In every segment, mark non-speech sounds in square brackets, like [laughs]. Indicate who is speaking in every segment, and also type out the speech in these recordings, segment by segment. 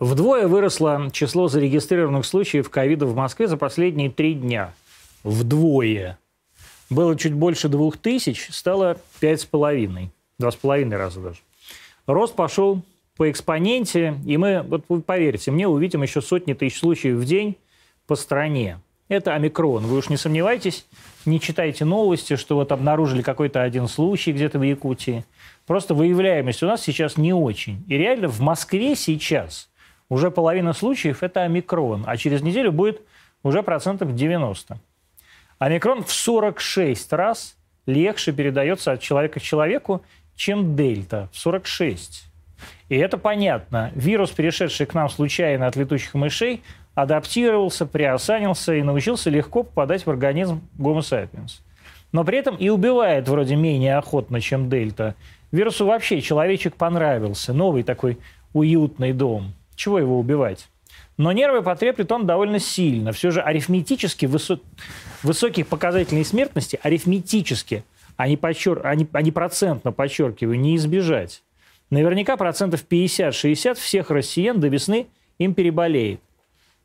Speaker 1: Вдвое выросло число зарегистрированных случаев ковида в Москве за последние три дня. Вдвое. Было чуть больше двух тысяч, стало пять с половиной. Два с половиной раза даже. Рост пошел по экспоненте, и мы, вот вы поверьте мне, увидим еще сотни тысяч случаев в день по стране. Это омикрон. Вы уж не сомневайтесь, не читайте новости, что вот обнаружили какой-то один случай где-то в Якутии. Просто выявляемость у нас сейчас не очень. И реально в Москве сейчас уже половина случаев – это омикрон, а через неделю будет уже процентов 90. Омикрон в 46 раз легче передается от человека к человеку, чем дельта в 46. И это понятно. Вирус, перешедший к нам случайно от летучих мышей, адаптировался, приосанился и научился легко попадать в организм Homo sapiens. Но при этом и убивает вроде менее охотно, чем дельта. Вирусу вообще человечек понравился. Новый такой уютный дом. Чего его убивать? Но нервы потреплет он довольно сильно. Все же арифметически высо... высоких показателей смертности, арифметически, а не, подчер... а, не... а не процентно, подчеркиваю, не избежать. Наверняка процентов 50-60 всех россиян до весны им переболеет.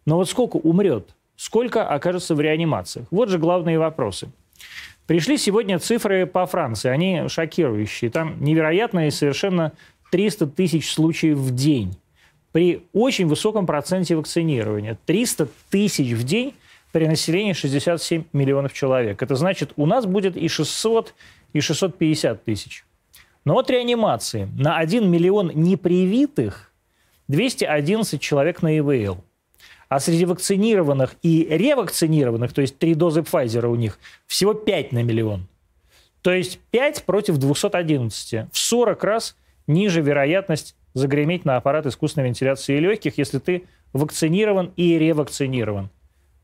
Speaker 1: Но вот сколько умрет? Сколько окажется в реанимациях? Вот же главные вопросы. Пришли сегодня цифры по Франции. Они шокирующие. Там невероятные совершенно 300 тысяч случаев в день при очень высоком проценте вакцинирования. 300 тысяч в день при населении 67 миллионов человек. Это значит, у нас будет и 600, и 650 тысяч. Но вот реанимации. На 1 миллион непривитых 211 человек на ИВЛ. А среди вакцинированных и ревакцинированных, то есть три дозы Pfizer у них, всего 5 на миллион. То есть 5 против 211. В 40 раз ниже вероятность загреметь на аппарат искусственной вентиляции легких, если ты вакцинирован и ревакцинирован.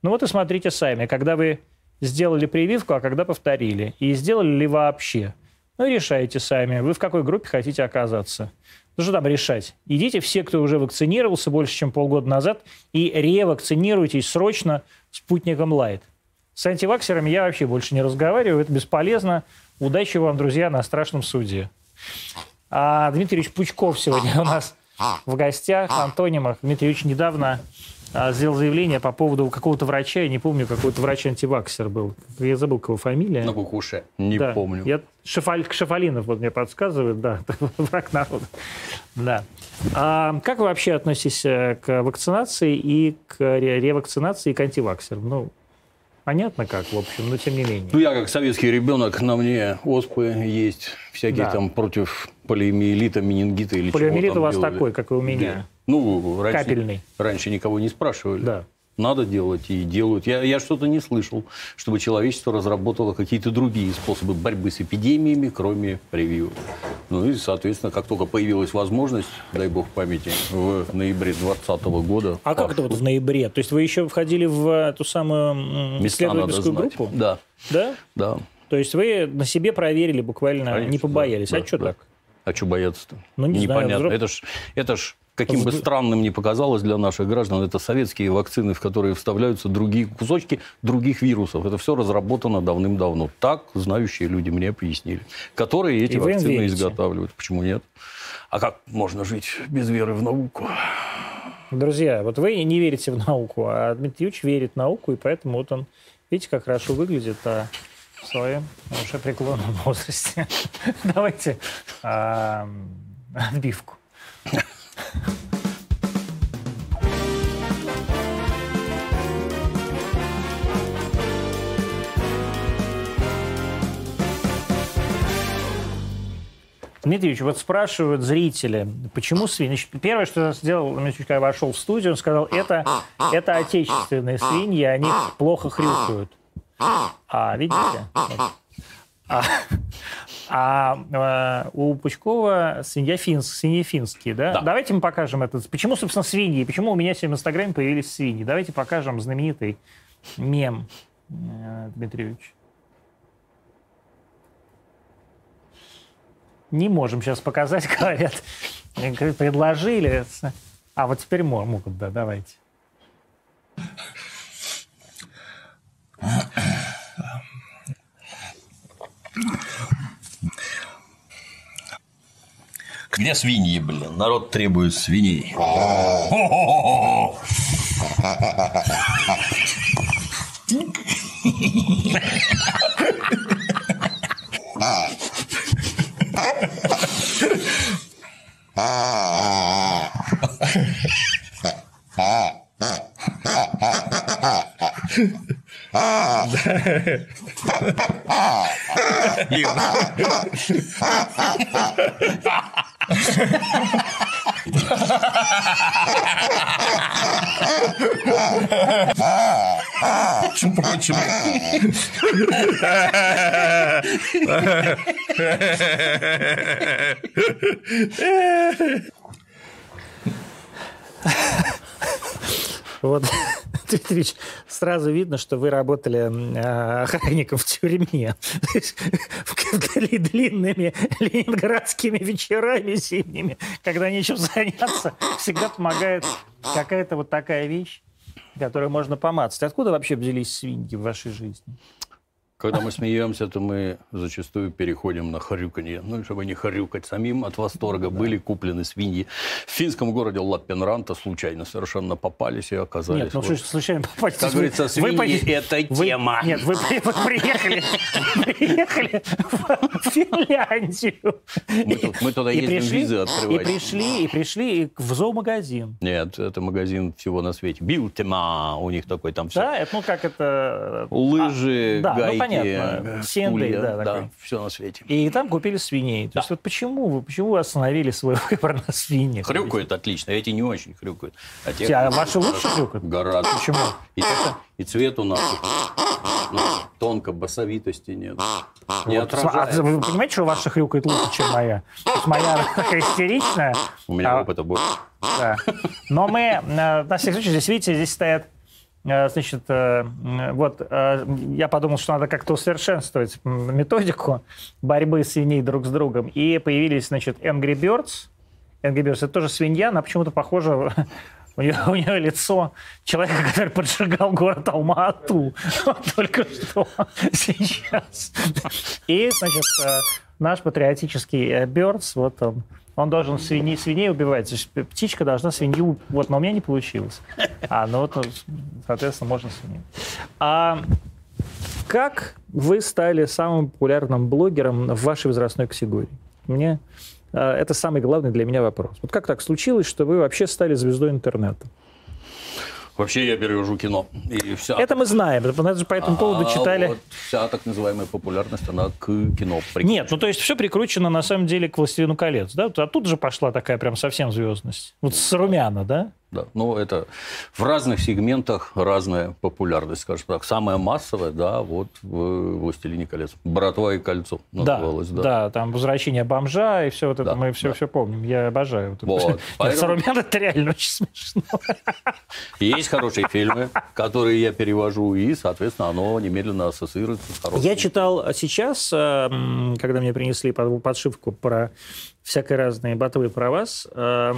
Speaker 1: Ну вот и смотрите сами, когда вы сделали прививку, а когда повторили, и сделали ли вообще. Ну и решайте сами, вы в какой группе хотите оказаться. Ну что там решать? Идите все, кто уже вакцинировался больше, чем полгода назад, и ревакцинируйтесь срочно спутником Лайт. С антиваксерами я вообще больше не разговариваю, это бесполезно. Удачи вам, друзья, на страшном суде. А Дмитрий Ильич Пучков сегодня у нас в гостях, антонимах. Дмитрий Ильич недавно сделал заявление по поводу какого-то врача, я не помню, какой-то врач-антиваксер был. Я забыл, кого фамилия.
Speaker 2: На букву Ш. Не да. помню.
Speaker 1: Я, Шефаль, Шефалинов вот мне подсказывает, да, [laughs] враг народа. Да. А как вы вообще относитесь э, к вакцинации и к ревакцинации и к антиваксерам? Ну, Понятно как, в общем, но тем не менее.
Speaker 2: Ну, я как советский ребенок, на мне оспы есть, всякие да. там против полиомиелита, менингита или
Speaker 1: Полиомиелит у вас делали. такой, как и у меня. Да.
Speaker 2: Ну, раньше,
Speaker 1: Капельный.
Speaker 2: Раньше никого не спрашивали.
Speaker 1: Да
Speaker 2: надо делать и делают. Я, я что-то не слышал, чтобы человечество разработало какие-то другие способы борьбы с эпидемиями, кроме прививок. Ну и, соответственно, как только появилась возможность, дай бог памяти, в ноябре 2020 года...
Speaker 1: А как это вот в ноябре? То есть вы еще входили в эту самую Места исследовательскую группу?
Speaker 2: Да.
Speaker 1: Да?
Speaker 2: Да.
Speaker 1: То есть вы на себе проверили буквально, Конечно, не побоялись.
Speaker 2: Да,
Speaker 1: а что
Speaker 2: да.
Speaker 1: так?
Speaker 2: А что бояться-то?
Speaker 1: Ну, не
Speaker 2: Непонятно.
Speaker 1: Знаю,
Speaker 2: это ж, это ж каким бы странным ни показалось для наших граждан, это советские вакцины, в которые вставляются другие кусочки других вирусов. Это все разработано давным-давно. Так знающие люди мне пояснили, которые эти
Speaker 1: И
Speaker 2: вакцины изготавливают. Почему нет? А как можно жить без веры в науку?
Speaker 1: Друзья, вот вы не верите в науку, а Дмитрий Юрьевич верит в науку, и поэтому вот он, видите, как хорошо выглядит а в своем уже преклонном возрасте. [laughs] Давайте отбивку. Дмитриевич, вот спрашивают зрители, почему свиньи? Значит, первое, что я сделал, когда вошел в студию, он сказал, это, это отечественные свиньи, они плохо хрюкают. А, видите? А, а, а у Пучкова свинья финс, свиньи финские, да?
Speaker 2: да?
Speaker 1: Давайте мы покажем это. Почему, собственно, свиньи? Почему у меня сегодня в Инстаграме появились свиньи? Давайте покажем знаменитый мем, э, Дмитриевич. Не можем сейчас показать, [laughs] говорят. Предложили. А вот теперь могут, да, давайте.
Speaker 3: Где свиньи, блин? Народ требует свиней. Между прочим.
Speaker 1: Вот, Дмитриевич, сразу видно, что вы работали э, охранником в тюрьме. [laughs] Есть, Длинными ленинградскими вечерами зимними, когда нечем заняться, всегда помогает какая-то вот такая вещь, которую можно помацать. Откуда вообще взялись свиньи в вашей жизни?
Speaker 2: Когда мы смеемся, то мы зачастую переходим на хрюканье. Ну, чтобы не хрюкать самим от восторга, да. были куплены свиньи. В финском городе Лаппенранта случайно совершенно попались и оказались.
Speaker 1: Нет, ну вот. что случайно попасть?
Speaker 2: Как говорится, свиньи вы, – это
Speaker 1: вы,
Speaker 2: тема.
Speaker 1: Нет, вы, приехали, приехали в Финляндию.
Speaker 2: Мы, туда и ездим пришли, визы открывать.
Speaker 1: И пришли, и пришли в зоомагазин.
Speaker 2: Нет, это магазин всего на свете. Билтема у них такой там все.
Speaker 1: Да, это ну как это...
Speaker 2: Лыжи,
Speaker 1: а,
Speaker 2: гайки.
Speaker 1: Да, понятно. Сендей, да,
Speaker 2: да, такой. все на свете.
Speaker 1: И там купили свиней. То
Speaker 2: Да.
Speaker 1: есть вот почему вы, почему вы остановили свой [laughs] выбор на свиньях?
Speaker 2: Хрюкают отлично, эти не очень хрюкают. А те
Speaker 1: А ваши лучше хрюкают?
Speaker 2: Гораздо.
Speaker 1: Почему?
Speaker 2: И, и цвет у нас ну, тонко, басовитости нет. Не
Speaker 1: А
Speaker 2: отражает.
Speaker 1: вы понимаете, что ваша хрюкает лучше, чем моя? То есть моя такая истеричная.
Speaker 2: У меня
Speaker 1: а,
Speaker 2: опыта больше.
Speaker 1: да. Но мы, э, на всякий случай, здесь, видите, здесь стоят э, Значит, э, вот э, я подумал, что надо как-то усовершенствовать методику борьбы свиней друг с другом. И появились, значит, Angry Birds. Angry Birds – это тоже свинья, но почему-то похоже [laughs] у нее, у нее лицо человека, который поджигал город Алма-Ату [laughs] только что [laughs] сейчас. И, значит, э, наш патриотический э, Бёрдс, вот он, он должен свиней, свиней убивать. Есть птичка должна свинью... Вот, но у меня не получилось. А, ну вот, ну, соответственно, можно свинью. А как вы стали самым популярным блогером в вашей возрастной категории? Мне э, это самый главный для меня вопрос. Вот как так случилось, что вы вообще стали звездой интернета?
Speaker 2: Вообще я перевожу кино. И вся,
Speaker 1: Это мы знаем, потому что по этому поводу
Speaker 2: А
Speaker 1: читали.
Speaker 2: вот вся так называемая популярность, она к кино.
Speaker 1: Нет, ну то есть все прикручено на самом деле к «Властелину колец», да? А тут же пошла такая прям совсем звездность. Вот с румяна, да?
Speaker 2: Да, но это в разных сегментах разная популярность, скажем так. Самая массовая, да, вот в «Властелине колец». «Братва и кольцо» называлось, да.
Speaker 1: да, там «Возвращение бомжа» и все вот это,
Speaker 2: Да,
Speaker 1: мы все,
Speaker 2: да.
Speaker 1: все помним. Я обожаю. Вот это.
Speaker 2: Вот, поэтому-
Speaker 1: это реально очень смешно.
Speaker 2: Есть хорошие фильмы, которые я перевожу, и, соответственно, оно немедленно ассоциируется с хорошим.
Speaker 1: Я читал сейчас, э, когда мне принесли под- подшивку про всякое разные батвы про вас, э,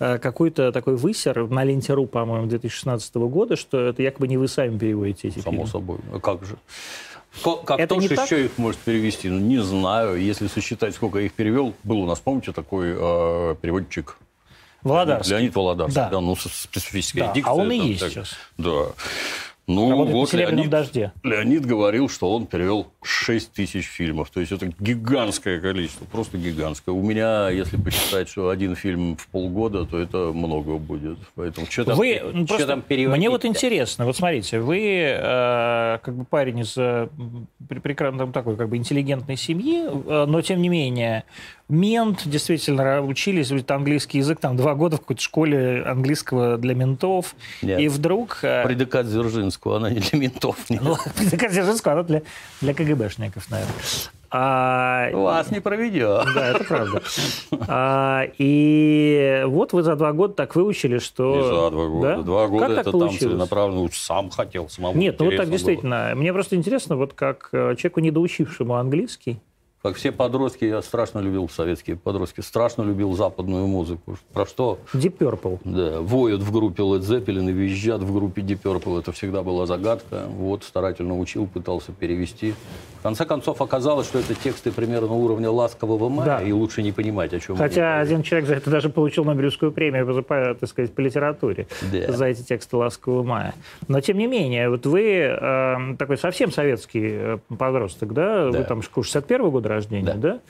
Speaker 1: какой-то такой высер на ленте.ру, по-моему, 2016 года, что это якобы не вы сами переводите эти
Speaker 2: Само
Speaker 1: фильмы.
Speaker 2: собой. А как же? Как
Speaker 1: Это так?
Speaker 2: еще их может перевести? Ну, не знаю. Если сосчитать, сколько я их перевел, был у нас, помните, такой э, переводчик
Speaker 1: Володарский.
Speaker 2: Леонид Володарский.
Speaker 1: Да.
Speaker 2: Да. ну, со специфической
Speaker 1: Да, а
Speaker 2: дикцией.
Speaker 1: он и
Speaker 2: там
Speaker 1: есть
Speaker 2: так.
Speaker 1: сейчас.
Speaker 2: Да. Ну,
Speaker 1: Работает на
Speaker 2: вот
Speaker 1: «Серебряном
Speaker 2: Леонид,
Speaker 1: дожде».
Speaker 2: Леонид говорил, что он перевел 6 тысяч фильмов. То есть это гигантское количество, просто гигантское. У меня, если посчитать, что один фильм в полгода, то это много будет. Поэтому что там,
Speaker 1: Вы,
Speaker 2: что
Speaker 1: ну, просто
Speaker 2: там переводить?
Speaker 1: мне вот интересно, вот смотрите, вы э, как бы парень из э, пр- прекрасно там такой как бы интеллигентной семьи, э, но тем не менее мент, действительно учились английский язык там два года в какой-то школе английского для ментов,
Speaker 2: Нет.
Speaker 1: и вдруг э,
Speaker 2: Предикат Дзержинского, она не для ментов. [laughs] нет. [laughs]
Speaker 1: ну, предикат Дзержинского, она для, для КГБшников, наверное. А,
Speaker 2: Вас не проведет.
Speaker 1: да, это правда. А, и вот вы за два года так выучили, что...
Speaker 2: Не за два года.
Speaker 1: Да?
Speaker 2: Два года
Speaker 1: Как
Speaker 2: это там целенаправленно. Сам хотел, самому
Speaker 1: Нет, ну вот так
Speaker 2: было.
Speaker 1: действительно. Мне просто интересно, вот как э, человеку, недоучившему английский,
Speaker 2: Как все подростки, я страшно любил советские подростки, страшно любил западную музыку. Про что?
Speaker 1: Deep Purple.
Speaker 2: Да, воют в группе Led Zeppelin и визжат в группе Deep Purple. Это всегда была загадка. Вот, старательно учил, пытался перевести. В конце концов, оказалось, что это тексты примерно уровня ласкового мая,
Speaker 1: Да.
Speaker 2: и лучше не понимать, о чем
Speaker 1: Хотя один человек за это даже получил Нобелевскую премию, по, по, так сказать, по литературе
Speaker 2: Да.
Speaker 1: за эти тексты «Ласкового мая». Но, тем не менее, вот вы э, такой совсем советский э, подросток, да? Вы
Speaker 2: Да.
Speaker 1: там 61 года рождения, да?
Speaker 2: Да.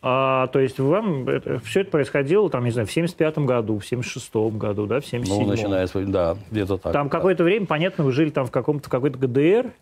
Speaker 1: А, то есть вам все это происходило, там, не знаю, в 75 году, в 76 году, да, в 77
Speaker 2: Ну, начиная с... Да, где-то так.
Speaker 1: Там
Speaker 2: да.
Speaker 1: какое-то время, понятно, вы жили там в каком-то какой-то ГДР,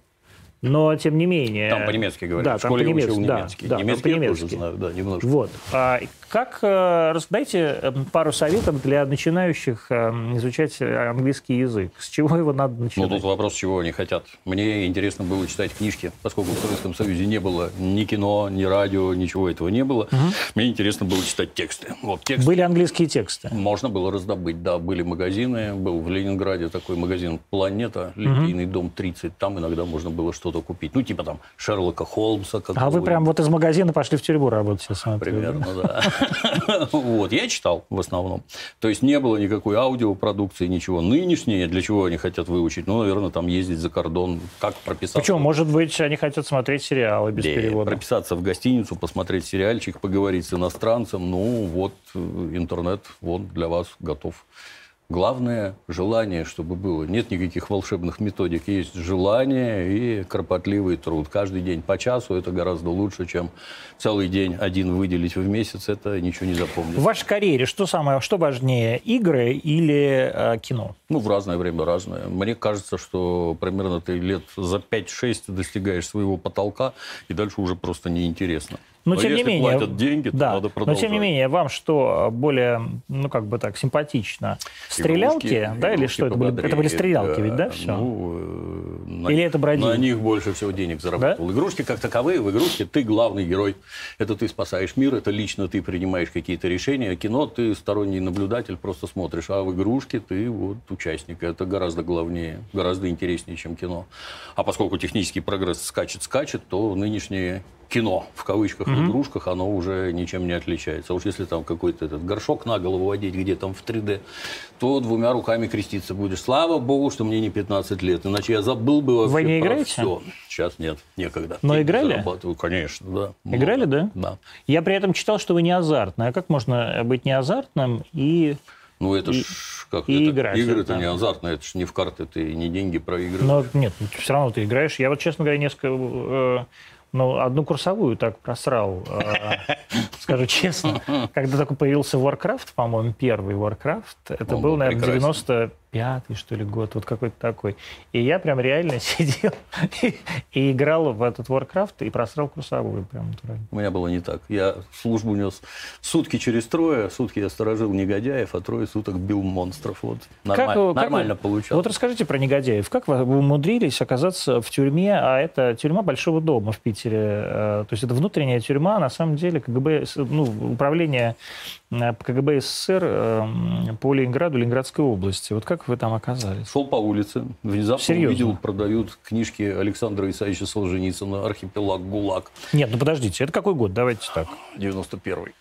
Speaker 1: но тем не менее.
Speaker 2: Там по-немецки говорят.
Speaker 1: Да,
Speaker 2: в школе
Speaker 1: по-немецки,
Speaker 2: учил
Speaker 1: да,
Speaker 2: немецкий.
Speaker 1: да,
Speaker 2: немецкий я тоже знаю, да, немножко.
Speaker 1: Вот. А как э, раздайте э, пару советов для начинающих э, изучать английский язык? С чего его надо
Speaker 2: Ну,
Speaker 1: начинать?
Speaker 2: тут вопрос, чего они хотят. Мне интересно было читать книжки, поскольку в Советском Союзе не было ни кино, ни радио, ничего этого не было. Мне интересно было читать тексты. Вот тексты
Speaker 1: Были английские тексты.
Speaker 2: можно было раздобыть. Да, были магазины. Был в Ленинграде такой магазин «Планета», литейный дом 30. Там иногда можно было что-то купить. Ну, типа там Шерлока Холмса.
Speaker 1: А вы прям вот из магазина пошли в тюрьму работать, я смотрю.
Speaker 2: Примерно, да. [laughs] Вот, я читал в основном. То есть не было никакой аудиопродукции, ничего. Нынешнее, для чего они хотят выучить? Ну, наверное, там ездить за кордон, как прописаться.
Speaker 1: Почему? Может быть, они хотят смотреть сериалы без
Speaker 2: Да,
Speaker 1: перевода.
Speaker 2: прописаться в гостиницу, посмотреть сериальчик, поговорить с иностранцем. Ну, вот э, интернет, вот для вас готов. Главное – желание, чтобы было. Нет никаких волшебных методик. Есть желание и кропотливый труд. Каждый день по часу – это гораздо лучше, чем целый день один выделить в месяц. Это ничего не запомнить.
Speaker 1: В вашей карьере что самое, что важнее, игры или э, кино?
Speaker 2: Ну, в разное время разное. Мне кажется, что примерно ты лет за 5-6 достигаешь своего потолка, и дальше уже просто неинтересно.
Speaker 1: Но, тем
Speaker 2: если
Speaker 1: не менее,
Speaker 2: платят деньги, то
Speaker 1: да,
Speaker 2: надо
Speaker 1: но
Speaker 2: продолжать.
Speaker 1: тем не менее, вам что более, ну как бы так, симпатично? Стрелялки,
Speaker 2: Игрушки-
Speaker 1: да, или
Speaker 2: игрушки
Speaker 1: что это были? Это были стрелялки, ведь, да,
Speaker 2: да.
Speaker 1: все?
Speaker 2: Ну, э, на,
Speaker 1: Или это бродилки?
Speaker 2: На них больше всего денег заработал. Игрушки как таковые, в игрушке ты главный герой. Это ты спасаешь мир, это лично ты принимаешь какие-то решения. Кино ты сторонний наблюдатель, просто смотришь. А в игрушке ты вот участник. Это гораздо главнее, гораздо интереснее, чем кино. А поскольку технический прогресс скачет-скачет, то нынешнее кино, в кавычках, в игрушках, оно уже ничем не отличается. А уж если там какой-то этот горшок на голову водить, где там в 3D, то двумя руками креститься будешь. Слава богу, что мне не 15 лет, иначе я забыл бы вообще
Speaker 1: Вы не
Speaker 2: про
Speaker 1: играете?
Speaker 2: всё. Сейчас нет, некогда.
Speaker 1: Но
Speaker 2: Деньги
Speaker 1: играли?
Speaker 2: зарабатываю, конечно, да.
Speaker 1: Играли,
Speaker 2: Много.
Speaker 1: да?
Speaker 2: Да.
Speaker 1: Я при этом читал, что вы не азартный. А как можно быть не азартным и...
Speaker 2: Ну, это
Speaker 1: И-
Speaker 2: ж как
Speaker 1: и
Speaker 2: это,
Speaker 1: играть,
Speaker 2: Игры-то
Speaker 1: да.
Speaker 2: не азартные, это ж не в карты, ты не деньги проигрываешь.
Speaker 1: Но нет, все равно ты играешь. Я вот, честно говоря, несколько... э, ну одну курсовую так просрал, э, [laughs] скажу честно. Когда такой появился Warcraft, по-моему, первый Warcraft, это был, наверное,
Speaker 2: 90
Speaker 1: пятый, что ли, год, вот какой-то такой. И я прям реально [laughs] сидел и, играл в этот Warcraft и просрал курсовую прям натурально.
Speaker 2: У меня было не так. Я службу нес сутки через трое, сутки я сторожил негодяев, а трое суток бил монстров. Вот нормаль,
Speaker 1: как,
Speaker 2: нормально
Speaker 1: как,
Speaker 2: получалось.
Speaker 1: Вот расскажите про негодяев. Как вы умудрились оказаться в тюрьме, а это тюрьма Большого дома в Питере? Э, то есть это внутренняя тюрьма, а на самом деле КГБ, ну, управление КГБ СССР э, по Ленинграду, Ленинградской области. Вот как вы там оказались?
Speaker 2: Шел по улице, внезапно
Speaker 1: Серьезно?
Speaker 2: увидел, продают книжки Александра Исаевича Солженицына «Архипелаг ГУЛАГ»
Speaker 1: Нет, ну подождите, это какой год? Давайте так.
Speaker 2: 91-й.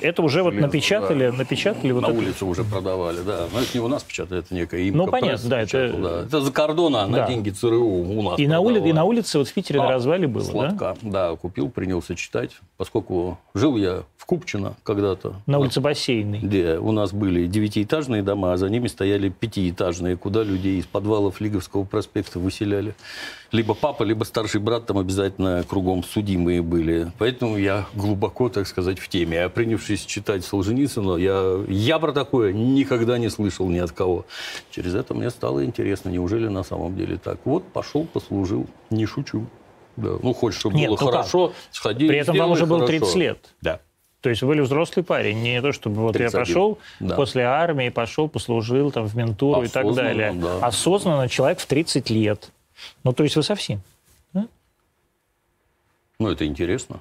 Speaker 1: Это уже вот
Speaker 2: Железно,
Speaker 1: напечатали,
Speaker 2: да.
Speaker 1: напечатали вот
Speaker 2: На
Speaker 1: это-
Speaker 2: улице уже продавали, да. Но это не у нас печатают, это некая имка
Speaker 1: Ну, понятно, да, это-
Speaker 2: да. Это за кордона на
Speaker 1: Да.
Speaker 2: деньги ЦРУ у нас
Speaker 1: И на, ули- и на улице вот в Питере на
Speaker 2: А,
Speaker 1: развале было, да?
Speaker 2: Сладка, да? купил, принялся читать, поскольку жил я в Купчино когда-то.
Speaker 1: На улице Бассейной.
Speaker 2: где у нас были девятиэтажные дома, а за ними стояли пятиэтажные, куда людей из подвалов Лиговского проспекта выселяли. Либо папа, либо старший брат там обязательно кругом судимые были. Поэтому я глубоко, так сказать, в теме. А принявшись читать Солженицына, я, я про такое никогда не слышал ни от кого. Через это мне стало интересно, неужели на самом деле так. Вот пошел, послужил, не шучу. Да. Ну, хочешь, чтобы
Speaker 1: Нет,
Speaker 2: было
Speaker 1: ну как?
Speaker 2: хорошо, сходи.
Speaker 1: При этом вам уже было
Speaker 2: хорошо.
Speaker 1: 30 лет.
Speaker 2: Да.
Speaker 1: То есть вы были взрослый парень, не то чтобы вот я
Speaker 2: 31,
Speaker 1: пошел
Speaker 2: да.
Speaker 1: после армии, пошел, послужил там в ментуру и так
Speaker 2: Осознанно,
Speaker 1: далее.
Speaker 2: да.
Speaker 1: Осознанно человек в 30 лет. Ну, то есть вы совсем.
Speaker 2: Ну, это интересно.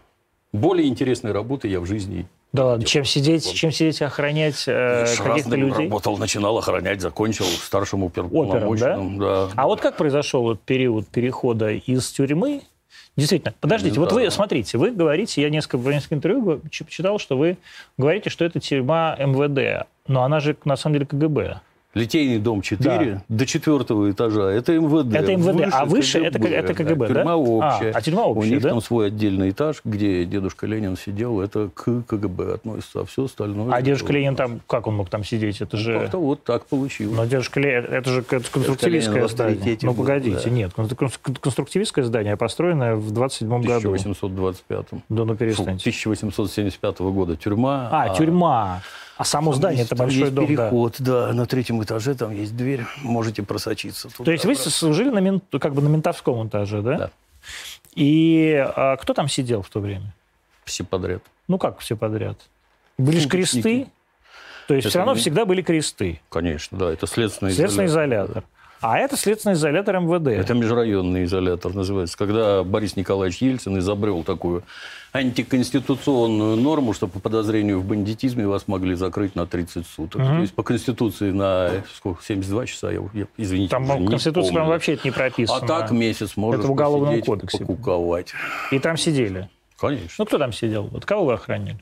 Speaker 2: Более интересной работы я в жизни
Speaker 1: Да ладно, чем сидеть, чем сидеть и охранять э,
Speaker 2: С
Speaker 1: каких-то людей.
Speaker 2: работал, начинал охранять, закончил старшим
Speaker 1: Опером, да?
Speaker 2: Да?
Speaker 1: А вот как произошел вот период перехода из тюрьмы Действительно. Подождите, вот вы, смотрите, вы говорите, я несколько, в несколько интервью читал, что вы говорите, что это тюрьма МВД, но она же на самом деле КГБ.
Speaker 2: Литейный дом 4 до четвертого этажа. Это МВД.
Speaker 1: Это МВД, а выше это К- это КГБ, да?
Speaker 2: Тюрьма
Speaker 1: А,
Speaker 2: общая.
Speaker 1: а тюрьма
Speaker 2: У
Speaker 1: общая,
Speaker 2: них
Speaker 1: да?
Speaker 2: там свой отдельный этаж, где дедушка Ленин сидел. Это к КГБ относится, а все остальное...
Speaker 1: А
Speaker 2: это
Speaker 1: дедушка Ленин
Speaker 2: у
Speaker 1: там, как он мог там сидеть? Это же...
Speaker 2: Как-то вот так получилось.
Speaker 1: Но дедушка Ленин, это же кон- конструктивистское здание. Ну, погодите,
Speaker 2: да.
Speaker 1: нет, кон- кон- конструктивистское здание, построенное в 27
Speaker 2: В
Speaker 1: году.
Speaker 2: 1825
Speaker 1: Да ну перестаньте.
Speaker 2: 1875 года тюрьма.
Speaker 1: А, тюрьма. А само
Speaker 2: там
Speaker 1: здание,
Speaker 2: есть-
Speaker 1: это большой
Speaker 2: есть
Speaker 1: дом, да.
Speaker 2: переход, да. На третьем этаже там есть дверь, можете просочиться. туда.
Speaker 1: То есть вы служили на, мент- как бы на ментовском этаже, да?
Speaker 2: Да.
Speaker 1: И а, кто там сидел в то время?
Speaker 2: Все подряд.
Speaker 1: Ну как все подряд? Были же кресты. То есть
Speaker 2: Это
Speaker 1: все равно
Speaker 2: не-
Speaker 1: всегда были кресты.
Speaker 2: Конечно, да, это следственный,
Speaker 1: Следственный
Speaker 2: изолятор.
Speaker 1: изолятор. А это следственный изолятор МВД.
Speaker 2: Это межрайонный изолятор называется. Когда Борис Николаевич Ельцин изобрел такую антиконституционную норму, что по подозрению в бандитизме вас могли закрыть на 30 суток. То есть по Конституции на сколько, 72 часа, я, я- извините,
Speaker 1: Там в Конституции, по-моему, вообще это не прописано.
Speaker 2: А так месяц можешь
Speaker 1: Это в Уголовном кодексе.
Speaker 2: покуковать.
Speaker 1: И там сидели.
Speaker 2: Конечно.
Speaker 1: Ну, кто там сидел? Вот кого вы охраняли?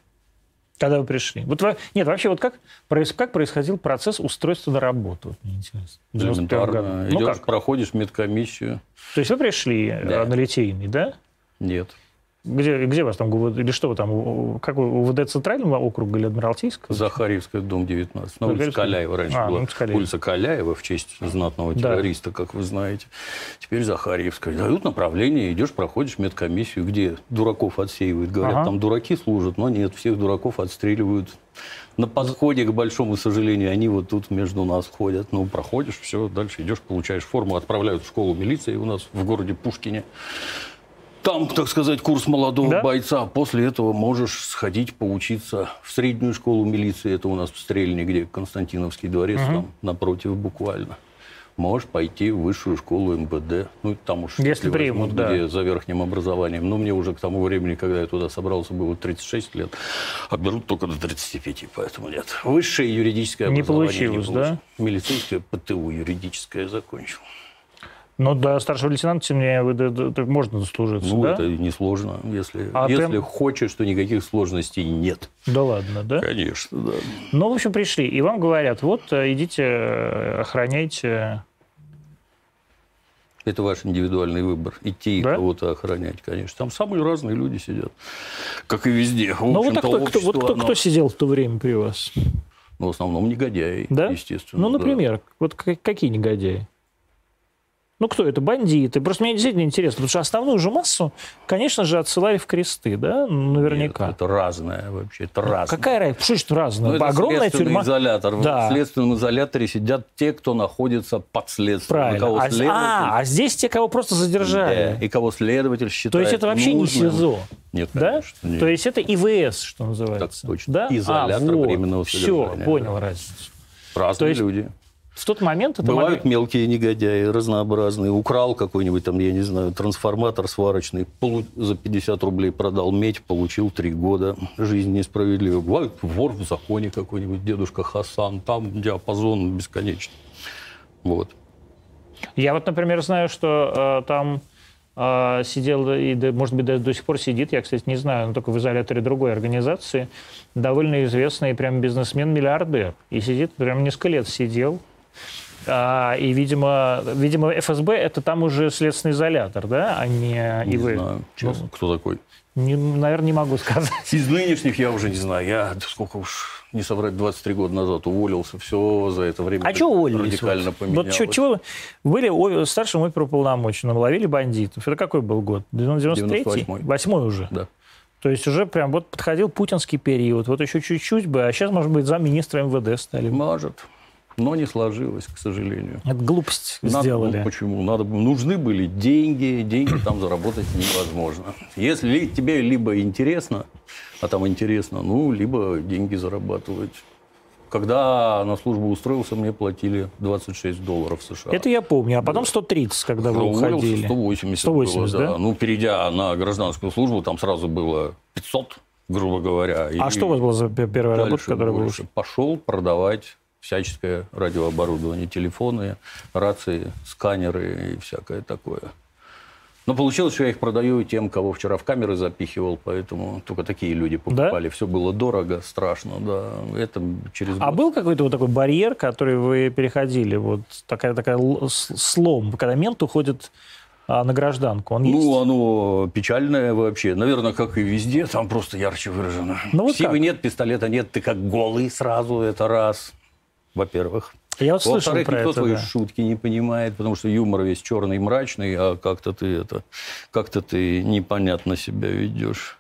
Speaker 1: Когда вы пришли? Вот, во- нет, вообще, вот как, как происходил процесс устройства на работу? Вот мне интересно. В 91 году.
Speaker 2: Элементарно.
Speaker 1: Ну
Speaker 2: Идешь,
Speaker 1: как?
Speaker 2: проходишь медкомиссию.
Speaker 1: То есть вы пришли э,
Speaker 2: Да.
Speaker 1: на Литейный, да?
Speaker 2: Нет.
Speaker 1: Где, где вас там, ГУВД или что вы там, как вы, УВД Центрального округа или Адмиралтейского?
Speaker 2: Захарьевская, дом 19. На улице? Каляева раньше
Speaker 1: А,
Speaker 2: была.
Speaker 1: улица Каляева.
Speaker 2: Улица Каляева в честь знатного
Speaker 1: Да.
Speaker 2: террориста, как вы знаете. Теперь Захарьевская. Дают направление, идешь, проходишь медкомиссию, где дураков отсеивают. Говорят,
Speaker 1: Ага.
Speaker 2: там дураки служат, но нет, всех дураков отстреливают. На подходе, к большому сожалению, они вот тут между нас ходят. Ну, проходишь, все, дальше идешь, получаешь форму, отправляют в школу милиции у нас в городе Пушкине. Там, так сказать, курс молодого
Speaker 1: Да?
Speaker 2: бойца. После этого можешь сходить поучиться в среднюю школу милиции. Это у нас в Стрельне, где Константиновский дворец, там напротив буквально. Можешь пойти в высшую школу МВД. Ну, там уж,
Speaker 1: Если примут,
Speaker 2: возьмут,
Speaker 1: да.
Speaker 2: где за верхним образованием. Но мне уже к тому времени, когда я туда собрался, было 36 лет. А берут только до 35, поэтому нет. Высшее юридическое
Speaker 1: Не
Speaker 2: образование
Speaker 1: получилось, да?
Speaker 2: получил. Милицейское ПТУ юридическое закончил.
Speaker 1: Ну, до старшего лейтенанта, тем не менее, вы до- до- можно дослужиться,
Speaker 2: Ну,
Speaker 1: да?
Speaker 2: это несложно. Если,
Speaker 1: А
Speaker 2: если
Speaker 1: ты-
Speaker 2: хочешь, то никаких сложностей нет.
Speaker 1: Да ладно, да?
Speaker 2: Конечно, да.
Speaker 1: Ну, в общем, пришли, и вам говорят, вот, э, идите, э, охраняйте.
Speaker 2: Это ваш индивидуальный выбор. Идти
Speaker 1: Да?
Speaker 2: кого-то охранять, конечно. Там самые разные люди сидят. Как и везде. В
Speaker 1: Ну, вот, а кто, кто- вот кто,
Speaker 2: оно-
Speaker 1: кто сидел в то время при вас?
Speaker 2: Ну, в основном негодяи,
Speaker 1: Да?
Speaker 2: естественно.
Speaker 1: Ну,
Speaker 2: да.
Speaker 1: например, вот к- какие негодяи? Ну, кто это? Бандиты. Просто мне действительно интересно, потому что основную же массу, конечно же, отсылали в кресты, да? Ну, Наверняка.
Speaker 2: Нет, это разное вообще. Это разное.
Speaker 1: Какая разница? Что значит разное?
Speaker 2: Ну, это
Speaker 1: Огромная тюрьма.
Speaker 2: изолятор.
Speaker 1: Да.
Speaker 2: В следственном изоляторе сидят те, кто находится под следствием.
Speaker 1: Правильно.
Speaker 2: Кого
Speaker 1: А,
Speaker 2: следователь-
Speaker 1: а, а здесь те, кого просто задержали.
Speaker 2: Да, и кого следователь считает
Speaker 1: То есть это вообще не
Speaker 2: нужным.
Speaker 1: СИЗО,
Speaker 2: Нет,
Speaker 1: да?
Speaker 2: конечно. нет.
Speaker 1: То есть это ИВС, что называется.
Speaker 2: Так точно.
Speaker 1: Да?
Speaker 2: Изолятор
Speaker 1: а, вот.
Speaker 2: временного
Speaker 1: Все,
Speaker 2: содержания,
Speaker 1: понял
Speaker 2: да.
Speaker 1: разницу.
Speaker 2: Разные
Speaker 1: то есть
Speaker 2: люди.
Speaker 1: В тот момент это
Speaker 2: Бывают
Speaker 1: могли-
Speaker 2: мелкие негодяи, разнообразные. Украл какой-нибудь там, я не знаю, трансформатор сварочный, полу- за 50 рублей продал медь, получил 3 года. Жизнь несправедлива. Бывает вор в законе какой-нибудь, дедушка Хасан, там диапазон бесконечный. Вот.
Speaker 1: Я вот, например, знаю, что э, там э, сидел, и, да, может быть, до, до сих пор сидит, я, кстати, не знаю, но только в изоляторе другой организации, довольно известный прям бизнесмен-миллиардер. И сидит, прям несколько лет сидел. А, и, видимо, видимо, ФСБ это там уже следственный изолятор, да, а не
Speaker 2: Не
Speaker 1: ИВ.
Speaker 2: знаю, честно, кто такой.
Speaker 1: Не- наверное, не могу сказать.
Speaker 2: Из нынешних я уже не знаю. Я, сколько уж, не соврать, 23 года назад уволился. Все за это время
Speaker 1: А что уволились?
Speaker 2: радикально
Speaker 1: вот?
Speaker 2: поменялось.
Speaker 1: Вот чё- чего вы были старшим оперуполномоченным, ловили бандитов? Это какой был год? 93-й?
Speaker 2: 98-й.
Speaker 1: Восьмой уже?
Speaker 2: Да.
Speaker 1: То есть уже прям вот подходил путинский период, вот еще чуть-чуть бы, а сейчас, может быть, замминистра МВД стали.
Speaker 2: Может. Но не сложилось, к сожалению.
Speaker 1: Это глупость
Speaker 2: Надо-
Speaker 1: сделали.
Speaker 2: ну, почему? Надо, было- нужны были деньги, деньги там заработать невозможно. Если ли- тебе либо интересно, а там интересно, ну, либо деньги зарабатывать. Когда на службу устроился, мне платили 26 долларов США.
Speaker 1: Это я помню. А потом 130, когда вы
Speaker 2: Ну, уволился,
Speaker 1: уходили.
Speaker 2: 180,
Speaker 1: 180,
Speaker 2: было,
Speaker 1: да?
Speaker 2: Ну, перейдя на гражданскую службу, там сразу было 500, грубо говоря.
Speaker 1: А
Speaker 2: И
Speaker 1: что у вас была за пе- первая работа, которая
Speaker 2: больше. Пошел продавать всяческое радиооборудование, телефоны, рации, сканеры и всякое такое. Но получилось, что я их продаю тем, кого вчера в камеры запихивал, поэтому только такие люди покупали. Все было дорого, страшно, да. Это через
Speaker 1: А
Speaker 2: год.
Speaker 1: был какой-то вот такой барьер, который вы переходили? Вот такая, такая слом, когда мент уходит а, на гражданку. Он есть?
Speaker 2: Ну, оно печальное вообще. Наверное, как и везде, там просто ярче выражено.
Speaker 1: Ну, вот
Speaker 2: Силы
Speaker 1: как?
Speaker 2: нет, пистолета нет, ты как голый сразу, это раз. Во-первых.
Speaker 1: Я вот слышал
Speaker 2: Во-вторых,
Speaker 1: про
Speaker 2: никто
Speaker 1: это,
Speaker 2: твои
Speaker 1: да.
Speaker 2: шутки не понимает, потому что юмор весь черный и мрачный, а как-то ты это, как-то ты непонятно себя ведешь.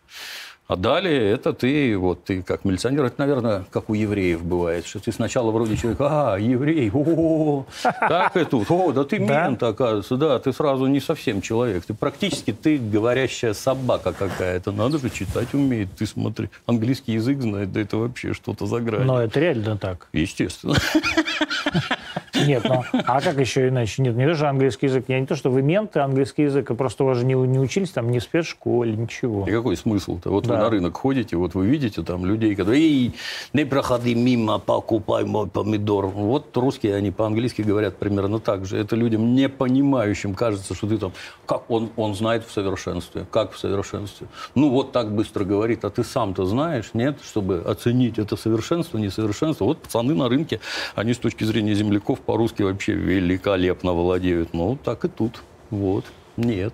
Speaker 2: А далее это ты, вот ты как милиционер, это, наверное, как у евреев бывает, что ты сначала вроде человек, а, еврей, о, так и тут, о, да ты
Speaker 1: Да?
Speaker 2: мент, оказывается, да, ты сразу не совсем человек, ты практически ты говорящая собака какая-то, надо же читать умеет, ты смотри, английский язык знает, да это вообще что-то за гранью.
Speaker 1: Но это реально так.
Speaker 2: Естественно. [laughs]
Speaker 1: Нет, ну, а как еще иначе? Нет, не что английский язык. Я не то, что вы менты, английский язык, а просто у вас же не, не учились там ни в спецшколе, ничего.
Speaker 2: И какой смысл-то? Вот
Speaker 1: Да.
Speaker 2: вы на рынок ходите, вот вы видите там людей, которые «Эй, не проходи мимо, покупай мой помидор». Вот русские, они по-английски говорят примерно так же. Это людям не понимающим кажется, что ты там... Как он, он знает в совершенстве? Как в совершенстве? Ну, вот так быстро говорит, а ты сам-то знаешь, нет? Чтобы оценить это совершенство, несовершенство. Вот пацаны на рынке, они с точки зрения земляков по-русски вообще великолепно владеют. Ну, так и тут. Вот. Нет.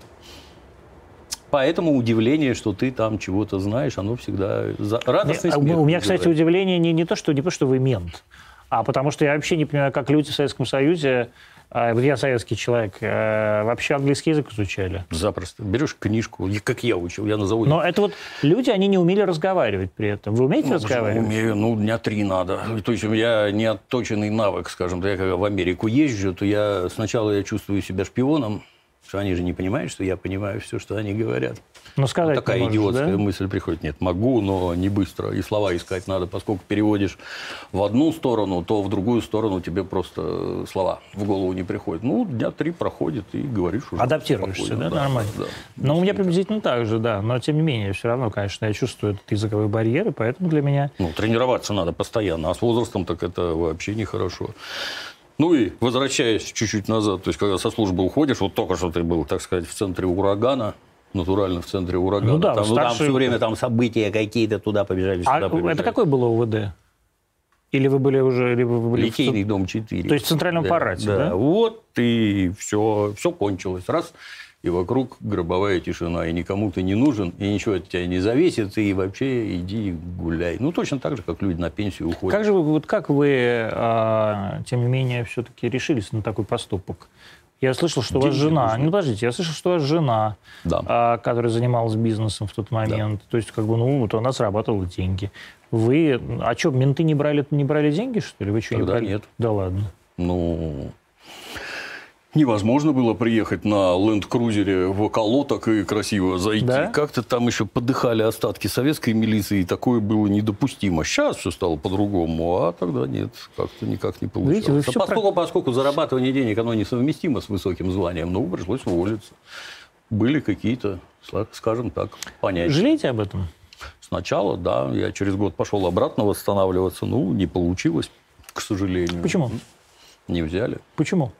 Speaker 2: Поэтому удивление, что ты там чего-то знаешь, оно всегда за... радостный
Speaker 1: а
Speaker 2: смех
Speaker 1: у меня, кстати, удивление не, не то, что не то, что вы мент, а потому что я вообще не понимаю, как люди в Советском Союзе, а, вот я советский человек, э, вообще английский язык изучали.
Speaker 2: Запросто. Берешь книжку, как я учил, я на заводе.
Speaker 1: Но это вот люди, они не умели разговаривать при этом. Вы умеете
Speaker 2: Ну,
Speaker 1: разговаривать?
Speaker 2: Умею, ну, дня три надо. То есть у меня не отточенный навык, скажем. Я когда в Америку езжу, то я сначала я чувствую себя шпионом, что они же не понимают, что я понимаю все, что они говорят.
Speaker 1: Ну, сказать
Speaker 2: Вот такая
Speaker 1: можешь,
Speaker 2: идиотская
Speaker 1: да?
Speaker 2: мысль приходит. Нет, могу, но не быстро. И слова искать надо, поскольку переводишь в одну сторону, то в другую сторону тебе просто слова в голову не приходят. Ну, дня три проходит, и говоришь уже
Speaker 1: Адаптируешься,
Speaker 2: спокойно.
Speaker 1: да, нормально?
Speaker 2: да.
Speaker 1: Но у меня приблизительно так же, да. Но, тем не менее, все равно, конечно, я чувствую этот языковой барьер, и поэтому для меня...
Speaker 2: Ну, тренироваться надо постоянно, а с возрастом так это вообще нехорошо. Ну и возвращаясь чуть-чуть назад, то есть когда со службы уходишь, вот только что ты был, так сказать, в центре урагана, натурально в центре урагана.
Speaker 1: Ну да,
Speaker 2: там, ну, там все время там события какие-то, туда побежали,
Speaker 1: А
Speaker 2: сюда побежали.
Speaker 1: это какой было УВД? Или вы были уже... Или вы были в
Speaker 2: Литейный дом 4.
Speaker 1: То есть в центральном аппарате, да?
Speaker 2: Вот и все, все кончилось. Раз, и вокруг гробовая тишина, и никому ты не нужен, и ничего от тебя не зависит, и вообще иди гуляй. Ну, точно так же, как люди на пенсию уходят.
Speaker 1: Как же вы, вот как вы, а, тем не менее, все-таки решились на такой поступок? Я слышал, что у вас
Speaker 2: Деньги
Speaker 1: жена...
Speaker 2: нужны.
Speaker 1: Ну, подождите, я слышал, что у вас жена,
Speaker 2: Да.
Speaker 1: а, которая занималась бизнесом в тот момент. То есть, как бы, ну, вот она зарабатывала деньги. Вы... А что, менты не брали, не брали деньги, что ли? Вы что, не
Speaker 2: Тогда
Speaker 1: брали?
Speaker 2: нет.
Speaker 1: Да ладно.
Speaker 2: Ну, невозможно было приехать на ленд-крузере в околоток и красиво зайти.
Speaker 1: Да?
Speaker 2: Как-то там еще подыхали остатки советской милиции, и такое было недопустимо. Сейчас все стало по-другому, а тогда нет, как-то никак не получалось.
Speaker 1: Видите, вы
Speaker 2: А
Speaker 1: всё
Speaker 2: поскольку, поскольку зарабатывание денег, оно несовместимо с высоким званием, ну, пришлось уволиться. Были какие-то, скажем так, понятия.
Speaker 1: Жалеете об этом?
Speaker 2: Сначала, да, я через год пошел обратно восстанавливаться, ну, не получилось, к сожалению.
Speaker 1: Почему?
Speaker 2: Не взяли.
Speaker 1: Почему?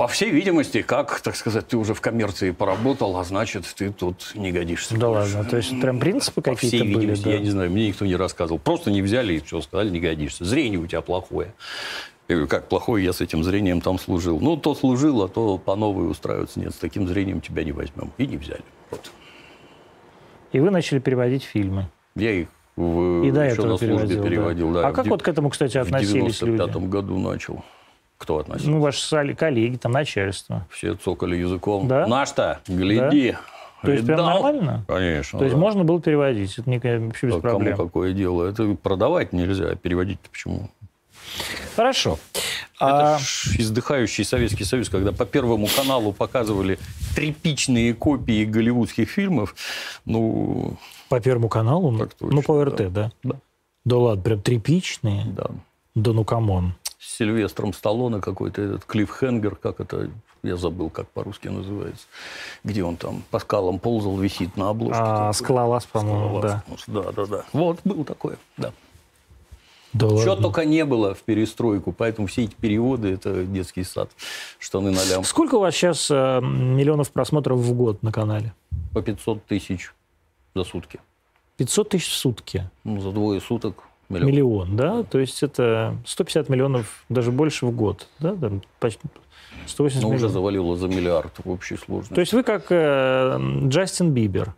Speaker 2: По всей видимости, как, так сказать, ты уже в коммерции поработал, а значит, ты тут не годишься.
Speaker 1: Да
Speaker 2: больше.
Speaker 1: ладно. То есть прям принципы
Speaker 2: По всей
Speaker 1: какие-то были?
Speaker 2: видимости,
Speaker 1: да?
Speaker 2: я не знаю, мне никто не рассказывал. Просто не взяли и все, сказали, не годишься. Зрение у тебя плохое. Я говорю, как плохое, я с этим зрением там служил. Ну, то служил, а то по новой устраиваться. Нет, с таким зрением тебя не возьмем. И не взяли. Вот.
Speaker 1: И вы начали переводить фильмы.
Speaker 2: Я их в,
Speaker 1: И до
Speaker 2: еще
Speaker 1: этого
Speaker 2: на службе
Speaker 1: переводил.
Speaker 2: переводил. Да.
Speaker 1: а как
Speaker 2: В
Speaker 1: вот к этому, кстати,
Speaker 2: в
Speaker 1: относились люди?
Speaker 2: 95 году начал. Кто относился?
Speaker 1: Ну, ваши коллеги, там, начальство.
Speaker 2: Все цокали языком.
Speaker 1: Да?
Speaker 2: Наш-то, гляди.
Speaker 1: То есть прям нормально?
Speaker 2: Конечно.
Speaker 1: То есть
Speaker 2: да.
Speaker 1: можно было переводить, это не, вообще без
Speaker 2: А
Speaker 1: проблем.
Speaker 2: Кому какое дело? Это продавать нельзя, а переводить-то почему?
Speaker 1: Хорошо.
Speaker 2: Это
Speaker 1: А,
Speaker 2: издыхающий Советский Союз, когда по Первому каналу показывали тряпичные копии голливудских фильмов, ну,
Speaker 1: по Первому каналу?
Speaker 2: Точно,
Speaker 1: ну, по РТ, да.
Speaker 2: да,
Speaker 1: Да ладно, прям тряпичные?
Speaker 2: да.
Speaker 1: Да ну, come on.
Speaker 2: С Сильвестром Сталлоне какой-то этот Cliffhanger, как это, я забыл, как по-русски называется, где он там по скалам ползал, висит на обложке.
Speaker 1: А. Скалолаз, по-моему, да.
Speaker 2: Да, да, да. Вот, был такое, да.
Speaker 1: Да
Speaker 2: Чего
Speaker 1: ладно.
Speaker 2: только не было в перестройку, поэтому все эти переводы – это детский сад, штаны на лям.
Speaker 1: Сколько у вас сейчас э, миллионов просмотров в год на канале?
Speaker 2: По 500 тысяч за сутки.
Speaker 1: 500 тысяч в сутки.
Speaker 2: Ну, за двое суток миллион.
Speaker 1: Миллион, да? То есть это 150 миллионов, даже больше в год, да? Там почти 180
Speaker 2: Ну, уже
Speaker 1: миллионов.
Speaker 2: завалило за миллиард в общей сложности.
Speaker 1: То есть вы как э, Джастин Бибер.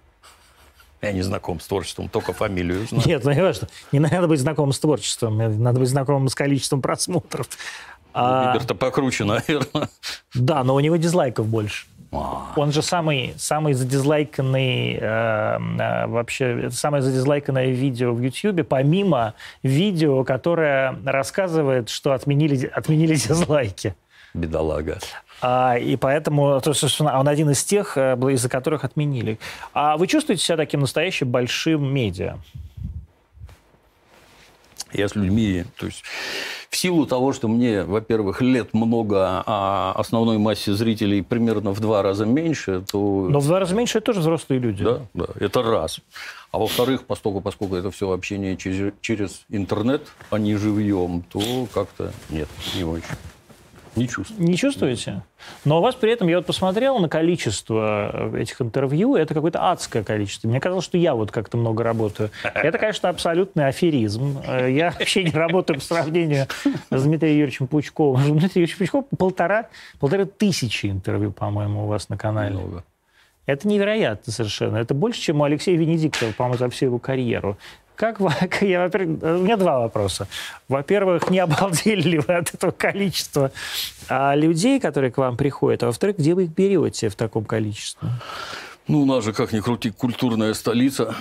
Speaker 2: Я не знаком с творчеством, только фамилию знаю.
Speaker 1: Нет, ну не важно. Не надо быть знакомым с творчеством, э, надо быть знакомым с количеством просмотров. А,
Speaker 2: Бибер-то покруче, наверное.
Speaker 1: да, но у него дизлайков больше. Он же самый, самый задизлайканный, э, э, вообще, самое задизлайканное видео в Ютьюбе, помимо видео, которое рассказывает, что отменили, отменили [laughs] дизлайки.
Speaker 2: Бедолага.
Speaker 1: А, и поэтому, то, собственно, он один из тех, э, из-за которых отменили. А вы чувствуете себя таким настоящим большим медиа?
Speaker 2: Я с людьми, то есть в силу того, что мне, во-первых, лет много, а основной массе зрителей примерно в два раза меньше, то...
Speaker 1: Но в два раза меньше это тоже взрослые люди.
Speaker 2: Да, да, это раз. А во-вторых, поскольку, поскольку это все общение через, через интернет, а не живьем, то как-то нет, не очень. Не чувствую.
Speaker 1: Не чувствуете? Но у вас при этом, я вот посмотрел на количество э, этих интервью, это какое-то адское количество. Мне казалось, что я вот как-то много работаю. Это, конечно, абсолютный аферизм. Э, Я [laughs] вообще не работаю по сравнению с Дмитрием Юрьевичем Пучковым. Дмитрий Юрьевич Пучков полтора, полторы тысячи интервью, по-моему, у вас на канале.
Speaker 2: Много.
Speaker 1: Это невероятно совершенно. Это больше, чем у Алексея Венедиктова, по-моему, за всю его карьеру. Как вы, [laughs] я, во-первых, у меня два вопроса. Во-первых, не обалдели ли вы от этого количества а, людей, которые к вам приходят? А во-вторых, где вы их берете в таком количестве?
Speaker 2: Ну, у нас же, как ни крути, культурная столица.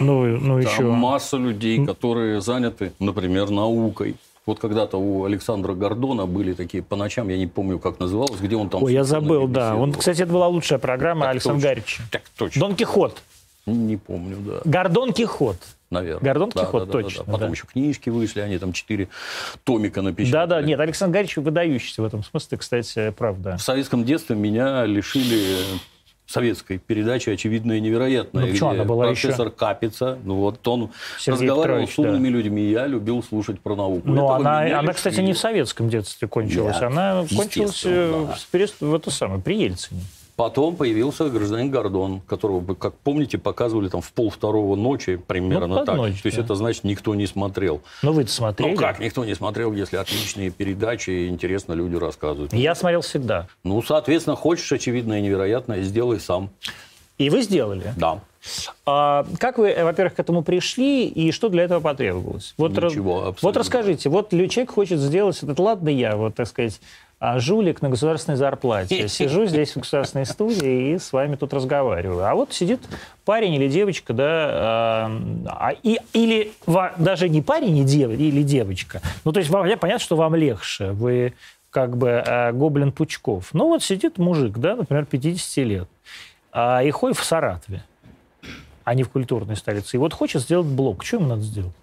Speaker 1: Ну, ну
Speaker 2: Там
Speaker 1: еще.
Speaker 2: масса людей, которые заняты, например, наукой. Вот когда-то у Александра Гордона были такие по ночам, я не помню, как называлось, где он там...
Speaker 1: Ой, я забыл, да. Он, кстати, это была лучшая программа
Speaker 2: Так
Speaker 1: Александра. Гарича.
Speaker 2: Так точно.
Speaker 1: Дон Кихот.
Speaker 2: Не помню, да.
Speaker 1: Гордон Кихот.
Speaker 2: Наверное.
Speaker 1: Гордон
Speaker 2: Да,
Speaker 1: Кихот,
Speaker 2: да, да, да,
Speaker 1: точно,
Speaker 2: да. Потом
Speaker 1: да.
Speaker 2: еще книжки вышли, они там четыре томика напечатали.
Speaker 1: Да-да, нет, Александр Гарич выдающийся в этом смысле, кстати, правда.
Speaker 2: В советском детстве меня лишили советской передачи «Очевидное и невероятное»,
Speaker 1: Ну,
Speaker 2: где
Speaker 1: она была
Speaker 2: профессор Капица, ну вот он
Speaker 1: Сергей
Speaker 2: разговаривал
Speaker 1: Петрович,
Speaker 2: с умными людьми, и я любил слушать про науку.
Speaker 1: Но
Speaker 2: Этого
Speaker 1: она, она, кстати, не в советском детстве кончилась.
Speaker 2: Нет,
Speaker 1: она кончилась э,
Speaker 2: да.
Speaker 1: в, перес- в это самое, при Ельцине.
Speaker 2: Потом появился гражданин Гордон, которого, вы, как помните, показывали там в пол второго ночи примерно
Speaker 1: Ну,
Speaker 2: так.
Speaker 1: ночь,
Speaker 2: То есть
Speaker 1: да.
Speaker 2: это значит, никто не смотрел.
Speaker 1: Ну, вы-то смотрели.
Speaker 2: Ну как никто не смотрел, если отличные передачи, и интересно люди рассказывают.
Speaker 1: Я смотрел всегда.
Speaker 2: Ну, соответственно, хочешь очевидное и невероятное, сделай сам.
Speaker 1: И вы сделали.
Speaker 2: Да.
Speaker 1: А как вы, во-первых, к этому пришли, и что для этого потребовалось? Вот,
Speaker 2: Ничего, абсолютно.
Speaker 1: вот расскажите, вот человек хочет сделать этот, ладно я, вот, так сказать, а, жулик на государственной зарплате. [laughs] Сижу здесь в государственной студии и с вами тут разговариваю. А вот сидит парень или девочка, да, а, а, и, или ва- даже не парень и дев, или девочка. Ну, то есть вам, понятно, что вам легче. Вы как бы а, гоблин Пучков. Ну, вот сидит мужик, да, например, 50 лет, а, и ходит в Саратове а не в культурной столице. И вот хочет сделать блог. Что ему надо сделать?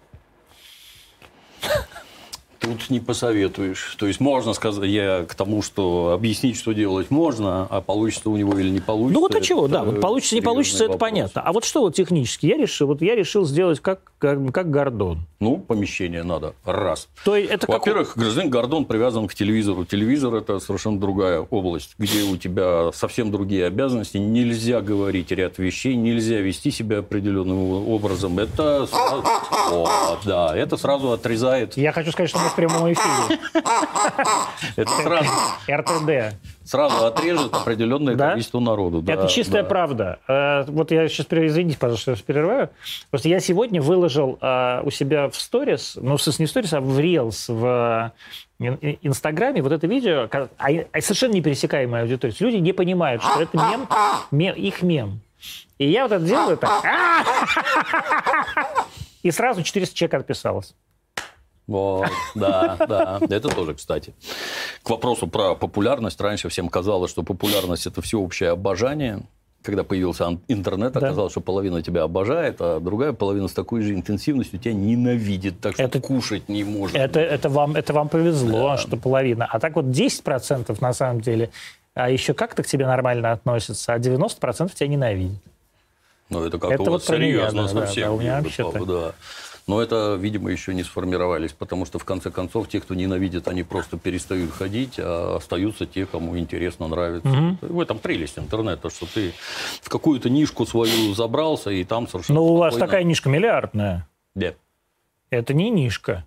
Speaker 2: Тут не посоветуешь. То есть можно сказать, я к тому, что объяснить, что делать можно, а получится у него или не получится.
Speaker 1: Ну вот а чего, да, вот получится, не получится, это
Speaker 2: вопрос.
Speaker 1: понятно. А вот что вот технически? Я решил, вот я решил сделать как, как, как Гордон.
Speaker 2: Ну, помещение надо. Раз.
Speaker 1: То есть это как...
Speaker 2: Во-первых, гражданин Гордон привязан к телевизору. Телевизор – это совершенно другая область, где у тебя совсем другие обязанности. Нельзя говорить ряд вещей, нельзя вести себя определенным образом. Это сразу, [laughs] О, да, это сразу отрезает.
Speaker 1: Я хочу сказать, что мы в прямом эфире. [laughs]
Speaker 2: Это сразу,
Speaker 1: РТД.
Speaker 2: Сразу отрежет [coughs] определенное
Speaker 1: Да?
Speaker 2: количество народу. Да,
Speaker 1: это чистая
Speaker 2: да.
Speaker 1: правда. Э, Вот я сейчас, извините, пожалуйста, что перерываю. Просто я сегодня выложил э, у себя в сторис, ну, в не в сторис, а в Reels, в э, ин- ин- Инстаграме, вот это видео, а- а совершенно непересекаемая аудитория. Люди не понимают, что это мем, мем- их мем. И я вот это делаю так. [coughs] И сразу 400 человек отписалось.
Speaker 2: Вот, да, да. Это тоже, кстати. К вопросу про популярность. Раньше всем казалось, что популярность – это всеобщее обожание. Когда появился интернет,
Speaker 1: Да.
Speaker 2: оказалось, что половина тебя обожает, а другая половина с такой же интенсивностью тебя ненавидит, так что
Speaker 1: Это-
Speaker 2: кушать не может.
Speaker 1: Это, это, вам, это вам повезло, что половина. А так вот 10% на самом деле а еще как-то к тебе нормально относятся, а 90% тебя ненавидят.
Speaker 2: Ну, это как
Speaker 1: Это
Speaker 2: у
Speaker 1: вот меня,
Speaker 2: серьезно
Speaker 1: да, да,
Speaker 2: совсем.
Speaker 1: да, у меня
Speaker 2: Юрий
Speaker 1: вообще
Speaker 2: Павлов,
Speaker 1: так.
Speaker 2: да. Но это, видимо, еще не сформировались, потому что, в конце концов, те, кто ненавидит, они просто перестают ходить, а остаются те, кому интересно, нравится. В этом прелесть интернета, что ты в какую-то нишку свою забрался, и там совершенно
Speaker 1: Но у вас
Speaker 2: спокойно-
Speaker 1: такая нишка миллиардная.
Speaker 2: Да.
Speaker 1: Это не нишка.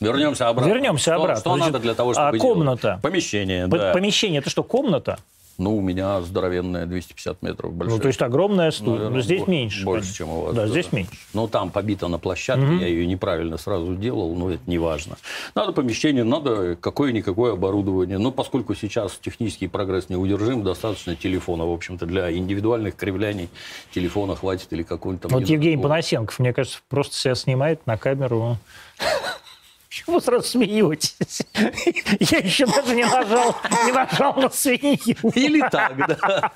Speaker 2: Вернемся обратно.
Speaker 1: Вернемся
Speaker 2: Что-
Speaker 1: обратно.
Speaker 2: Что,
Speaker 1: Значит,
Speaker 2: надо для того,
Speaker 1: а
Speaker 2: чтобы
Speaker 1: комната?
Speaker 2: делать? Помещение,
Speaker 1: П-
Speaker 2: да.
Speaker 1: Помещение это что, комната?
Speaker 2: Ну, у меня здоровенная 250 метров большая.
Speaker 1: Ну, то есть огромная студия.
Speaker 2: Наверное,
Speaker 1: здесь меньше.
Speaker 2: Больше, чем у вас.
Speaker 1: Да, здесь меньше.
Speaker 2: Ну, там побита на площадке, я ее неправильно сразу делал, но это не важно. Надо помещение, надо какое-никакое оборудование. Но поскольку сейчас технический прогресс неудержим, достаточно телефона, в общем-то, для индивидуальных кривляний телефона хватит или какой-нибудь там...
Speaker 1: Вот
Speaker 2: не
Speaker 1: Евгений Панасенков, мне кажется, просто себя снимает на камеру. Почему сразу смеетесь? [laughs] Я еще даже не нажал, не нажал на свинью.
Speaker 2: Или так, да.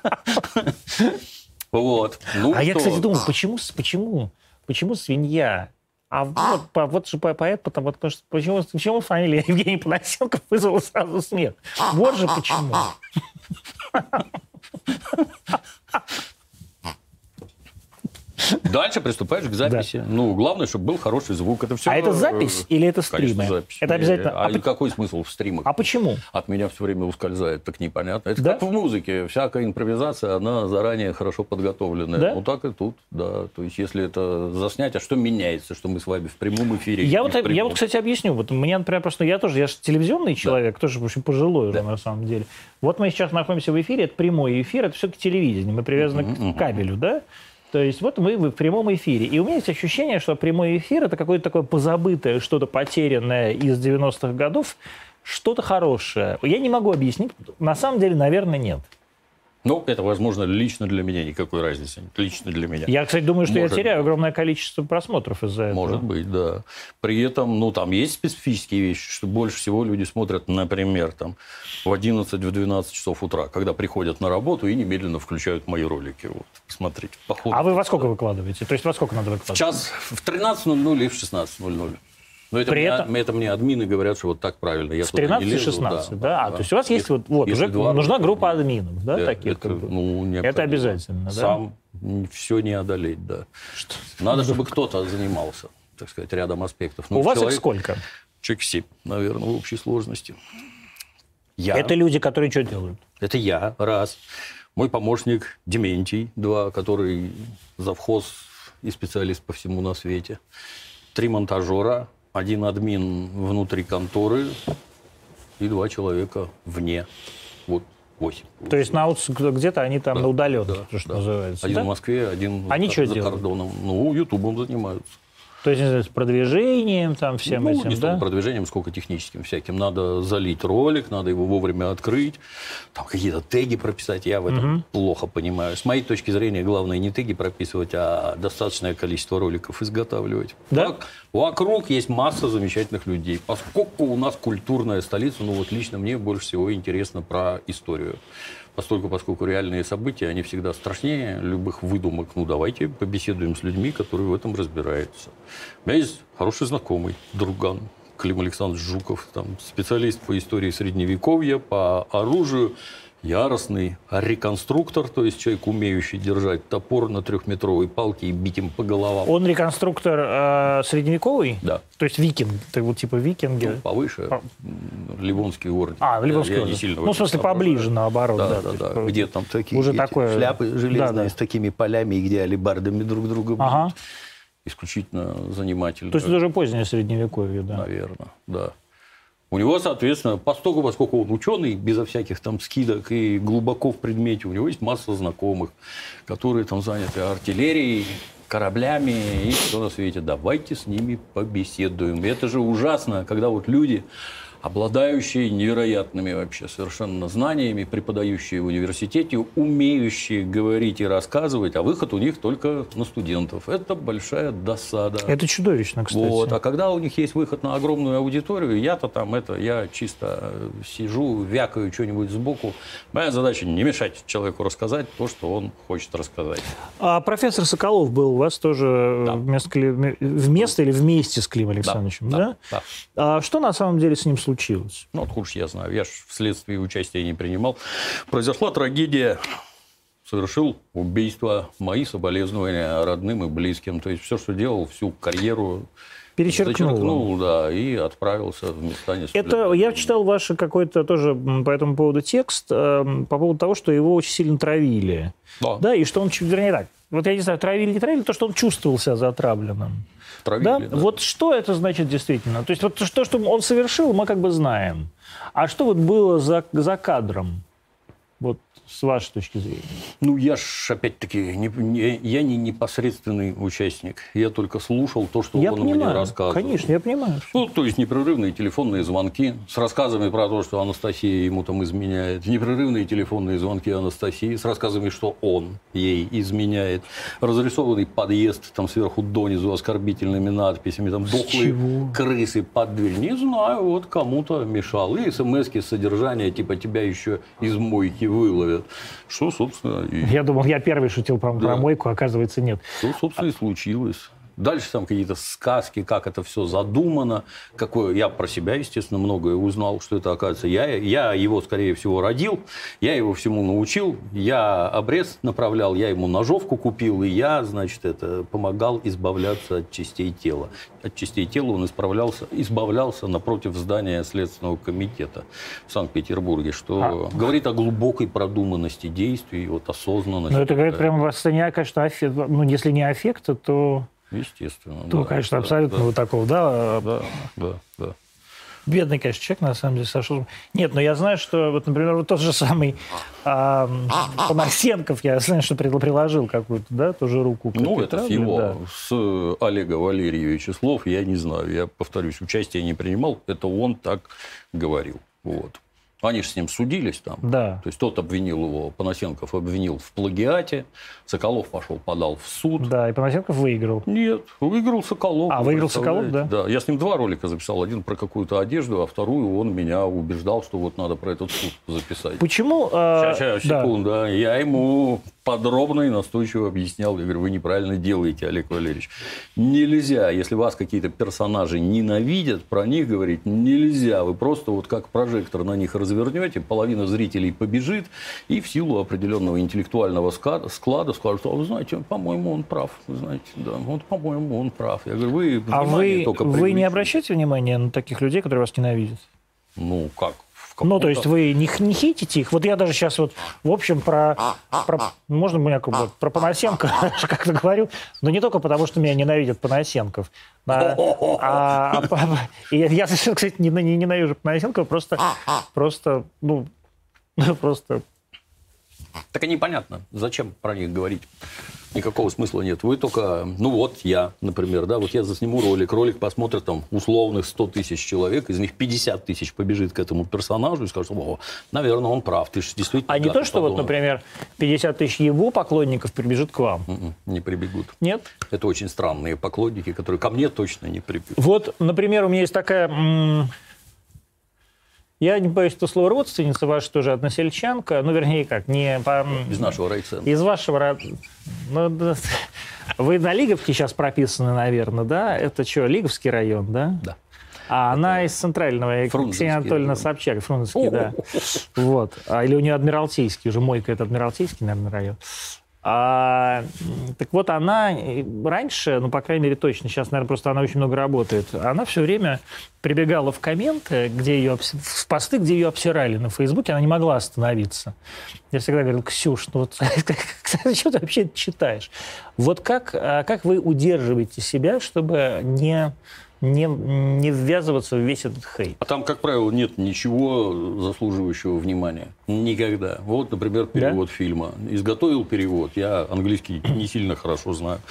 Speaker 2: Вот. Ну
Speaker 1: А я,
Speaker 2: что?
Speaker 1: кстати, думал, почему, почему, почему свинья? А вот, по- вот же по- поэт, потому, вот, потому что почему, почему фамилия Евгений Панасенков вызвала сразу смех? Вот же почему. [laughs]
Speaker 2: Дальше приступаешь к записи. Ну, главное, чтобы был хороший звук. Это все.
Speaker 1: А это запись или это стримы?
Speaker 2: Конечно, запись.
Speaker 1: Это обязательно-
Speaker 2: А,
Speaker 1: а по-
Speaker 2: какой смысл в стримах?
Speaker 1: А почему?
Speaker 2: От меня все время ускользает, так непонятно. Это
Speaker 1: Да?
Speaker 2: как в музыке. Всякая импровизация, она заранее хорошо подготовленная.
Speaker 1: Да?
Speaker 2: Вот так и тут, да. То есть, если это заснять, а что меняется, что мы с вами в прямом эфире?
Speaker 1: Я вот,
Speaker 2: в
Speaker 1: я
Speaker 2: прямом?
Speaker 1: вот, кстати, объясню. Вот мне, например, просто я тоже, я же телевизионный человек, тоже, в общем, пожилой уже, на самом деле. Вот мы сейчас находимся в эфире, это прямой эфир, это все-таки телевидение, мы привязаны к кабелю, да? То есть вот мы в прямом эфире. И у меня есть ощущение, что прямой эфир – это какое-то такое позабытое, что-то потерянное из 90-х годов, что-то хорошее. Я не могу объяснить. На самом деле, наверное, нет.
Speaker 2: Ну, это, возможно, лично для меня никакой разницы. Лично для меня.
Speaker 1: Я, кстати, думаю, что
Speaker 2: Может
Speaker 1: я теряю огромное количество просмотров из-за этого.
Speaker 2: Может быть, да. При этом, ну, там есть специфические вещи, что больше всего люди смотрят, например, там, в 11-12 часов утра, когда приходят на работу и немедленно включают мои ролики. Вот, посмотрите. по ходу.
Speaker 1: А вы во сколько выкладываете? То есть во сколько надо
Speaker 2: В
Speaker 1: выкладывать?
Speaker 2: час в 13.00 и в 16.00. Но это,
Speaker 1: При
Speaker 2: мне,
Speaker 1: этом-
Speaker 2: это мне админы говорят, что вот так правильно. Я
Speaker 1: С
Speaker 2: туда не
Speaker 1: 13 и
Speaker 2: лезу,
Speaker 1: 16, да? А, то есть у вас есть вот, вот
Speaker 2: если
Speaker 1: уже
Speaker 2: два
Speaker 1: нужна группа админов, да,
Speaker 2: да,
Speaker 1: таких?
Speaker 2: это,
Speaker 1: как бы?
Speaker 2: ну.
Speaker 1: Это обязательно, да?
Speaker 2: Сам все не одолеть, да. Надо, чтобы кто-то занимался, так сказать, рядом аспектов. Ну,
Speaker 1: У вас их сколько?
Speaker 2: Человек 7, наверное, в общей сложности. Я.
Speaker 1: Это люди, которые что делают?
Speaker 2: Это я, раз. Мой помощник Дементий, два, который завхоз и специалист по всему на свете. Три монтажера, один админ внутри конторы и два человека вне. Вот восемь.
Speaker 1: То есть на аутс- где-то они там
Speaker 2: Да,
Speaker 1: на удаленке,
Speaker 2: да,
Speaker 1: что
Speaker 2: да.
Speaker 1: называется.
Speaker 2: Один
Speaker 1: да?
Speaker 2: в Москве, один
Speaker 1: Они
Speaker 2: за,
Speaker 1: что
Speaker 2: за
Speaker 1: делают?
Speaker 2: кордоном. Ну, ютубом занимаются.
Speaker 1: То есть не знаю, с продвижением, там всем
Speaker 2: ну,
Speaker 1: этим,
Speaker 2: не
Speaker 1: да?
Speaker 2: продвижением, сколько техническим всяким. Надо залить ролик, надо его вовремя открыть, там какие-то теги прописать. Я в этом плохо понимаю. С моей точки зрения, главное не теги прописывать, а достаточное количество роликов изготавливать.
Speaker 1: Да?
Speaker 2: Вок- Вокруг есть масса замечательных людей. Поскольку у нас культурная столица, ну вот лично мне больше всего интересно про историю. Постольку, поскольку реальные события, они всегда страшнее любых выдумок. Ну, давайте побеседуем с людьми, которые в этом разбираются. У меня есть хороший знакомый, друган, Клим Александрович Жуков, там, специалист по истории Средневековья, по оружию, яростный реконструктор, то есть человек, умеющий держать топор на трехметровой палке и бить им по головам.
Speaker 1: Он реконструктор э, средневековый?
Speaker 2: Да.
Speaker 1: То есть викинг, ты вот типа викинги?
Speaker 2: Ну, повыше,
Speaker 1: По-
Speaker 2: Ливонский орден.
Speaker 1: А, Ливонский
Speaker 2: Я
Speaker 1: орден.
Speaker 2: не сильно
Speaker 1: Ну, в смысле, поближе, наоборот,
Speaker 2: Да,
Speaker 1: да,
Speaker 2: да, да.
Speaker 1: типа,
Speaker 2: Где там такие
Speaker 1: уже такое-
Speaker 2: шляпы железные
Speaker 1: Да, да.
Speaker 2: с такими полями, где алибардами друг друга.
Speaker 1: Ага.
Speaker 2: Исключительно занимательно.
Speaker 1: То есть это уже позднее средневековье, да.
Speaker 2: Наверное, да. У него, соответственно, поскольку, поскольку он ученый, безо всяких там скидок и глубоко в предмете, у него есть масса знакомых, которые там заняты артиллерией, кораблями и все на свете. Давайте с ними побеседуем. И это же ужасно, когда вот люди, обладающие невероятными вообще совершенно знаниями, преподающие в университете, умеющие говорить и рассказывать, а выход у них только на студентов. Это большая досада.
Speaker 1: Это чудовищно, кстати.
Speaker 2: Вот. А когда у них есть выход на огромную аудиторию, я-то там это, я чисто э, сижу, вякаю что-нибудь сбоку. Моя задача не мешать человеку рассказать то, что он хочет рассказать.
Speaker 1: А профессор Соколов был у вас тоже
Speaker 2: Да.
Speaker 1: вместо, Кли- вместо или вместе с Климом Александровичем, да?
Speaker 2: да.
Speaker 1: А что на самом деле с ним случилось?
Speaker 2: Ну, откуда ж я знаю? Я ж вследствие участия не принимал. Произошла трагедия совершил убийство, мои соболезнования родным и близким. То есть все, что делал, всю карьеру
Speaker 1: Перечеркнул.
Speaker 2: зачеркнул, да, и отправился в места не
Speaker 1: Это я читал ваш какой-то тоже по этому поводу текст э, по поводу того, что его очень сильно травили.
Speaker 2: Да.
Speaker 1: Да, и что он, вернее так, вот я не знаю, травили, не травили, то, что он чувствовал себя затравленным.
Speaker 2: Травили,
Speaker 1: да?
Speaker 2: да.
Speaker 1: Вот что это значит действительно? То есть вот то, что он совершил, мы как бы знаем. А что вот было за, за кадром? С вашей точки зрения.
Speaker 2: Ну, я ж, опять-таки, не, не- я не непосредственный участник. Я только слушал то, что
Speaker 1: я
Speaker 2: он мне
Speaker 1: понимаю.
Speaker 2: рассказывал.
Speaker 1: Конечно, я понимаю.
Speaker 2: Ну, то есть непрерывные телефонные звонки с рассказами про то, что Анастасия ему там изменяет. Непрерывные телефонные звонки Анастасии с рассказами, что он ей изменяет. Разрисованный подъезд там сверху донизу оскорбительными надписями. Там дохлые крысы под дверь. Не знаю, вот кому-то мешал. И смс содержания, типа тебя еще из мойки выловят. Что, собственно, и,
Speaker 1: Я думал, я первый шутил про, про
Speaker 2: Да.
Speaker 1: мойку, оказывается, нет.
Speaker 2: что, собственно, и случилось. Дальше там какие-то сказки, как это все задумано. Какое... Я про себя, естественно, многое узнал, что это оказывается. Я, я его, скорее всего, родил, я его всему научил, я обрез направлял, я ему ножовку купил, и я, значит, это помогал избавляться от частей тела. От частей тела он исправлялся, избавлялся напротив здания Следственного комитета в Санкт-Петербурге, что говорит о глубокой продуманности действий, вот осознанности.
Speaker 1: Но это говорит прямо состояние, конечно, аффекта. Ну, если не аффекта, то,
Speaker 2: Естественно.
Speaker 1: то
Speaker 2: да,
Speaker 1: конечно,
Speaker 2: да,
Speaker 1: абсолютно
Speaker 2: да.
Speaker 1: вот такого, да,
Speaker 2: Да, да, да.
Speaker 1: Бедный, конечно, человек, на самом деле, сошел. Нет, но я знаю, что, вот, например, вот тот же самый а, м, Панасенков, я знаю, что прил- приложил какую-то, да, тоже руку.
Speaker 2: Ну, это
Speaker 1: травле,
Speaker 2: его,
Speaker 1: да.
Speaker 2: с Олега Валерьевича слов, я не знаю. Я, повторюсь, участия не принимал. Это он так говорил. Вот. Они же с ним судились там.
Speaker 1: Да.
Speaker 2: То есть тот обвинил его, Панасенков обвинил в плагиате, Соколов пошел, подал в суд.
Speaker 1: Да, и Панасенков выиграл.
Speaker 2: Нет, выиграл Соколов.
Speaker 1: А,
Speaker 2: вы
Speaker 1: выиграл? Соколов, да?
Speaker 2: Да, я с ним два ролика записал. Один про какую-то одежду, а вторую он меня убеждал, что вот надо про этот суд записать.
Speaker 1: Почему...
Speaker 2: Сейчас,
Speaker 1: да.
Speaker 2: секунду. Я ему подробно и настойчиво объяснял. Я говорю, вы неправильно делаете, Олег Валерьевич. Нельзя, если вас какие-то персонажи ненавидят, про них говорить нельзя. Вы просто вот как прожектор на них развернете, половина зрителей побежит, и в силу определенного интеллектуального склада скажут, а вы знаете, по-моему, он прав. Вы знаете, да, вот, по-моему, он прав. Я говорю, вы
Speaker 1: А вы,
Speaker 2: только
Speaker 1: вы не
Speaker 2: привлеките».
Speaker 1: обращаете внимания на таких людей, которые вас ненавидят?
Speaker 2: Ну, как?
Speaker 1: Ну, то есть вы не, не хейтите их? Вот я даже сейчас вот, в общем, про... про можно мне как бы про Панасенко [laughs] как-то говорю, но не только потому, что меня ненавидят Панасенков. А, а- а и я, совершенно, [laughs] кстати, не, не ненавижу Панасенкова, просто, просто, ну, [laughs] просто...
Speaker 2: Так и непонятно, зачем про них говорить. Никакого смысла нет. Вы только, ну вот я, например, да, вот я засниму ролик, ролик посмотрит там условных 100 тысяч человек, из них 50 тысяч побежит к этому персонажу и скажет, о, наверное, он прав, ты же действительно...
Speaker 1: А не то, что вот,
Speaker 2: подонок».
Speaker 1: например, 50 тысяч его поклонников прибежит к вам.
Speaker 2: М-м, Не прибегут.
Speaker 1: Нет?
Speaker 2: Это очень странные поклонники, которые ко мне точно не прибегут.
Speaker 1: Вот, например, у меня есть такая... Я не боюсь этого слова родственница ваша тоже односельчанка, ну, вернее, как, не по...
Speaker 2: Из нашего райцентра.
Speaker 1: Из вашего... род- Ну, да. Вы на Лиговке сейчас прописаны, наверное, да? Это что, Лиговский район, да?
Speaker 2: Да.
Speaker 1: А она из центрального, Ксения Анатольевна
Speaker 2: район.
Speaker 1: Собчак, Фрунзенский, да. Вот. А, или у нее Адмиралтейский, уже Мойка это Адмиралтейский, наверное, район. А, так вот, она раньше, ну, по крайней мере, точно, сейчас, наверное, просто она очень много работает, она все время прибегала в комменты, где ее, в посты, где ее обсирали на Фейсбуке, она не могла остановиться. Я всегда говорил, Ксюш, ну вот [laughs] зачем ты вообще читаешь? Вот как, а, как вы удерживаете себя, чтобы не, не, не ввязываться в весь этот хейт?
Speaker 2: А там, как правило, нет ничего заслуживающего внимания. Никогда. Вот, например, перевод фильма. Изготовил перевод. Я английский не сильно хорошо знаю.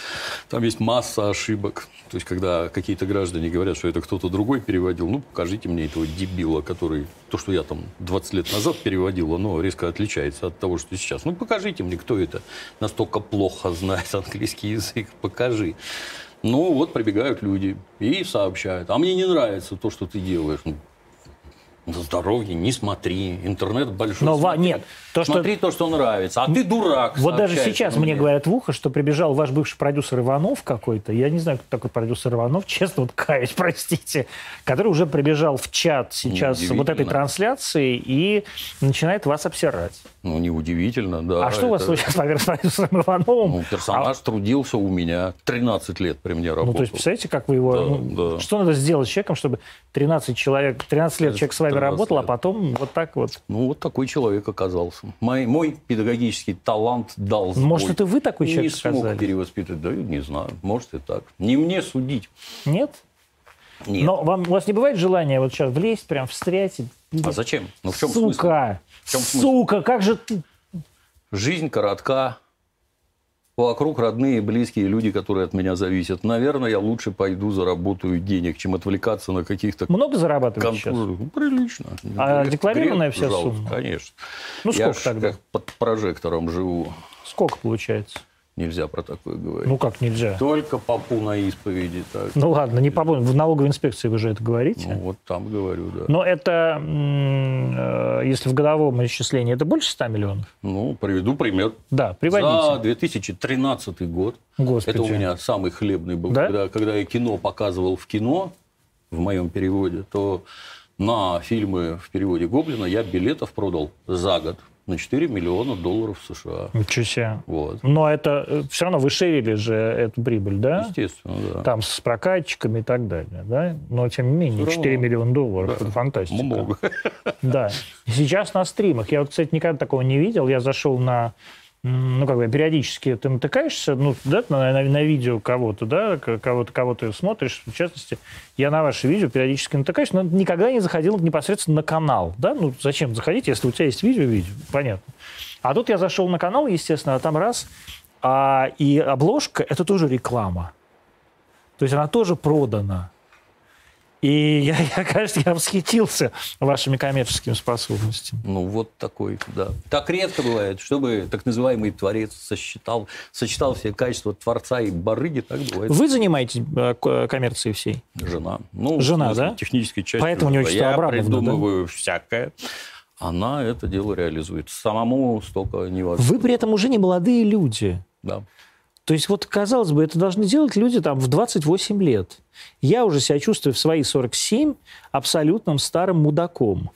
Speaker 2: Там есть масса ошибок. То есть, когда какие-то граждане говорят, что это кто-то другой переводил, ну, покажите мне этого дебила, который... То, что я там 20 лет назад переводил, оно резко отличается от того, что сейчас. Ну, покажите мне, кто это настолько плохо знает английский язык. Покажи. Ну, вот прибегают люди и сообщают. А мне не нравится то, что ты делаешь. Ну, На здоровье не смотри. Интернет большой.
Speaker 1: Но
Speaker 2: смотри.
Speaker 1: нет, то, что-
Speaker 2: Смотри то, что нравится. А ты дурак.
Speaker 1: Вот даже сейчас мне говорят в ухо, что прибежал ваш бывший продюсер Иванов какой-то. Я не знаю, кто такой продюсер Иванов, [laughs] честно, вот каюсь, простите. Который уже прибежал в чат сейчас вот этой трансляции и начинает вас обсирать.
Speaker 2: Ну, неудивительно, да.
Speaker 1: а что у вас
Speaker 2: это-
Speaker 1: случилось, [laughs] во-первых, с продюсером Ивановым?
Speaker 2: Ну, персонаж трудился у меня 13 лет при мне
Speaker 1: Ну,
Speaker 2: работал.
Speaker 1: то есть, представляете, как вы его...
Speaker 2: Да,
Speaker 1: ну,
Speaker 2: да.
Speaker 1: Что надо сделать с человеком, чтобы 13 человек, 13 лет человек с вами
Speaker 2: 13
Speaker 1: работал, а
Speaker 2: лет.
Speaker 1: потом вот так вот...
Speaker 2: Ну, вот такой человек оказался. Мой, мой педагогический талант дал сбой.
Speaker 1: Может, это вы такой человек
Speaker 2: Не смог
Speaker 1: оказались?
Speaker 2: перевоспитать. Да, не знаю. Может, и так. Не мне судить.
Speaker 1: Нет?
Speaker 2: Нет.
Speaker 1: Но вам, у вас не бывает желания вот сейчас влезть, прям встрять? и-
Speaker 2: А зачем? Ну, в чем смысл?
Speaker 1: Сука!
Speaker 2: В чем смысл?
Speaker 1: Сука, как же ты...
Speaker 2: Жизнь коротка. Вокруг родные и близкие люди, которые от меня зависят. Наверное, я лучше пойду заработаю денег, чем отвлекаться на каких-то
Speaker 1: Много зарабатываете сейчас?
Speaker 2: контур. Ну, Прилично.
Speaker 1: А
Speaker 2: Грех-
Speaker 1: декларированная вся сумма?
Speaker 2: Конечно.
Speaker 1: Ну,
Speaker 2: я
Speaker 1: сколько
Speaker 2: ж
Speaker 1: тогда?
Speaker 2: как под прожектором живу.
Speaker 1: Сколько получается?
Speaker 2: Нельзя про такое говорить.
Speaker 1: Ну как нельзя?
Speaker 2: Только попу на исповеди. Так.
Speaker 1: Ну ладно, не побудем. В налоговой инспекции вы же это говорите.
Speaker 2: Ну, вот там говорю, да.
Speaker 1: Но это, э, если в годовом исчислении, это больше 100 миллионов?
Speaker 2: Ну, приведу пример.
Speaker 1: Да,
Speaker 2: За
Speaker 1: приводите.
Speaker 2: 2013 год.
Speaker 1: Господи.
Speaker 2: Это у меня самый хлебный был.
Speaker 1: Да?
Speaker 2: Когда, когда я кино показывал в кино, в моем переводе, то на фильмы в переводе Гоблина я билетов продал за год на 4 миллиона долларов США.
Speaker 1: Ничего себе.
Speaker 2: Вот.
Speaker 1: Но это все равно вы шерили же эту прибыль, да?
Speaker 2: Естественно, да.
Speaker 1: Там с прокатчиками и так далее, да? Но тем не менее,
Speaker 2: Всё
Speaker 1: 4
Speaker 2: равно.
Speaker 1: миллиона долларов, это фантастика.
Speaker 2: Много.
Speaker 1: Да. Сейчас на стримах. Я вот, кстати, никогда такого не видел. Я зашел на ну, как бы, периодически ты натыкаешься, ну, да, на, на- на видео кого-то, да, кого-то, кого ты смотришь, в частности, я на ваши видео периодически натыкаюсь, но никогда не заходил непосредственно на канал, да, ну, зачем заходить, если у тебя есть видео, видео, понятно. А тут я зашел на канал, естественно, а там раз, а, и обложка – это тоже реклама. То есть она тоже продана. И я, [laughs] я, конечно, я восхитился вашими коммерческими способностями.
Speaker 2: Ну, вот такой, да. Так редко бывает, чтобы так называемый творец сосчитал, сочетал все качества творца и барыги, так бывает.
Speaker 1: Вы занимаетесь э, коммерцией всей?
Speaker 2: Жена. Ну,
Speaker 1: Жена, да?
Speaker 2: Технической части.
Speaker 1: Поэтому не отчество
Speaker 2: Я
Speaker 1: Абрамовна, да?
Speaker 2: придумываю всякое. Она это дело реализует. Самому столько невозможно.
Speaker 1: Вы при этом уже не молодые люди.
Speaker 2: Да.
Speaker 1: То есть вот, казалось бы, это должны делать люди там в 28 лет. Я уже себя чувствую в свои 47 абсолютным старым мудаком.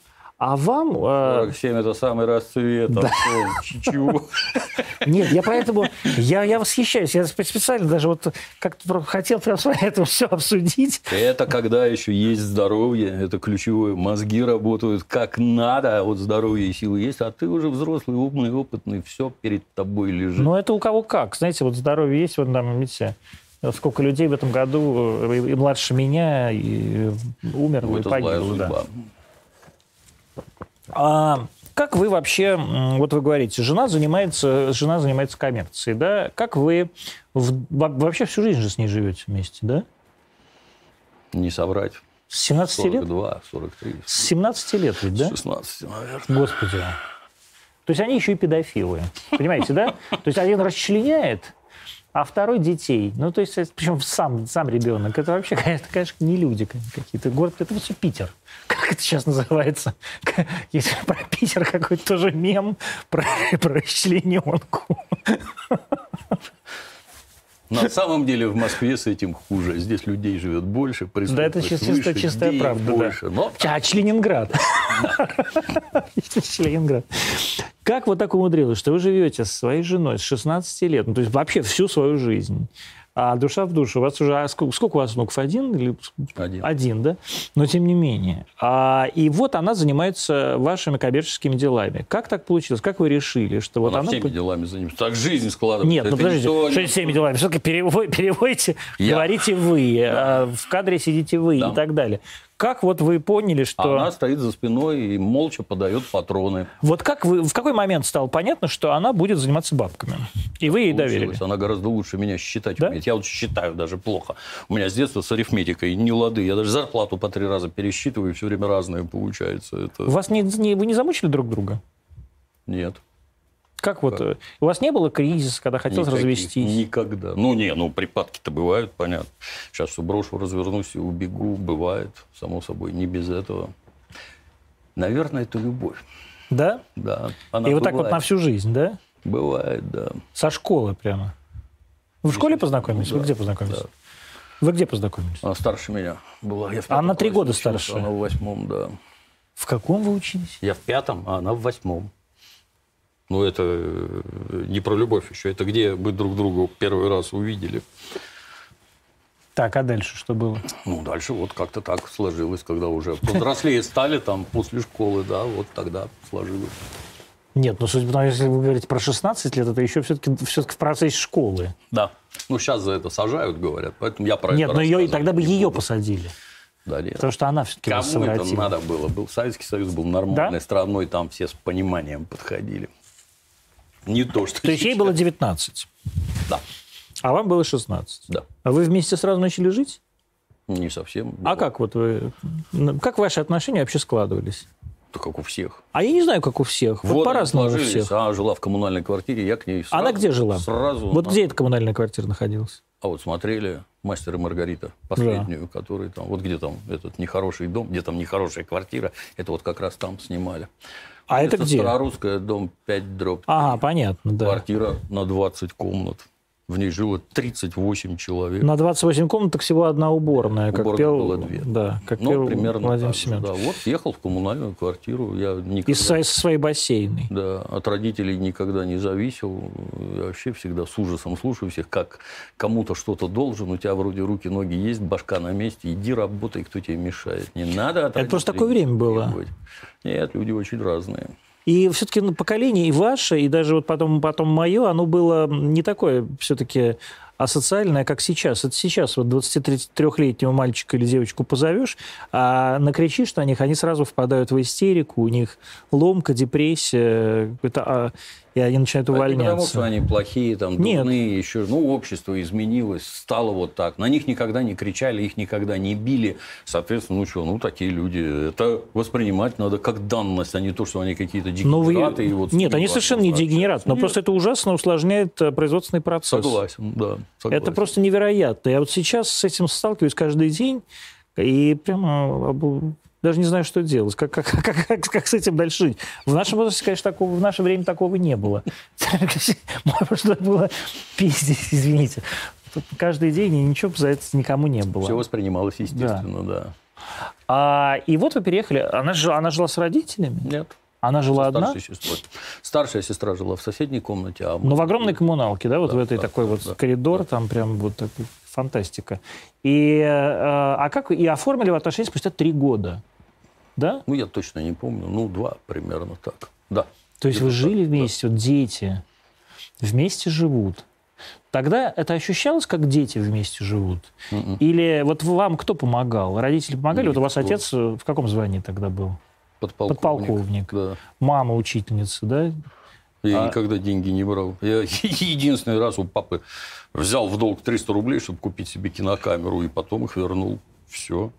Speaker 1: А вам... э,
Speaker 2: 47 это самый расцвет. Антон, чичу.
Speaker 1: Нет, я поэтому... Я, я восхищаюсь. Я спе- специально даже вот как-то хотел прям с вами это все обсудить.
Speaker 2: Это когда еще есть здоровье, это ключевое. Мозги работают как надо, а вот здоровье и силы есть, а ты уже взрослый, умный, опытный, все перед тобой лежит.
Speaker 1: Но это у кого как. Знаете, вот здоровье есть, вот там, видите, сколько людей в этом году э, и, и младше меня и умерло,
Speaker 2: Ну,
Speaker 1: и погибло. да. А как вы вообще, вот вы говорите, жена занимается, жена занимается коммерцией, да? Как вы в- во- вообще всю жизнь же с ней живете вместе, да?
Speaker 2: Не соврать.
Speaker 1: С 17 лет?
Speaker 2: 42, 43,
Speaker 1: С 17 лет ведь, да?
Speaker 2: 16, наверное.
Speaker 1: Господи. То есть они еще и педофилы. Понимаете, да? То есть один расчленяет, а второй детей. Ну, то есть, причем сам, сам ребенок. Это вообще, конечно, конечно, не люди какие-то. Город, это все Питер. [laughs] Как это сейчас называется? [laughs] Есть про Питер какой-то тоже мем про, про расчлененку. [laughs]
Speaker 2: На самом деле в Москве с этим хуже. Здесь людей живет больше,
Speaker 1: Да, это чисто, чистая правда. да.
Speaker 2: больше. Но
Speaker 1: А, Членинград. Членинград. Как вот так умудрилось, что вы живете со своей женой с 16 лет, ну, то есть вообще всю свою жизнь, а душа в душу, у вас уже, а сколько, сколько у вас внуков, один? Или...
Speaker 2: Один.
Speaker 1: Один, да? Но тем не менее. А, и вот она занимается вашими коммерческими делами. Как так получилось? Как вы решили, что вот
Speaker 2: она
Speaker 1: она...
Speaker 2: всеми делами занимается. Так жизнь складывается.
Speaker 1: Нет, ну подождите,
Speaker 2: никто
Speaker 1: что всеми делами? Все-таки переводите,
Speaker 2: Я.
Speaker 1: говорите вы, а в кадре сидите вы
Speaker 2: Да.
Speaker 1: и так далее. Как вот вы поняли, что...
Speaker 2: Она стоит за спиной и молча подает патроны.
Speaker 1: Вот как вы, в какой момент стало понятно, что она будет заниматься бабками? И вы ей доверили?
Speaker 2: Получилось. Она гораздо лучше меня считать
Speaker 1: Да?
Speaker 2: умеет. Я вот считаю даже плохо. У меня с детства с арифметикой не лады. Я даже зарплату по три раза пересчитываю, и все время разное получается. Это...
Speaker 1: Вас не, не- вы не замучили друг друга?
Speaker 2: Нет.
Speaker 1: Как вот? э, У вас не было кризиса, когда хотелось
Speaker 2: Никаких.
Speaker 1: развестись?
Speaker 2: Никогда. Ну, не, ну, припадки-то бывают, понятно. Сейчас все брошу, развернусь и убегу. Бывает, само собой, не без этого. Наверное, это любовь.
Speaker 1: Да?
Speaker 2: Да. Она
Speaker 1: И вот так вот
Speaker 2: бывает.
Speaker 1: на всю жизнь, да?
Speaker 2: Бывает, да.
Speaker 1: Со школы прямо. Вы в школе познакомились? Вы
Speaker 2: Да,
Speaker 1: где познакомились?
Speaker 2: да.
Speaker 1: Вы где познакомились?
Speaker 2: Она старше меня была. Я в
Speaker 1: А на три года
Speaker 2: учился,
Speaker 1: старше?
Speaker 2: Она в восьмом, да.
Speaker 1: В каком вы учились?
Speaker 2: Я в пятом, а она в восьмом. Ну, это э, не про любовь еще. Это где мы друг друга первый раз увидели.
Speaker 1: Так, а дальше что было?
Speaker 2: Ну, дальше вот как-то так сложилось, когда уже повзрослее стали, там, после школы, да, вот тогда сложилось.
Speaker 1: Нет, ну, судя по тому, если вы говорите про 16 лет, это еще все-таки все в процессе школы.
Speaker 2: Да. Ну, сейчас за это сажают, говорят, поэтому я про
Speaker 1: Нет,
Speaker 2: это
Speaker 1: но ее, тогда бы ее
Speaker 2: буду.
Speaker 1: посадили.
Speaker 2: Да, нет.
Speaker 1: Потому что она все-таки
Speaker 2: Кому это надо было? Был Советский Союз был нормальной
Speaker 1: Да?
Speaker 2: страной, там все с пониманием подходили. Не то, что
Speaker 1: То есть ей было 19,
Speaker 2: Да,
Speaker 1: а вам было 16.
Speaker 2: да.
Speaker 1: А вы вместе сразу начали жить?
Speaker 2: Не совсем.
Speaker 1: А как вот вы... Как ваши отношения вообще складывались?
Speaker 2: Да как у всех.
Speaker 1: А я не знаю, как у всех. Вот,
Speaker 2: они
Speaker 1: по-разному у всех.
Speaker 2: Она жила в коммунальной квартире, я к ней сразу...
Speaker 1: Она где жила?
Speaker 2: Сразу.
Speaker 1: Вот
Speaker 2: на-
Speaker 1: где эта коммунальная квартира находилась?
Speaker 2: А вот смотрели «Мастер и Маргарита», последнюю, который там... Вот где там этот нехороший дом, где там нехорошая квартира, это вот как раз там снимали.
Speaker 1: А это где?
Speaker 2: Старорусская, дом 5 дробь.
Speaker 1: Ага, понятно, да.
Speaker 2: Квартира на 20 комнат. В ней жило 38 человек.
Speaker 1: На 28 комнаток всего одна уборная, как
Speaker 2: Уборных
Speaker 1: пел,
Speaker 2: было две.
Speaker 1: Да, как
Speaker 2: Ну,
Speaker 1: пел
Speaker 2: примерно
Speaker 1: Владимир
Speaker 2: так
Speaker 1: Семенович.
Speaker 2: да. Вот ехал в коммунальную квартиру. Я никогда...
Speaker 1: И со, со своей бассейной.
Speaker 2: Да, от родителей никогда не зависел. Я вообще всегда с ужасом слушаю всех, как кому-то что-то должен, у тебя вроде руки, ноги есть, башка на месте, иди работай, кто тебе мешает. Не надо от
Speaker 1: Это просто такое время было.
Speaker 2: требовать. Нет, люди очень разные.
Speaker 1: И все-таки поколение и ваше, и даже вот потом, потом мое, оно было не такое все-таки асоциальное, как сейчас. Это сейчас вот 23-летнего мальчика или девочку позовешь, а накричишь на них, они сразу впадают в истерику, у них ломка, депрессия, это, а, и они начинают
Speaker 2: Это не потому,
Speaker 1: увольняться.
Speaker 2: что они плохие, там,
Speaker 1: Нет.
Speaker 2: дурные, еще. Ну, общество изменилось, стало вот так. На них никогда не кричали, их никогда не били. Соответственно, ну что, ну, такие люди. Это воспринимать надо как данность, а не то, что они какие-то
Speaker 1: вы-
Speaker 2: дегенераты. и вот
Speaker 1: Нет, они совершенно не дегенераты, но
Speaker 2: Нет,
Speaker 1: просто это ужасно усложняет э, производственный процесс.
Speaker 2: Согласен, да. согласен.
Speaker 1: Это просто невероятно. Я вот сейчас с этим сталкиваюсь каждый день, и прямо даже не знаю, что делать, как, как, [laughs] как, как, как с этим дальше жить. В нашем возрасте, конечно, такого, в наше время такого не было. [laughs] Что [laughs] было пиздец, извините. Каждый день, и ничего за это никому не
Speaker 2: Все
Speaker 1: было.
Speaker 2: воспринималось естественно, да.
Speaker 1: А, и вот вы переехали. Она жила, она жила с родителями?
Speaker 2: Нет.
Speaker 1: Она жила одна?
Speaker 2: сестрой. Старшая сестра жила в соседней комнате, а мы-
Speaker 1: Ну, в огромной коммуналке, да, вот
Speaker 2: Да,
Speaker 1: в этой
Speaker 2: да,
Speaker 1: такой
Speaker 2: да,
Speaker 1: вот
Speaker 2: да.
Speaker 1: коридор, там прям вот такой, фантастика. И, э, а как и оформили в отношения спустя три года, да?
Speaker 2: Ну, я точно не помню. Ну, два примерно так. Да.
Speaker 1: То есть вы жили
Speaker 2: так, да.
Speaker 1: вместе, вот дети вместе живут. Тогда это ощущалось, как дети вместе живут?
Speaker 2: Мгм.
Speaker 1: Или вот вам кто помогал? Родители помогали? Вот у вас
Speaker 2: Никто.
Speaker 1: отец э, в каком звании тогда был?
Speaker 2: Подполковник.
Speaker 1: Подполковник.
Speaker 2: Да.
Speaker 1: Мама учительница, да?
Speaker 2: Я
Speaker 1: А-
Speaker 2: никогда деньги не брал. Я [laughs] единственный раз у папы взял в долг 300 рублей, чтобы купить себе кинокамеру, и потом их вернул. Все.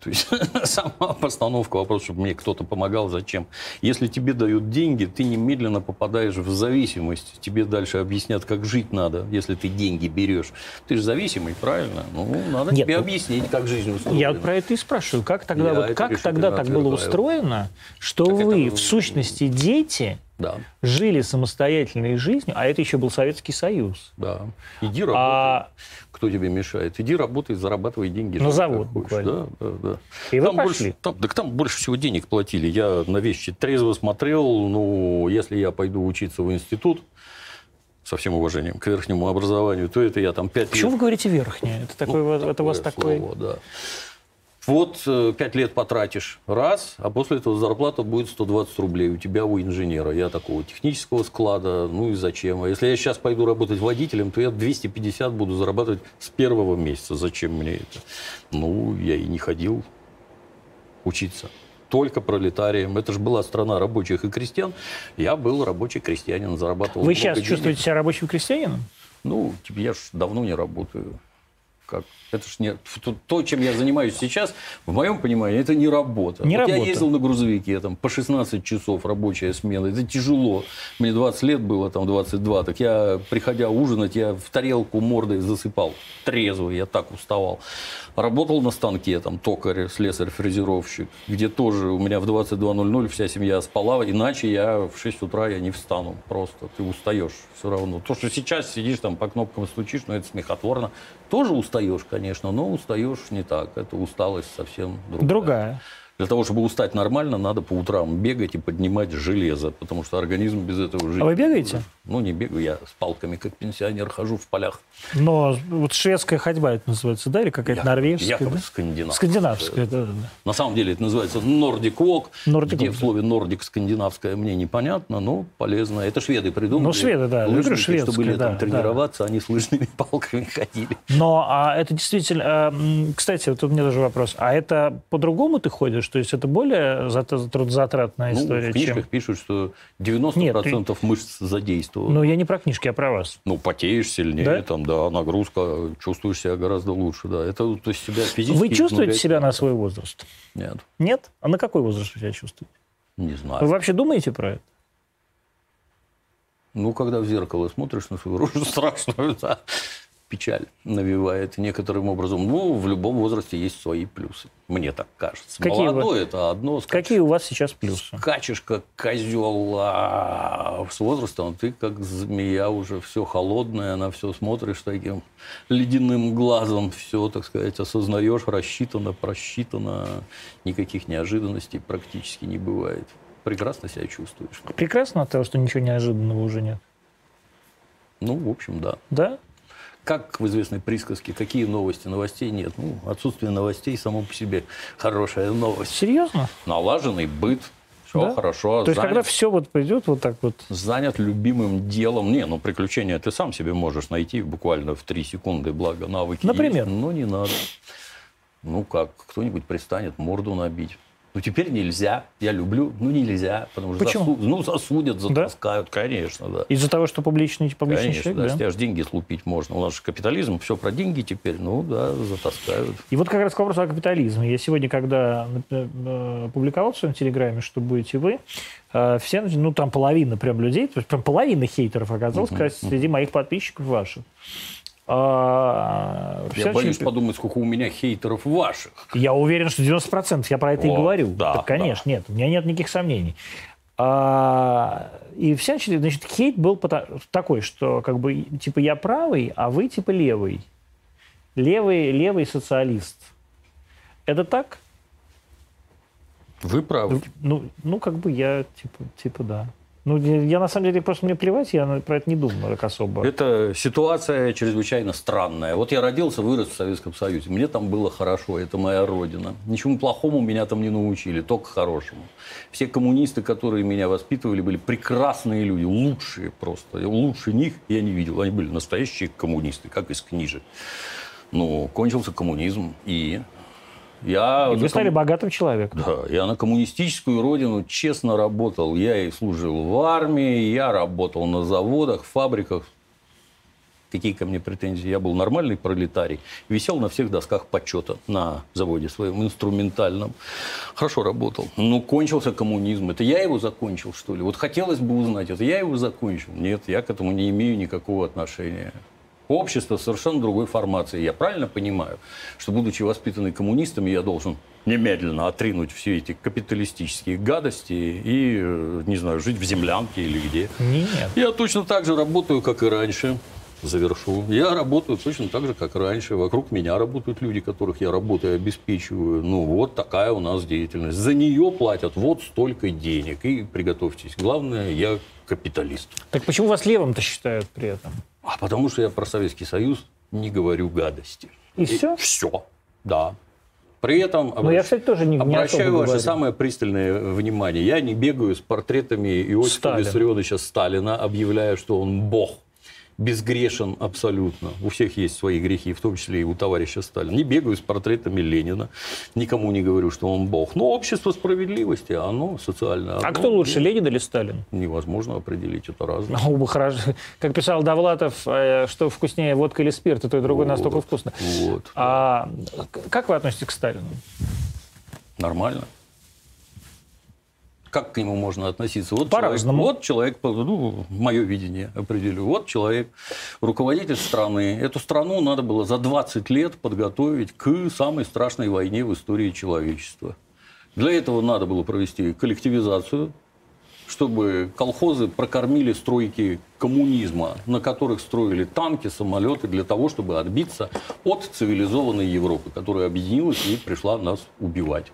Speaker 2: То есть [laughs] сама постановка вопроса, чтобы мне кто-то помогал, зачем? Если тебе дают деньги, ты немедленно попадаешь в зависимость. Тебе дальше объяснят, как жить надо, если ты деньги берешь. Ты же зависимый, правильно? Ну, надо
Speaker 1: Нет,
Speaker 2: тебе
Speaker 1: ну,
Speaker 2: объяснить, как жизнь устроена.
Speaker 1: Я вот про это и спрашиваю. Как тогда,
Speaker 2: Я
Speaker 1: вот, как тогда так было устроено, что
Speaker 2: Так
Speaker 1: вы, в сущности, дети,
Speaker 2: Да,
Speaker 1: жили самостоятельной жизнью, а это еще был Советский Союз.
Speaker 2: да. Иди работай.
Speaker 1: А,
Speaker 2: Кто тебе мешает? Иди работай, зарабатывай деньги.
Speaker 1: На завод буквально.
Speaker 2: Да, да, да.
Speaker 1: и вы
Speaker 2: Там
Speaker 1: пошли.
Speaker 2: больше, там, так там больше всего денег платили. Я на вещи трезво смотрел. Ну, если я пойду учиться в институт, со всем уважением к верхнему образованию, то это я там пять
Speaker 1: Почему
Speaker 2: лет...
Speaker 1: вы говорите верхнее? Это, такой,
Speaker 2: Ну,
Speaker 1: это у вас
Speaker 2: такое
Speaker 1: такой...
Speaker 2: слово, да. Вот э, пять лет потратишь раз, а после этого зарплата будет 120 рублей у тебя, у инженера. Я такого технического склада, ну и зачем? А если я сейчас пойду работать водителем, то я 250 буду зарабатывать с первого месяца. Зачем мне это? Ну, я и не ходил учиться. Только пролетарием. Это же была страна рабочих и крестьян. Я был рабочий крестьянин, зарабатывал
Speaker 1: Вы сейчас
Speaker 2: денег.
Speaker 1: чувствуете себя рабочим крестьянином?
Speaker 2: Ну, я ж давно не работаю. Как? Это ж не то, чем я занимаюсь сейчас, в моем понимании, это не работа.
Speaker 1: Не
Speaker 2: вот
Speaker 1: работа.
Speaker 2: Я ездил на грузовике, там по 16 часов рабочая смена. Это тяжело. Мне 20 лет было, там 22. Так я, приходя ужинать, я в тарелку мордой засыпал. Трезвый, я так уставал. Работал на станке, там, токарь, слесарь, фрезеровщик, где тоже у меня в 22.00 вся семья спала, иначе я в 6 утра я не встану. Просто ты устаешь все равно. То, что сейчас сидишь там по кнопкам стучишь, ну, это смехотворно. Тоже устаешь, конечно, но устаешь не так. Это усталость совсем другая.
Speaker 1: Другая.
Speaker 2: Для того, чтобы устать нормально, надо по утрам бегать и поднимать железо, потому что организм без этого жить.
Speaker 1: А вы бегаете?
Speaker 2: Ну, не бегаю, я с палками, как пенсионер, хожу в полях.
Speaker 1: Но вот шведская ходьба это называется, да, или какая-то
Speaker 2: Я-
Speaker 1: норвежская?
Speaker 2: якобы
Speaker 1: да?
Speaker 2: скандинавская.
Speaker 1: Скандинавская, да, да, да.
Speaker 2: На самом деле это называется Walk,
Speaker 1: Nordic
Speaker 2: где в
Speaker 1: да.
Speaker 2: слове Nordic скандинавское мне непонятно, но полезно. Это шведы придумали.
Speaker 1: Ну, шведы, да,
Speaker 2: Лыжники,
Speaker 1: шведское,
Speaker 2: чтобы
Speaker 1: да,
Speaker 2: летом
Speaker 1: да.
Speaker 2: тренироваться, они с лыжными [laughs] палками ходили.
Speaker 1: Но а это действительно... а, Кстати, вот у меня тоже вопрос. А это по-другому ты ходишь? То есть это более зат- трудозатратная
Speaker 2: Ну,
Speaker 1: история,
Speaker 2: в книжках
Speaker 1: чем...
Speaker 2: пишут, что 90% мышц задействовано.
Speaker 1: Ну, я не про книжки, а про вас.
Speaker 2: Ну, потеешь сильнее,
Speaker 1: Да?
Speaker 2: там, да, нагрузка, чувствуешь себя гораздо лучше, да. Это то есть себя физически...
Speaker 1: Вы чувствуете себя на свой возраст?
Speaker 2: Нет,
Speaker 1: Нет? А на какой возраст вы себя чувствуете?
Speaker 2: не
Speaker 1: Вы
Speaker 2: знаю.
Speaker 1: вообще думаете про это?
Speaker 2: Ну, когда в зеркало смотришь на свою [laughs] рожу страшную, да, печаль навевает некоторым образом. Ну, в любом возрасте есть свои плюсы, мне так кажется.
Speaker 1: Какие вы-
Speaker 2: Молодой это одно, скачешь,
Speaker 1: Какие у вас сейчас плюсы?
Speaker 2: скачешь как козел, а с возрастом ты как змея уже все холодное, на все смотришь таким ледяным глазом, все, так сказать, осознаешь, рассчитано, просчитано, никаких неожиданностей практически не бывает. Прекрасно себя чувствуешь.
Speaker 1: Прекрасно от того, что ничего неожиданного уже нет.
Speaker 2: Ну, в общем, да.
Speaker 1: Да?
Speaker 2: Как в известной присказке, какие новости? Новостей нет. Ну, отсутствие новостей само по себе хорошая новость.
Speaker 1: Серьезно?
Speaker 2: Налаженный быт, все
Speaker 1: Да?
Speaker 2: хорошо.
Speaker 1: То есть,
Speaker 2: занят,
Speaker 1: когда все вот пойдет вот так вот...
Speaker 2: занят любимым делом. Не, ну, приключения ты сам себе можешь найти буквально в три секунды, благо навыки
Speaker 1: Например?
Speaker 2: есть. Но не надо. Ну, как, кто-нибудь пристанет морду набить. Ну, теперь нельзя. Я люблю. Ну, нельзя. Потому что
Speaker 1: Почему?
Speaker 2: засу- ну, засудят, затаскают. Конечно, да.
Speaker 1: Из-за того, что публичный, публичный
Speaker 2: Конечно,
Speaker 1: человек,
Speaker 2: да,
Speaker 1: да?
Speaker 2: с тебя же деньги слупить можно. У нас же капитализм, все про деньги теперь, ну да, затаскают.
Speaker 1: И вот как раз к вопросу о капитализме. Я сегодня, когда э, публиковал в своем телеграме, что будете вы, э, все, ну там половина прям людей, прям половина хейтеров оказалось как раз среди моих подписчиков ваших. А,
Speaker 2: Я боюсь
Speaker 1: очень-
Speaker 2: подумать, сколько у меня хейтеров ваших.
Speaker 1: Я уверен, что 90%, я про это и
Speaker 2: Вот,
Speaker 1: говорю.
Speaker 2: да,
Speaker 1: Так, конечно, нет, у меня нет никаких сомнений. А, и вся, значит, хейт был такой, что как бы типа я правый, а вы типа левый. Левый, левый социалист. Это так?
Speaker 2: Вы правы.
Speaker 1: Ну, ну, как бы я, типа, типа да. Ну, я, на самом деле, просто мне плевать, я на- про это не думаю так особо.
Speaker 2: Это ситуация чрезвычайно странная. Вот я родился, вырос в Советском Союзе. Мне там было хорошо, это моя родина. Ничему плохому меня там не научили, только хорошему. Все коммунисты, которые меня воспитывали, были прекрасные люди, лучшие просто. Лучше них я не видел. Они были настоящие коммунисты, как из книжек. Ну, кончился коммунизм, и я...
Speaker 1: И вы стали
Speaker 2: ком-
Speaker 1: богатым человеком.
Speaker 2: Да, я на коммунистическую родину честно работал. Я и служил в армии, я работал на заводах, фабриках. Какие ко мне претензии? Я был нормальный пролетарий. Висел на всех досках почета на заводе своем инструментальном. Хорошо работал. Но кончился коммунизм. Это я его закончил, что ли? Вот хотелось бы узнать, это я его закончил? Нет, я к этому не имею никакого отношения. Общество совершенно другой формации. Я правильно понимаю, что, будучи воспитанный коммунистом, я должен немедленно отринуть все эти капиталистические гадости и, э, не знаю, жить в землянке или где.
Speaker 1: Нет.
Speaker 2: Я точно так же работаю, как и раньше. Завершу. Я работаю точно так же, как раньше. Вокруг меня работают люди, которых я работаю, обеспечиваю. Ну, вот такая у нас деятельность. За нее платят вот столько денег. И приготовьтесь. Главное, я капиталист.
Speaker 1: Так почему вас левым-то считают при этом?
Speaker 2: А потому что я про Советский Союз не говорю гадости.
Speaker 1: И всё?
Speaker 2: Все, да. При этом
Speaker 1: Ну, я, кстати, тоже не, не
Speaker 2: обращаю
Speaker 1: особо
Speaker 2: ваше
Speaker 1: говорю.
Speaker 2: самое пристальное внимание. Я не бегаю с портретами Иосифа
Speaker 1: Сталина.
Speaker 2: Виссарионовича Сталина, объявляя, что он бог. Безгрешен абсолютно. У всех есть свои грехи, в том числе и у товарища Сталина. Не бегаю с портретами Ленина, никому не говорю, что он бог. Но общество справедливости, оно социальное.
Speaker 1: А
Speaker 2: одно,
Speaker 1: кто лучше, Ленин или Сталин?
Speaker 2: Невозможно определить, это разное.
Speaker 1: Ну, хорошо. Как писал Довлатов, э, что вкуснее водка или спирт, и то и другое
Speaker 2: Вот.
Speaker 1: настолько вкусно.
Speaker 2: Вот.
Speaker 1: А как вы относитесь к Сталину?
Speaker 2: Нормально. Как к нему можно относиться? Вот
Speaker 1: По-разному.
Speaker 2: Человек, вот человек, ну, мое видение определю. Вот человек, руководитель страны. Эту страну надо было за 20 лет подготовить к самой страшной войне в истории человечества. Для этого надо было провести коллективизацию, чтобы колхозы прокормили стройки коммунизма, на которых строили танки, самолеты, для того, чтобы отбиться от цивилизованной Европы, которая объединилась и пришла нас убивать.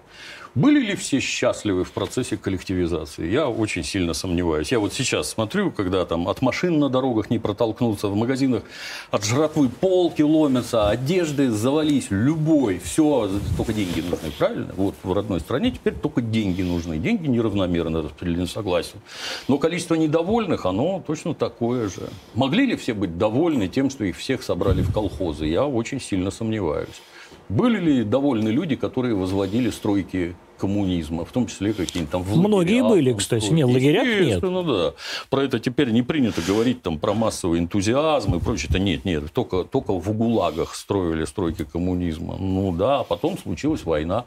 Speaker 2: Были ли все счастливы в процессе коллективизации? Я очень сильно сомневаюсь. Я вот сейчас смотрю, когда там от машин на дорогах не протолкнуться, в магазинах от жратвы полки ломятся, одежды завались, любой, все, только деньги нужны, правильно? Вот в родной стране теперь только деньги нужны. Деньги неравномерно распределены, согласен. Но количество недовольных, оно точно такое же. Могли ли все быть довольны тем, что их всех собрали в колхозы? Я очень сильно сомневаюсь. Были ли довольны люди, которые возводили стройки коммунизма, в том числе какие-нибудь там в
Speaker 1: Многие
Speaker 2: лагерях,
Speaker 1: были,
Speaker 2: там,
Speaker 1: кстати.
Speaker 2: стройки?
Speaker 1: Не, в лагерях нет.
Speaker 2: Да. Про это теперь не принято говорить там, про массовый энтузиазм и прочее. Это нет, нет. Только, только в ГУЛАГах строили стройки коммунизма. Ну да, а потом случилась война,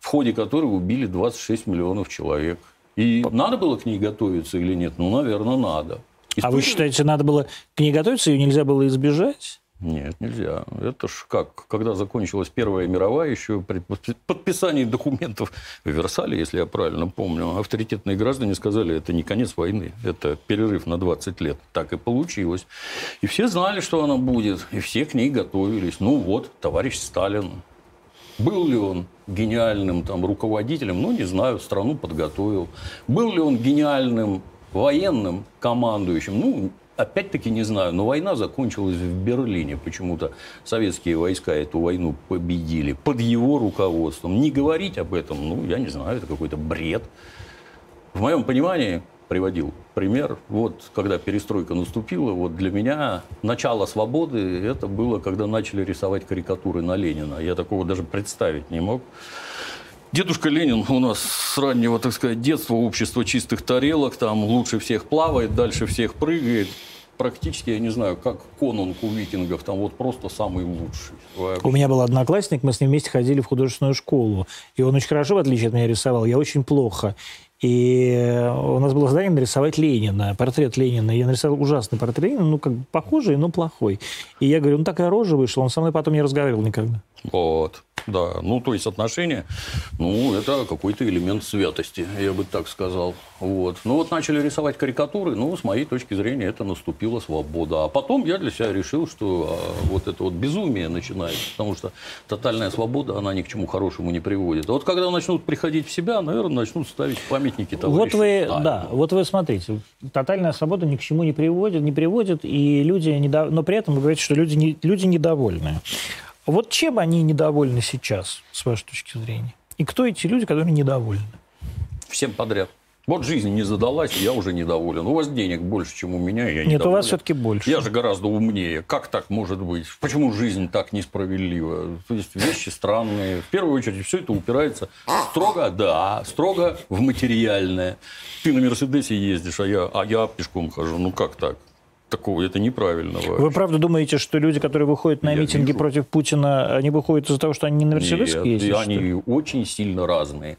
Speaker 2: в ходе которой убили 26 миллионов человек. И надо было к ней готовиться или нет? Ну, наверное, надо.
Speaker 1: А вы
Speaker 2: История-
Speaker 1: считаете, надо было к ней готовиться, ее нельзя было избежать?
Speaker 2: Нет, нельзя. Это ж как, когда закончилась Первая мировая, еще при подпи- подписании документов в Версале, если я правильно помню, авторитетные граждане сказали, это не конец войны, это перерыв на 20 лет. Так и получилось. И все знали, что она будет, и все к ней готовились. Ну вот, товарищ Сталин. Был ли он гениальным там, руководителем? Ну, не знаю, страну подготовил. Был ли он гениальным военным командующим? Ну, опять-таки не знаю. Но война закончилась в Берлине. Почему-то советские войска эту войну победили под его руководством. Не говорить об этом, ну, я не знаю, это какой-то бред. В моем понимании, приводил пример, вот когда перестройка наступила, вот для меня начало свободы это было, когда начали рисовать карикатуры на Ленина. Я такого даже представить не мог. Дедушка Ленин у нас с раннего, так сказать, детства, общество чистых тарелок, там лучше всех плавает, дальше всех прыгает. Практически, я не знаю, как конунг у викингов, там вот просто самый лучший.
Speaker 1: У меня был одноклассник, мы с ним вместе ходили в художественную школу. И он очень хорошо, в отличие от меня, рисовал. Я очень плохо. И у нас было задание нарисовать Ленина, портрет Ленина. Я нарисовал ужасный портрет Ленина, ну, как похожий, но плохой. И я говорю, ну, такая рожа вышла, он со мной потом не разговаривал никогда.
Speaker 2: Вот, да. Ну, то есть отношения, ну, это какой-то элемент святости, я бы так сказал. Вот. Ну, вот начали рисовать карикатуры, ну, с моей точки зрения, это наступила свобода. А потом я для себя решил, что а, вот это вот безумие начинается, потому что тотальная свобода, она ни к чему хорошему не приводит. А вот когда начнут приходить в себя, наверное, начнут ставить памятники товарищу
Speaker 1: Вот вы,
Speaker 2: Сталину.
Speaker 1: да, вот вы смотрите, тотальная свобода ни к чему не приводит, не приводит, и люди недо... но при этом вы говорите, что люди, не... люди недовольны. Вот чем они недовольны сейчас, с вашей точки зрения? И кто эти люди, которые недовольны?
Speaker 2: Всем подряд. Вот жизнь не задалась, я уже недоволен. У вас денег больше, чем у меня, я
Speaker 1: Нет, у
Speaker 2: недоволен.
Speaker 1: вас все-таки больше.
Speaker 2: Я же гораздо умнее. Как так может быть? Почему жизнь так несправедлива? То есть вещи странные. В первую очередь все это упирается строго, да, строго в материальное. Ты на Мерседесе ездишь, а я, а я пешком хожу. Ну как так? Такого это неправильно.
Speaker 1: Вы
Speaker 2: вообще.
Speaker 1: правда думаете, что люди, которые выходят на
Speaker 2: Я
Speaker 1: митинги
Speaker 2: вижу.
Speaker 1: против Путина, они выходят из-за того, что они не на Мерседесах
Speaker 2: Нет,
Speaker 1: ездят?
Speaker 2: и
Speaker 1: что
Speaker 2: они очень сильно разные.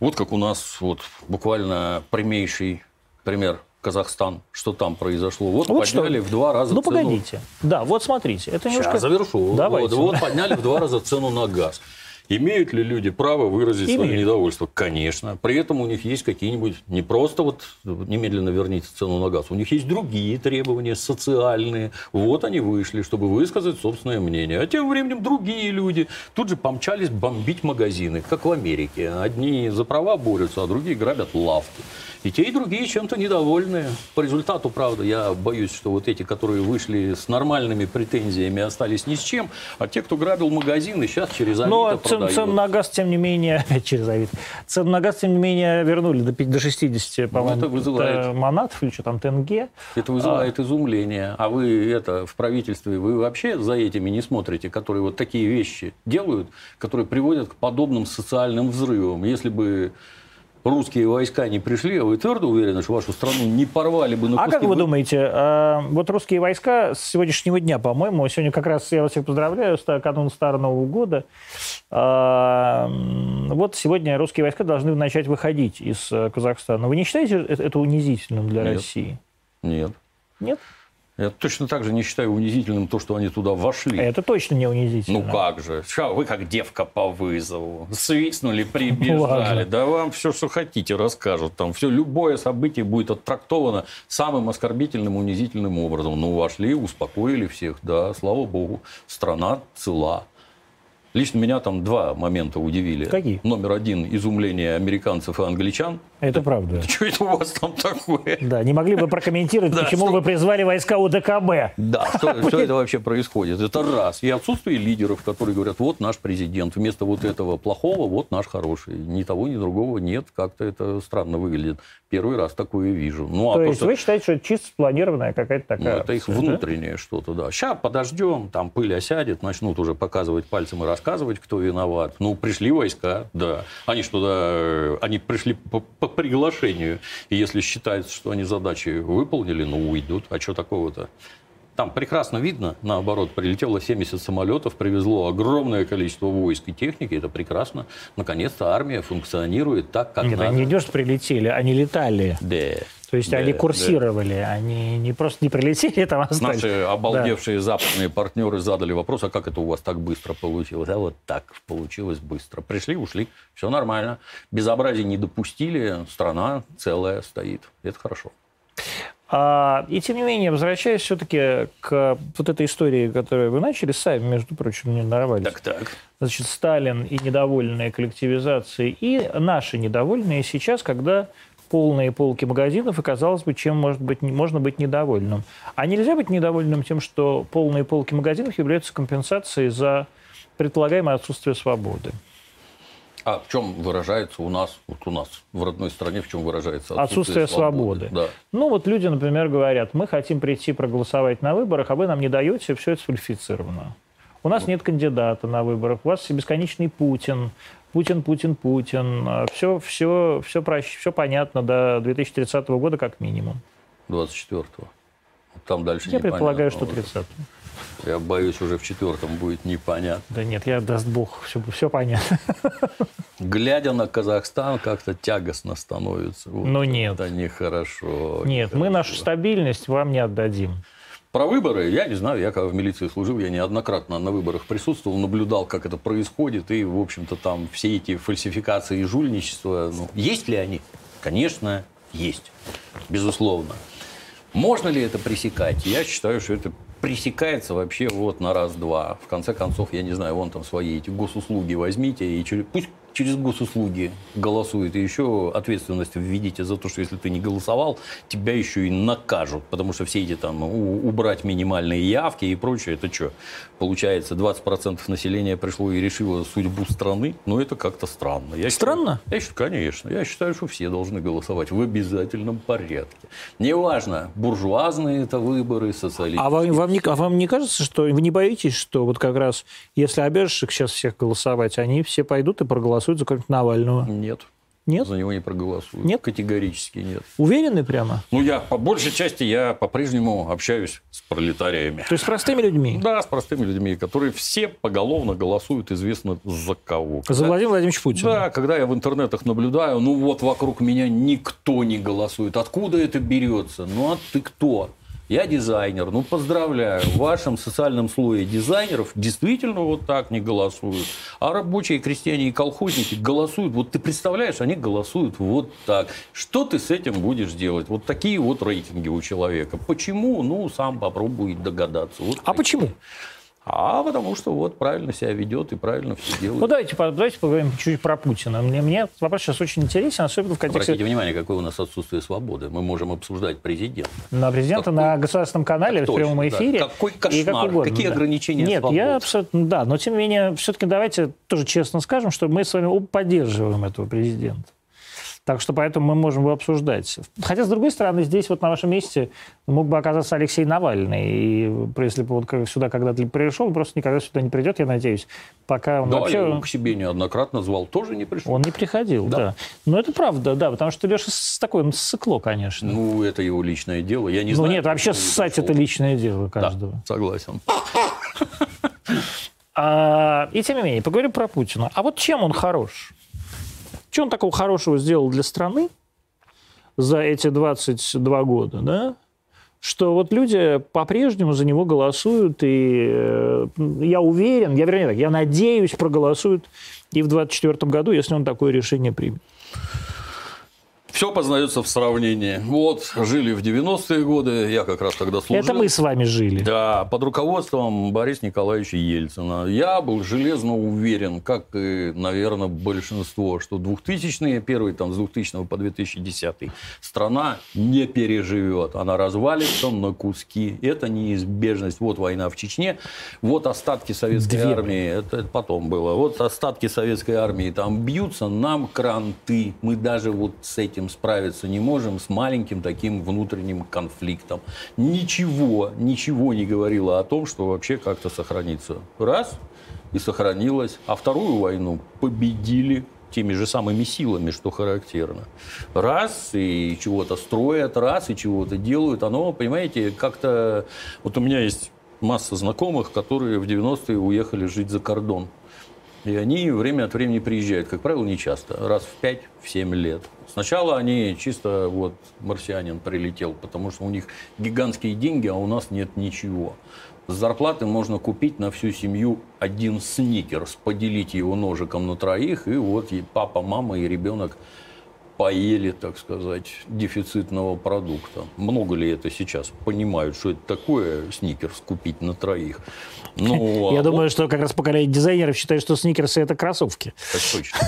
Speaker 2: Вот как у нас вот буквально прямейший пример Казахстан, что там произошло. Вот,
Speaker 1: Вот что?
Speaker 2: подняли в два раза
Speaker 1: Ну,
Speaker 2: цену.
Speaker 1: погодите. Да, вот смотрите. Это немножко...
Speaker 2: Сейчас завершу.
Speaker 1: Давайте.
Speaker 2: Вот, вот подняли в два раза цену на газ. Имеют ли люди право выразить свое
Speaker 1: Имеют.
Speaker 2: недовольство? Конечно. При этом у них есть какие-нибудь, не просто вот немедленно верните цену на газ, у них есть другие требования, социальные. Вот они вышли, чтобы высказать собственное мнение. А тем временем другие люди тут же помчались бомбить магазины, как в Америке. Одни за права борются, а другие грабят лавки. И те, и другие чем-то недовольны. По результату, правда, я боюсь, что вот эти, которые вышли с нормальными претензиями, остались ни с чем, а те, кто грабил магазины, сейчас через Авито
Speaker 1: Но цену цен,
Speaker 2: продает.
Speaker 1: цену на газ, тем не менее, [laughs] через Авито, цену на газ, тем не менее, вернули до, пи- до 60, по-моему,
Speaker 2: это вызывает-
Speaker 1: монатов или что там, тенге.
Speaker 2: Это вызывает изумление. А вы это в правительстве, вы вообще за этими не смотрите, которые вот такие вещи делают, которые приводят к подобным социальным взрывам. Если бы русские войска не пришли, а вы твердо уверены, что вашу страну не порвали бы на
Speaker 1: А
Speaker 2: куски?
Speaker 1: как вы думаете, э, вот русские войска с сегодняшнего дня, по-моему, сегодня как раз я вас всех поздравляю, ста- канун Старого Нового года, э, вот сегодня русские войска должны начать выходить из э, Казахстана. Вы не считаете это это унизительным для
Speaker 2: Нет.
Speaker 1: России?
Speaker 2: Нет.
Speaker 1: Нет?
Speaker 2: Я точно так же не считаю унизительным то, что они туда вошли.
Speaker 1: Это точно не унизительно.
Speaker 2: Ну как же? Ща вы как девка по вызову. Свистнули,
Speaker 1: Ладно.
Speaker 2: прибежали. Да вам все, что хотите, расскажут. Там все, любое событие будет оттрактовано самым оскорбительным, унизительным образом. Ну, вошли, успокоили всех. Да, слава богу, страна цела. Лично меня там два момента удивили.
Speaker 1: Какие?
Speaker 2: Номер один – изумление американцев и англичан.
Speaker 1: Это правда. [laughs]
Speaker 2: Что это у вас там такое?
Speaker 1: Да, не могли бы прокомментировать, [laughs]
Speaker 2: Да,
Speaker 1: почему вы призвали войска УДКБ?
Speaker 2: Да, [laughs] что, это вообще происходит? Это раз. И отсутствие лидеров, которые говорят, вот наш президент, вместо вот этого плохого, вот наш хороший. Ни того, ни другого нет. Как-то это странно выглядит. Первый раз такое вижу. Ну, а
Speaker 1: То
Speaker 2: то,
Speaker 1: есть
Speaker 2: что...
Speaker 1: вы считаете, что это чисто спланированная какая-то
Speaker 2: ну,
Speaker 1: такая
Speaker 2: это их
Speaker 1: да?
Speaker 2: внутреннее что-то, да. Сейчас подождем, там пыль осядет, начнут уже показывать пальцем и рассказывать, кто виноват. Ну, пришли войска, да. Они что, да, э, они пришли по, по приглашению. И если считается, что они задачи выполнили, ну, уйдут. А что такого-то? Там прекрасно видно, наоборот, прилетело 70 самолетов, привезло огромное количество войск и техники, это прекрасно. Наконец-то армия функционирует так, как
Speaker 1: Нет,
Speaker 2: надо.
Speaker 1: они не что прилетели, они летали.
Speaker 2: Да.
Speaker 1: То есть
Speaker 2: Да,
Speaker 1: они
Speaker 2: да.
Speaker 1: курсировали, они не просто не прилетели, там остались.
Speaker 2: Наши обалдевшие западные партнеры задали вопрос, а как это у вас так быстро получилось? А вот так получилось быстро. Пришли, ушли, все нормально. Безобразие не допустили, страна целая стоит. Это хорошо.
Speaker 1: А, и тем не менее, возвращаясь все-таки к вот этой истории, которую вы начали сами, между прочим, не нарвались.
Speaker 2: так.
Speaker 1: Значит, Сталин и недовольные коллективизацией, и наши недовольные сейчас, когда полные полки магазинов, и казалось бы, чем может быть, можно быть недовольным. А нельзя быть недовольным тем, что полные полки магазинов являются компенсацией за предполагаемое отсутствие свободы.
Speaker 2: А в чем выражается у нас, вот у нас в родной стране, в чем выражается
Speaker 1: Отсутствие свободы.
Speaker 2: Да.
Speaker 1: Ну, вот люди, например, говорят, мы хотим прийти проголосовать на выборах, а вы нам не даете, все это сфальсифицировано. У нас нет кандидата на выборах, у вас бесконечный Путин, Путин, Путин, Путин. Все, все, все, прощ- все понятно до 2030 года как минимум.
Speaker 2: 24-го. Там дальше
Speaker 1: Я предполагаю, что
Speaker 2: уже.
Speaker 1: 30
Speaker 2: Я боюсь, уже в четвертом будет непонятно.
Speaker 1: Да нет, я, даст бог, все, все понятно.
Speaker 2: Глядя на Казахстан, как-то тягостно становится. Вот
Speaker 1: Ну, нет.
Speaker 2: Это нехорошо.
Speaker 1: Нет, мы
Speaker 2: нехорошо.
Speaker 1: нашу стабильность вам не отдадим.
Speaker 2: Про выборы я не знаю. Я когда в милиции служил, я неоднократно на выборах присутствовал, наблюдал, как это происходит. И, в общем-то, там все эти фальсификации и жульничество. Ну, есть ли они? Конечно, есть. Безусловно. Можно ли это пресекать? Я считаю, что это пресекается вообще вот на раз-два. В конце концов, я не знаю, вон там свои эти госуслуги возьмите и пусть через госуслуги голосует. И еще ответственность введите за то, что если ты не голосовал, тебя еще и накажут. Потому что все эти там убрать минимальные явки и прочее, это что? Получается, 20% населения пришло и решило судьбу страны. Ну, это как-то странно. Я
Speaker 1: Странно?
Speaker 2: Считаю, я считаю, конечно. Я считаю, что все должны голосовать в обязательном порядке. Неважно, буржуазные это выборы, социалистические.
Speaker 1: А вам, вам не, а вам не кажется, что вы не боитесь, что вот как раз, если обяжешь их сейчас всех голосовать, они все пойдут и проголосуют за какого-нибудь Навального?
Speaker 2: Нет.
Speaker 1: Нет?
Speaker 2: За него не проголосуют.
Speaker 1: Нет?
Speaker 2: Категорически нет.
Speaker 1: Уверены прямо?
Speaker 2: Ну, я по большей части я по-прежнему общаюсь с пролетариями.
Speaker 1: То есть с простыми людьми?
Speaker 2: Да, с простыми людьми, которые все поголовно голосуют, известно за кого.
Speaker 1: За
Speaker 2: Когда-
Speaker 1: Владимира Владимировича Путина?
Speaker 2: Да, когда я в интернетах наблюдаю, ну вот вокруг меня никто не голосует. Откуда это берется? Ну а ты кто? Я дизайнер. Ну, поздравляю. В вашем социальном слое дизайнеров действительно вот так не голосуют. А рабочие, крестьяне и колхозники голосуют. Вот ты представляешь, они голосуют вот так. Что ты с этим будешь делать? Вот такие вот рейтинги у человека. Почему? Ну, сам попробуй догадаться. Вот
Speaker 1: А
Speaker 2: такие.
Speaker 1: почему?
Speaker 2: А потому что вот правильно себя ведет и правильно все делает.
Speaker 1: Ну, давайте, давайте поговорим чуть-чуть про Путина. Мне, мне вопрос сейчас очень интересен, особенно в контексте
Speaker 2: Обратите внимание, какое у нас отсутствие свободы. Мы можем обсуждать президента.
Speaker 1: на президента
Speaker 2: Какой-
Speaker 1: на государственном канале
Speaker 2: Так
Speaker 1: в прямом
Speaker 2: точно, да.
Speaker 1: эфире.
Speaker 2: Какой
Speaker 1: и
Speaker 2: кошмар,
Speaker 1: как угодно,
Speaker 2: какие
Speaker 1: да.
Speaker 2: ограничения
Speaker 1: Нет,
Speaker 2: свобод.
Speaker 1: я абсолютно, да, но тем не менее, все-таки давайте тоже честно скажем, что мы с вами оба поддерживаем этого президента. Так что поэтому мы можем его обсуждать. Хотя, с другой стороны, здесь вот на вашем месте мог бы оказаться Алексей Навальный. И если бы он сюда когда-то пришел, он просто никогда сюда не придет, я надеюсь. Пока он
Speaker 2: Да,
Speaker 1: вообще...
Speaker 2: я его к себе неоднократно звал, тоже не пришел.
Speaker 1: Он не приходил, да.
Speaker 2: Да.
Speaker 1: Но это правда, да, потому что Леша с такой, он ссыкло, конечно.
Speaker 2: Ну, это его личное дело. Я не
Speaker 1: ну
Speaker 2: знаю.
Speaker 1: нет, вообще ссать это личное дело
Speaker 2: Да,
Speaker 1: каждого.
Speaker 2: согласен. [laughs]
Speaker 1: А, и тем не менее, поговорим про Путина. А вот чем он хорош? Что он такого хорошего сделал для страны за эти 22 года, да? Что вот люди по-прежнему за него голосуют, и э, я уверен, я вернее так, я надеюсь, проголосуют и в 2024 году, если он такое решение примет.
Speaker 2: Все познается в сравнении. Вот, жили в 90-е годы, я как раз тогда служил.
Speaker 1: Это мы с вами жили.
Speaker 2: Да, под руководством Бориса Николаевича Ельцина. Я был железно уверен, как и, наверное, большинство, что 2000-е, первый там с 2000 по 2010 страна не переживет. Она развалится на куски. Это неизбежность. Вот война в Чечне, вот остатки советской
Speaker 1: Две.
Speaker 2: армии. Это, это потом было. Вот остатки советской армии там бьются, нам кранты. Мы даже вот с этим справиться не можем, с маленьким таким внутренним конфликтом. Ничего, ничего не говорило о том, что вообще как-то сохранится. Раз, и сохранилось. А вторую войну победили теми же самыми силами, что характерно. Раз, и чего-то строят, раз, и чего-то делают. Оно, понимаете, как-то... Вот у меня есть масса знакомых, которые в 90-е уехали жить за кордон. И они время от времени приезжают, как правило, не часто, раз в 5 в 7 лет. Сначала они чисто вот марсианин прилетел, потому что у них гигантские деньги, а у нас нет ничего. С зарплаты можно купить на всю семью один сникерс, поделить его ножиком на троих, и вот и папа, мама и ребенок поели, так сказать, дефицитного продукта. Много ли это сейчас понимают, что это такое сникерс купить на троих? Ну, [laughs]
Speaker 1: Я
Speaker 2: а
Speaker 1: думаю, что как раз поколение дизайнеров считает, что сникерсы это кроссовки.
Speaker 2: Так точно.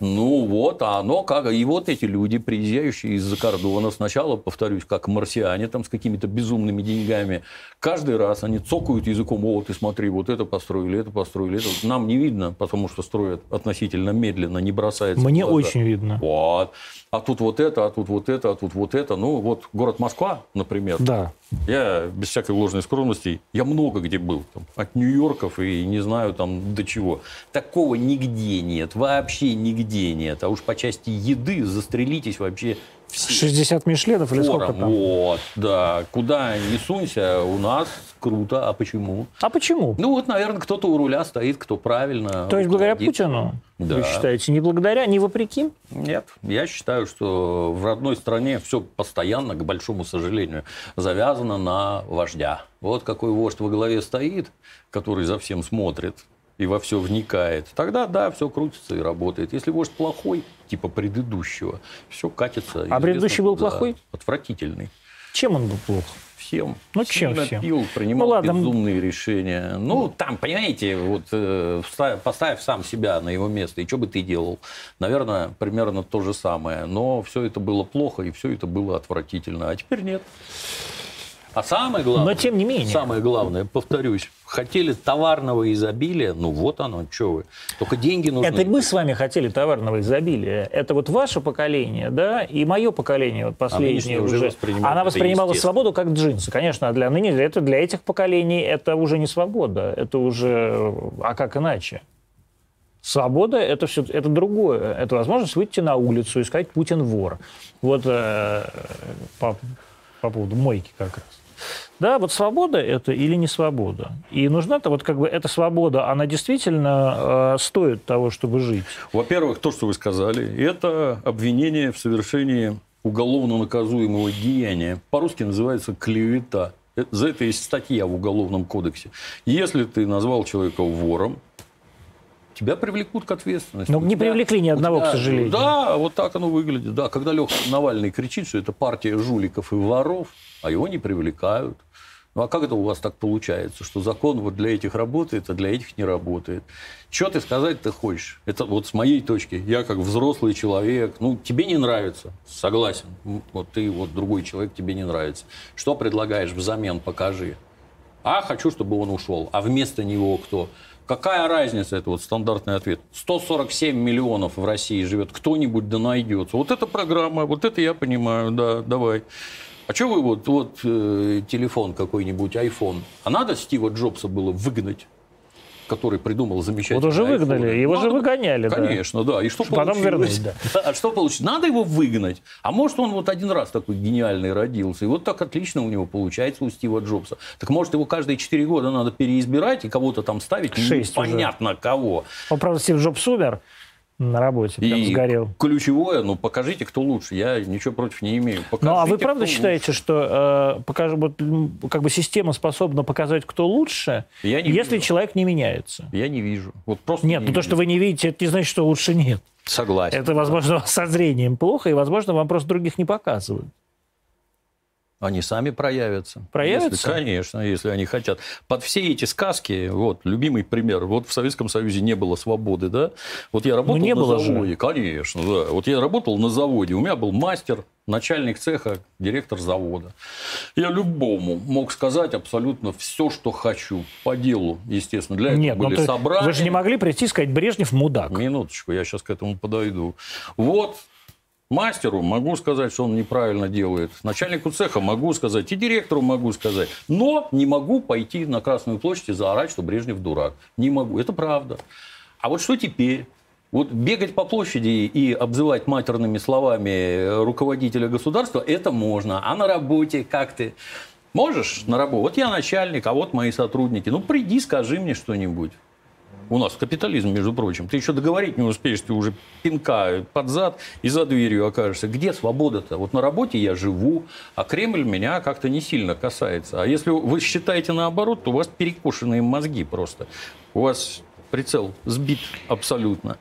Speaker 2: Ну вот, а оно как... И вот эти люди, приезжающие из-за кордона, сначала, повторюсь, как марсиане, там с какими-то безумными деньгами, каждый раз они цокают языком, о, ты смотри, вот это построили, это построили, это. Нам не видно, потому что строят относительно медленно, не бросается.
Speaker 1: Мне. Очень видно.
Speaker 2: Вот. А тут вот это, а тут вот это, а тут вот это. Ну, вот город Москва, например.
Speaker 1: Да.
Speaker 2: Я, без всякой ложной скромности, я много где был. Там, от Нью-Йорков и не знаю там до чего. Такого нигде нет. Вообще нигде нет. А уж по части еды застрелитесь вообще все.
Speaker 1: 60 мишленов или сколько там?
Speaker 2: Вот, да. Куда ни сунься, у нас круто. А почему?
Speaker 1: А почему?
Speaker 2: Ну, вот, наверное, кто-то у руля стоит, кто правильно.
Speaker 1: То есть благодаря. Путину,
Speaker 2: Да.
Speaker 1: вы считаете, не благодаря, не вопреки?
Speaker 2: Нет, я считаю, что в родной стране все постоянно, к большому сожалению, завязано на вождя. Вот какой вождь во главе стоит, который за всем смотрит и во все вникает, тогда да, все крутится и работает. Если вождь плохой, типа предыдущего, все катится. известно
Speaker 1: предыдущий был
Speaker 2: куда.
Speaker 1: плохой?
Speaker 2: Отвратительный.
Speaker 1: Чем он был плох?
Speaker 2: Всем.
Speaker 1: Ну, чем всем?
Speaker 2: пил, принимал
Speaker 1: Ну, ладно.
Speaker 2: безумные решения. Ну, там, понимаете, вот э, поставь сам себя на его место, и что бы ты делал? Наверное, примерно то же самое. Но все это было плохо, и все это было отвратительно. А теперь нет. А самое главное...
Speaker 1: Но тем не менее.
Speaker 2: Самое главное, повторюсь, хотели товарного изобилия, ну вот оно, что вы. Только деньги нужны.
Speaker 1: Это мы с вами хотели товарного изобилия. Это вот ваше поколение, да, и мое поколение, вот последнее
Speaker 2: нынешнее уже
Speaker 1: Она воспринимала свободу как джинсы. Конечно, а для ныне, это для этих поколений это уже не свобода. Это уже, а как иначе? Свобода это все, это другое. Это возможность выйти на улицу и сказать Путин вор. Вот э, по, по поводу мойки как раз. Да, вот свобода это или не свобода. И нужна-то вот как бы эта свобода, она действительно э, стоит того, чтобы жить.
Speaker 2: Во-первых, то, что вы сказали, это обвинение в совершении уголовно наказуемого деяния. По-русски называется клевета. Э, За это есть статья в Уголовном кодексе. Если ты назвал человека вором, тебя привлекут к ответственности.
Speaker 1: Но
Speaker 2: У
Speaker 1: не
Speaker 2: тебя-
Speaker 1: привлекли ни одного,
Speaker 2: тебя-
Speaker 1: к сожалению.
Speaker 2: Да, вот так оно выглядит. Да, когда Леха Навальный кричит, что это партия жуликов и воров, а его не привлекают. Ну а как это у вас так получается, что закон вот для этих работает, а для этих не работает? Что ты сказать ты хочешь? Это вот с моей точки. Я как взрослый человек, ну, тебе не нравится, согласен. Вот ты, вот другой человек, тебе не нравится. Что предлагаешь взамен, покажи. А, хочу, чтобы он ушел. А вместо него кто? Какая разница, это вот стандартный ответ. 147 миллионов в России живет, кто-нибудь да найдется. Вот эта программа, вот это я понимаю, да, давай. А что вы вот, вот э, телефон какой-нибудь, iPhone, а надо Стива Джобса было выгнать? который придумал замечательный
Speaker 1: Вот уже выгнали,
Speaker 2: iPhone.
Speaker 1: его
Speaker 2: Надо-
Speaker 1: же выгоняли, да.
Speaker 2: Конечно, да. И что
Speaker 1: Потом
Speaker 2: получилось?
Speaker 1: вернуть, [laughs] да.
Speaker 2: А что получилось? Надо его выгнать. А может, он вот один раз такой гениальный родился, и вот так отлично у него получается у Стива Джобса. Так может, его каждые четыре года надо переизбирать и кого-то там ставить?
Speaker 1: Шесть уже.
Speaker 2: Непонятно кого.
Speaker 1: Он, правда, Стив Джобс умер на работе, прям
Speaker 2: И
Speaker 1: сгорел.
Speaker 2: ключевое, ну, покажите, кто лучше. Я ничего против не имею.
Speaker 1: Ну, а вы
Speaker 2: Покажите,
Speaker 1: правда считаете, что э, покаж- вот, как бы система способна показать, кто лучше,
Speaker 2: Я не
Speaker 1: если
Speaker 2: вижу.
Speaker 1: человек не меняется?
Speaker 2: лучше? Я не вижу. Вот просто
Speaker 1: Нет,
Speaker 2: не
Speaker 1: ну то, что вы не видите, это не значит, что лучше нет.
Speaker 2: Согласен.
Speaker 1: Это, возможно, [laughs] со зрением плохо, и, возможно, вам просто других не показывают.
Speaker 2: Они сами проявятся.
Speaker 1: Проявятся?
Speaker 2: Если- конечно, если они хотят. Под все эти сказки, вот, любимый пример. Вот в Советском Союзе не было свободы, да? Вот я работал
Speaker 1: Ну, не
Speaker 2: на
Speaker 1: было же.
Speaker 2: заводе. Конечно, да. Вот я работал на заводе. У меня был мастер, начальник цеха, директор завода. Я любому мог сказать абсолютно все, что хочу. По делу, естественно. Для этого
Speaker 1: Нет, ну,
Speaker 2: были
Speaker 1: то-
Speaker 2: собрания.
Speaker 1: вы же не могли прийти и сказать, Брежнев мудак.
Speaker 2: Минуточку, я сейчас к этому подойду. Вот мастеру могу сказать, что он неправильно делает. Начальнику цеха могу сказать. И директору могу сказать. Но не могу пойти на Красную площадь и заорать, что Брежнев дурак. Не могу. Это правда. А вот что теперь? Вот бегать по площади и обзывать матерными словами руководителя государства, это можно. А на работе как ты? Можешь на работу? Вот я начальник, а вот мои сотрудники. Ну, приди, скажи мне что-нибудь. У нас капитализм, между прочим. Ты еще договорить не успеешь, ты уже пинка под зад и за дверью окажешься. Где свобода-то? Вот на работе я живу, а Кремль меня как-то не сильно касается. А если вы считаете наоборот, то у вас перекошенные мозги просто. У вас прицел сбит абсолютно.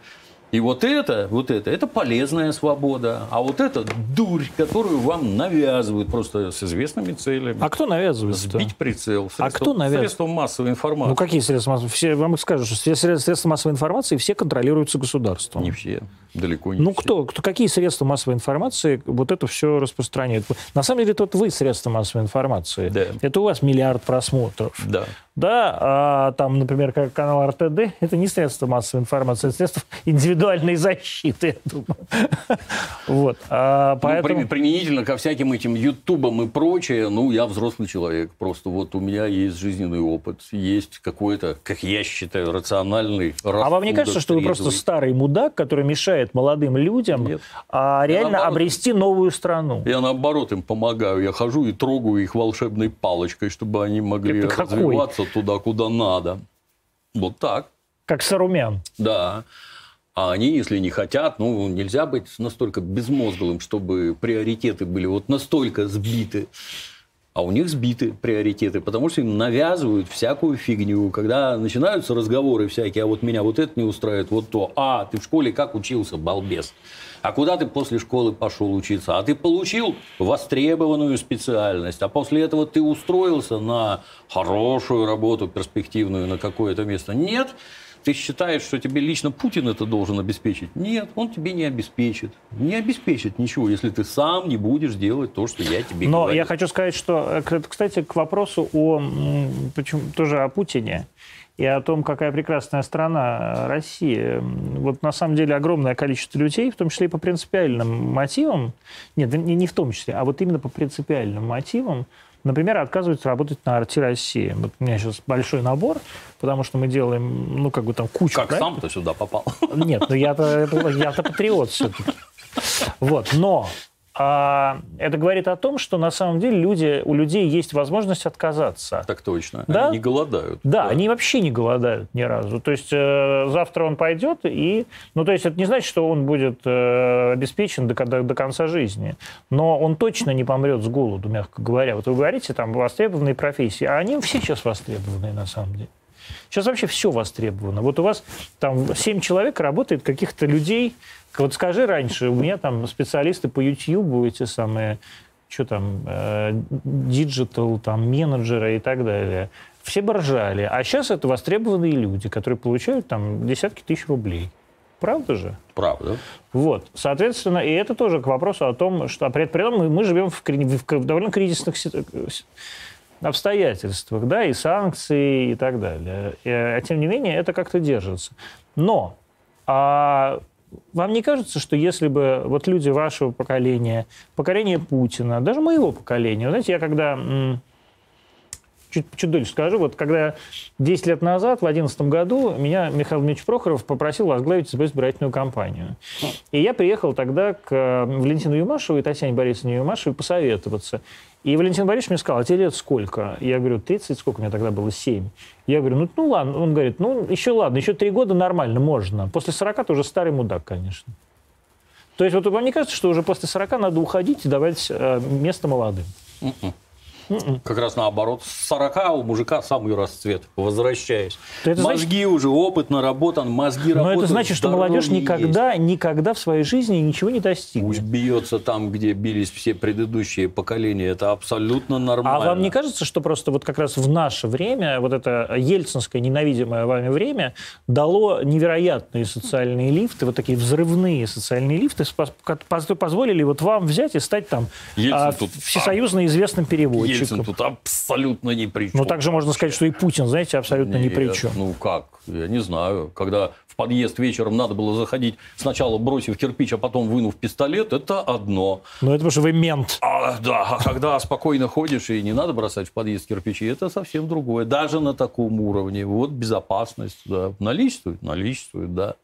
Speaker 2: И вот это, вот это, это полезная свобода. А вот это дурь, которую вам навязывают просто с известными целями.
Speaker 1: А кто навязывает?
Speaker 2: Сбить прицел.
Speaker 1: А кто навязывает?
Speaker 2: Средства массовой информации.
Speaker 1: Ну, какие средства массовой Все вам скажут, что все сред- средства массовой информации все контролируются государством.
Speaker 2: Не все, далеко не
Speaker 1: Ну,
Speaker 2: все.
Speaker 1: кто, кто, какие средства массовой информации вот это все распространяют? На самом деле, вот вы средства массовой информации.
Speaker 2: Да.
Speaker 1: Это у вас миллиард просмотров.
Speaker 2: Да.
Speaker 1: Да, а там, например, как канал РТД, это не средство массовой информации, это средство индивидуальной защиты, я думаю. [laughs] Вот. А,
Speaker 2: Ну,
Speaker 1: поэтому...
Speaker 2: при- применительно ко всяким этим ютубам и прочее, ну, я взрослый человек. Просто вот у меня есть жизненный опыт, есть какой-то, как я считаю, рациональный
Speaker 1: А вам не кажется, что вы просто старый мудак, который мешает молодым людям
Speaker 2: Нет.
Speaker 1: а, реально
Speaker 2: наоборот.
Speaker 1: обрести новую страну?
Speaker 2: Я наоборот им помогаю. Я хожу и трогаю их волшебной палочкой, чтобы они могли
Speaker 1: Это какой?
Speaker 2: развиваться туда, куда надо. Вот так.
Speaker 1: Как Сарумян.
Speaker 2: Да. А они, если не хотят, ну, нельзя быть настолько безмозглым, чтобы приоритеты были вот настолько сбиты. А у них сбиты приоритеты, потому что им навязывают всякую фигню. Когда начинаются разговоры всякие, а вот меня вот это не устраивает, вот то. А, ты в школе как учился, балбес? А куда ты после школы пошел учиться? А ты получил востребованную специальность, а после этого ты устроился на хорошую работу, перспективную, на какое-то место? Нет. Ты считаешь, что тебе лично Путин это должен обеспечить? Нет, он тебе не обеспечит. Не обеспечит ничего, если ты сам не будешь делать то, что я тебе
Speaker 1: Но
Speaker 2: говорю.
Speaker 1: я хочу сказать, что, э, кстати, к вопросу о, почему, тоже о Путине и о том, какая прекрасная страна э, Россия. Вот на самом деле огромное количество людей, в том числе и по принципиальным мотивам, нет, не, не в том числе, а вот именно по принципиальным мотивам, например, отказываются работать на «Арти России». Вот у меня сейчас большой набор, потому что мы делаем, ну, как бы там кучу...
Speaker 2: Как
Speaker 1: проектов.
Speaker 2: сам-то сюда попал?
Speaker 1: Нет, ну я-то, я-то патриот все-таки. Вот, но а, это говорит о том, что на самом деле люди, у людей есть возможность отказаться.
Speaker 2: Так точно.
Speaker 1: Да?
Speaker 2: Они не голодают.
Speaker 1: Да, они вообще не голодают ни разу. То есть э, завтра он пойдет и... Ну, то есть это не значит, что он будет э, обеспечен до, до, до конца жизни. Но он точно не помрет с голоду, мягко говоря. Вот вы говорите, там, востребованные профессии. А они все сейчас востребованные, на самом деле. Сейчас вообще все востребовано. Вот у вас там 7 человек работает, каких-то людей... Вот скажи раньше, у меня там специалисты по YouTube, эти самые что там, э, digital, там, менеджеры и так далее. Все бы ржали. А сейчас это востребованные люди, которые получают там десятки тысяч рублей. Правда же?
Speaker 2: Правда.
Speaker 1: Вот, соответственно, и это тоже к вопросу о том, что а при, этом мы, живем в, в довольно кризисных си- э, обстоятельствах, да, и санкции и так далее. И, а тем не менее, это как-то держится. Но а вам не кажется, что если бы вот люди вашего поколения, поколения Путина, даже моего поколения, вы знаете, я когда чуть, чуть дольше скажу. Вот когда 10 лет назад, в 2011 году, меня Михаил Дмитриевич Прохоров попросил возглавить свою избирательную кампанию. И я приехал тогда к э, Валентину Юмашеву и Татьяне Борисовне Юмашевой посоветоваться. И Валентин Борисович мне сказал, а тебе лет сколько? Я говорю, 30, сколько у меня тогда было? 7. Я говорю, ну, ну ладно. Он говорит, ну еще ладно, еще 3 года нормально, можно. После 40 ты уже старый мудак, конечно. То есть вот вам не кажется, что уже после 40 надо уходить и давать э, место молодым?
Speaker 2: Как раз наоборот. С 40 у мужика самый расцвет, возвращаясь.
Speaker 1: То это значит-
Speaker 2: мозги уже опыт наработан, мозги
Speaker 1: Но
Speaker 2: работают.
Speaker 1: это значит, что молодежь никогда, никогда в своей жизни ничего не
Speaker 2: есть.
Speaker 1: достигнет.
Speaker 2: Пусть бьется там, где бились все предыдущие поколения. Это абсолютно нормально.
Speaker 1: А вам не кажется, что просто вот как раз в наше время, вот это ельцинское ненавидимое вами время, дало невероятные социальные лифты, вот такие взрывные социальные лифты, позволили вот вам взять и стать там
Speaker 2: Ельцин
Speaker 1: а,
Speaker 2: тут-
Speaker 1: всесоюзно известным переводчиком.
Speaker 2: Ельцин тут абсолютно ни при чем.
Speaker 1: Ну, также можно сказать, что и Путин, знаете, абсолютно ни при
Speaker 2: Нет,
Speaker 1: чем.
Speaker 2: Ну как? Я не знаю. Когда в подъезд вечером надо было заходить, сначала бросив кирпич, а потом вынув пистолет, это одно.
Speaker 1: Но это потому что вы мент.
Speaker 2: А, да, а когда спокойно ходишь и не надо бросать в подъезд кирпичи, это совсем другое. Даже на таком уровне. Вот безопасность, да. Наличествует, наличествует, да.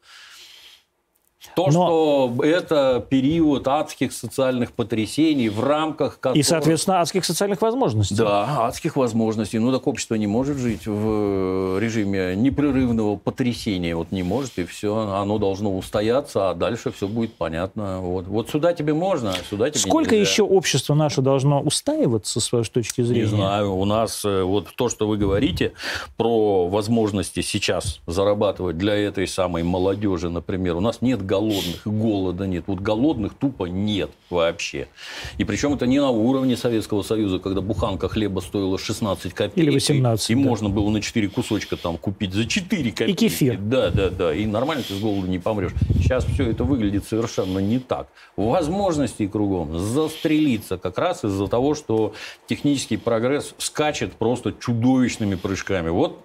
Speaker 2: То,
Speaker 1: Но-
Speaker 2: что это период адских социальных потрясений, в рамках которых...
Speaker 1: И, соответственно, адских социальных возможностей.
Speaker 2: Да, адских возможностей. Ну, так общество не может жить в режиме непрерывного потрясения. Вот не может, и все. Оно должно устояться, а дальше все будет понятно. Вот, вот сюда тебе можно, а сюда тебе
Speaker 1: Сколько
Speaker 2: нельзя.
Speaker 1: еще общество наше должно устаиваться, с вашей точки зрения?
Speaker 2: Не знаю, у нас э, вот то, что вы говорите про возможности сейчас зарабатывать для этой самой молодежи, например, у нас нет голодных, и голода нет. Вот голодных тупо нет вообще. И причем это не на уровне Советского Союза, когда буханка хлеба стоила 16 копеек.
Speaker 1: Или 18,
Speaker 2: И, и
Speaker 1: да.
Speaker 2: можно было на 4 кусочка там купить за 4 копейки.
Speaker 1: кефир.
Speaker 2: Да, да, да. И нормально ты с голоду не помрешь. Сейчас все это выглядит совершенно не так. Возможностей кругом застрелиться как раз из-за того, что технический прогресс скачет просто чудовищными прыжками. Вот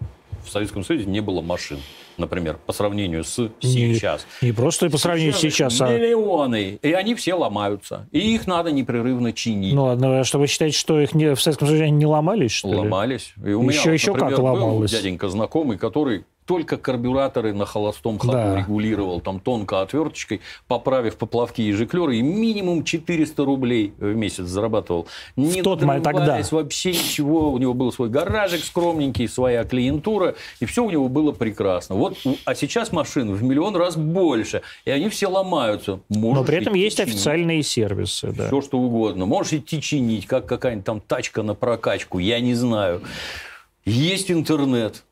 Speaker 2: в Советском Союзе не было машин, например, по сравнению с
Speaker 1: Не-
Speaker 2: сейчас.
Speaker 1: Не просто по сравнению сейчас, а...
Speaker 2: Миллионы. И они все ломаются. И их надо непрерывно чинить.
Speaker 1: Ну ладно, а что вы считаете, что их не, в Советском Союзе не ломались, что ли?
Speaker 2: Ломались. И у
Speaker 1: Еще-
Speaker 2: меня, вот,
Speaker 1: еще как
Speaker 2: например, был
Speaker 1: ломалось.
Speaker 2: дяденька знакомый, который только карбюраторы на холостом ходу
Speaker 1: Да.
Speaker 2: регулировал, там тонко отверточкой, поправив поплавки и жиклеры, и минимум 400 рублей в месяц зарабатывал. Не
Speaker 1: тот момент тогда.
Speaker 2: вообще ничего. У него был свой гаражик скромненький, своя клиентура, и все у него было прекрасно. Вот, а сейчас машин в миллион раз больше, и они все ломаются.
Speaker 1: Но
Speaker 2: Можешь
Speaker 1: при этом есть
Speaker 2: чинить.
Speaker 1: официальные сервисы, да.
Speaker 2: Все что угодно. Можешь идти чинить, как какая-нибудь там тачка на прокачку, я не знаю. Есть интернет,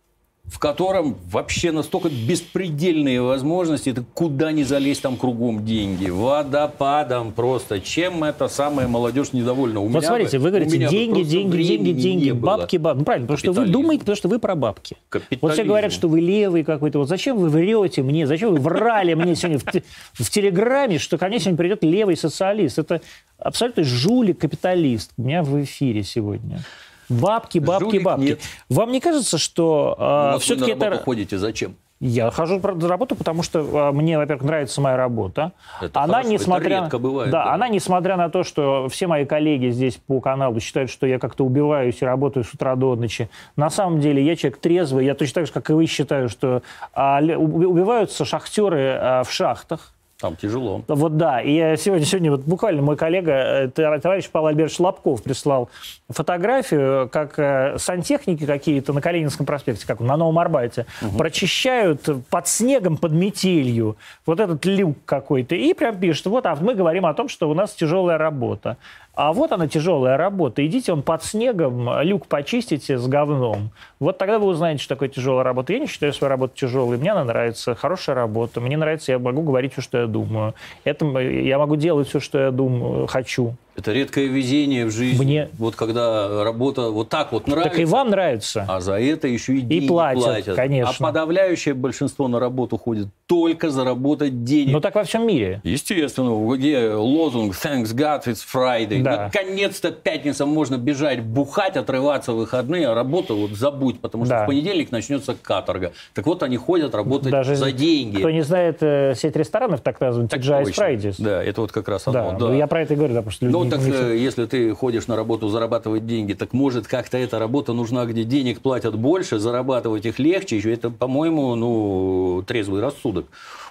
Speaker 2: в котором вообще настолько беспредельные возможности, ты куда ни залезть, там кругом деньги. Водопадом просто. Чем эта самая молодежь недовольна? У
Speaker 1: Вот
Speaker 2: меня
Speaker 1: смотрите,
Speaker 2: бы-
Speaker 1: вы говорите, деньги, деньги, деньги, деньги,
Speaker 2: не
Speaker 1: бабки, бабки. Ну, правильно, потому что вы думаете, потому что вы про бабки. Вот все говорят, что вы левый какой-то. Вот зачем вы врете мне? Зачем вы врали мне сегодня в, те- в Телеграме, что ко мне сегодня придет левый социалист? Это абсолютно жулик-капиталист у меня в эфире сегодня. Бабки, бабки,
Speaker 2: Жулик
Speaker 1: бабки.
Speaker 2: нет.
Speaker 1: Вам не кажется, что
Speaker 2: Ну, вот
Speaker 1: все-таки
Speaker 2: вы на
Speaker 1: это...
Speaker 2: ходите, зачем?
Speaker 1: Я хожу на работу, потому что а, мне, во-первых, нравится моя работа.
Speaker 2: Это
Speaker 1: она,
Speaker 2: хорошо, это
Speaker 1: несмотря,
Speaker 2: редко бывает,
Speaker 1: да,
Speaker 2: да.
Speaker 1: она, несмотря на то, что все мои коллеги здесь по каналу считают, что я как-то убиваюсь и работаю с утра до ночи, на самом деле я человек трезвый, я точно так же, как и вы, считаю, что а, убиваются шахтеры а, в шахтах.
Speaker 2: Там тяжело.
Speaker 1: Вот да, и я сегодня, сегодня вот буквально мой коллега, э, товарищ Павел Альбертович Лобков прислал фотографию, как э, сантехники какие-то на Калининском проспекте, как на Новом Арбате, прочищают под снегом, под метелью вот этот люк какой-то, и прям пишут, вот, а мы говорим о том, что у нас тяжелая работа. А вот она тяжелая работа. Идите он под снегом, люк почистите с говном. Вот тогда вы узнаете, что такое тяжелая работа. Я не считаю свою работу тяжелой. Мне она нравится. Хорошая работа. Мне нравится, я могу говорить все, что я думаю. Это я могу делать все, что я думаю, хочу.
Speaker 2: Это редкое везение в жизни.
Speaker 1: Мне-
Speaker 2: Вот когда работа вот так вот нравится.
Speaker 1: Так и вам нравится.
Speaker 2: А за это еще и деньги
Speaker 1: платят, конечно.
Speaker 2: А подавляющее большинство на работу ходит только заработать денег.
Speaker 1: Но так во всем мире.
Speaker 2: Естественно, где лозунг «Thanks God, it's Friday».
Speaker 1: Да.
Speaker 2: Наконец-то пятница можно бежать, бухать, отрываться в выходные, а работа вот забудь, потому что
Speaker 1: Да.
Speaker 2: в понедельник начнется каторга. Так вот, они ходят работать
Speaker 1: Даже
Speaker 2: за деньги.
Speaker 1: Кто не знает э, сеть ресторанов, так называемый TGI. Fridays.
Speaker 2: Да, это вот как раз
Speaker 1: Да,
Speaker 2: оно.
Speaker 1: ну, я про это и говорю, да, потому что люди
Speaker 2: Ну, так э, если ты ходишь на работу зарабатывать деньги, так может как-то эта работа нужна, где денег платят больше, зарабатывать их легче. Еще это, по-моему, ну, трезвый рассудок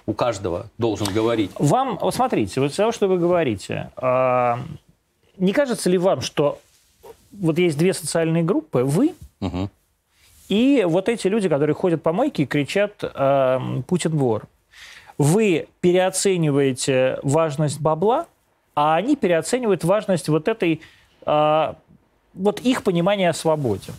Speaker 2: у каждого должен говорить.
Speaker 1: Вам, вот смотрите, вот того, что вы говорите, а, не кажется ли вам, что вот есть две социальные группы, вы
Speaker 2: Мгм.
Speaker 1: и вот эти люди, которые ходят по мойке и кричат а, «Путин вор». Вы переоцениваете важность бабла, а они переоценивают важность вот этой, а, вот их понимания о свободе.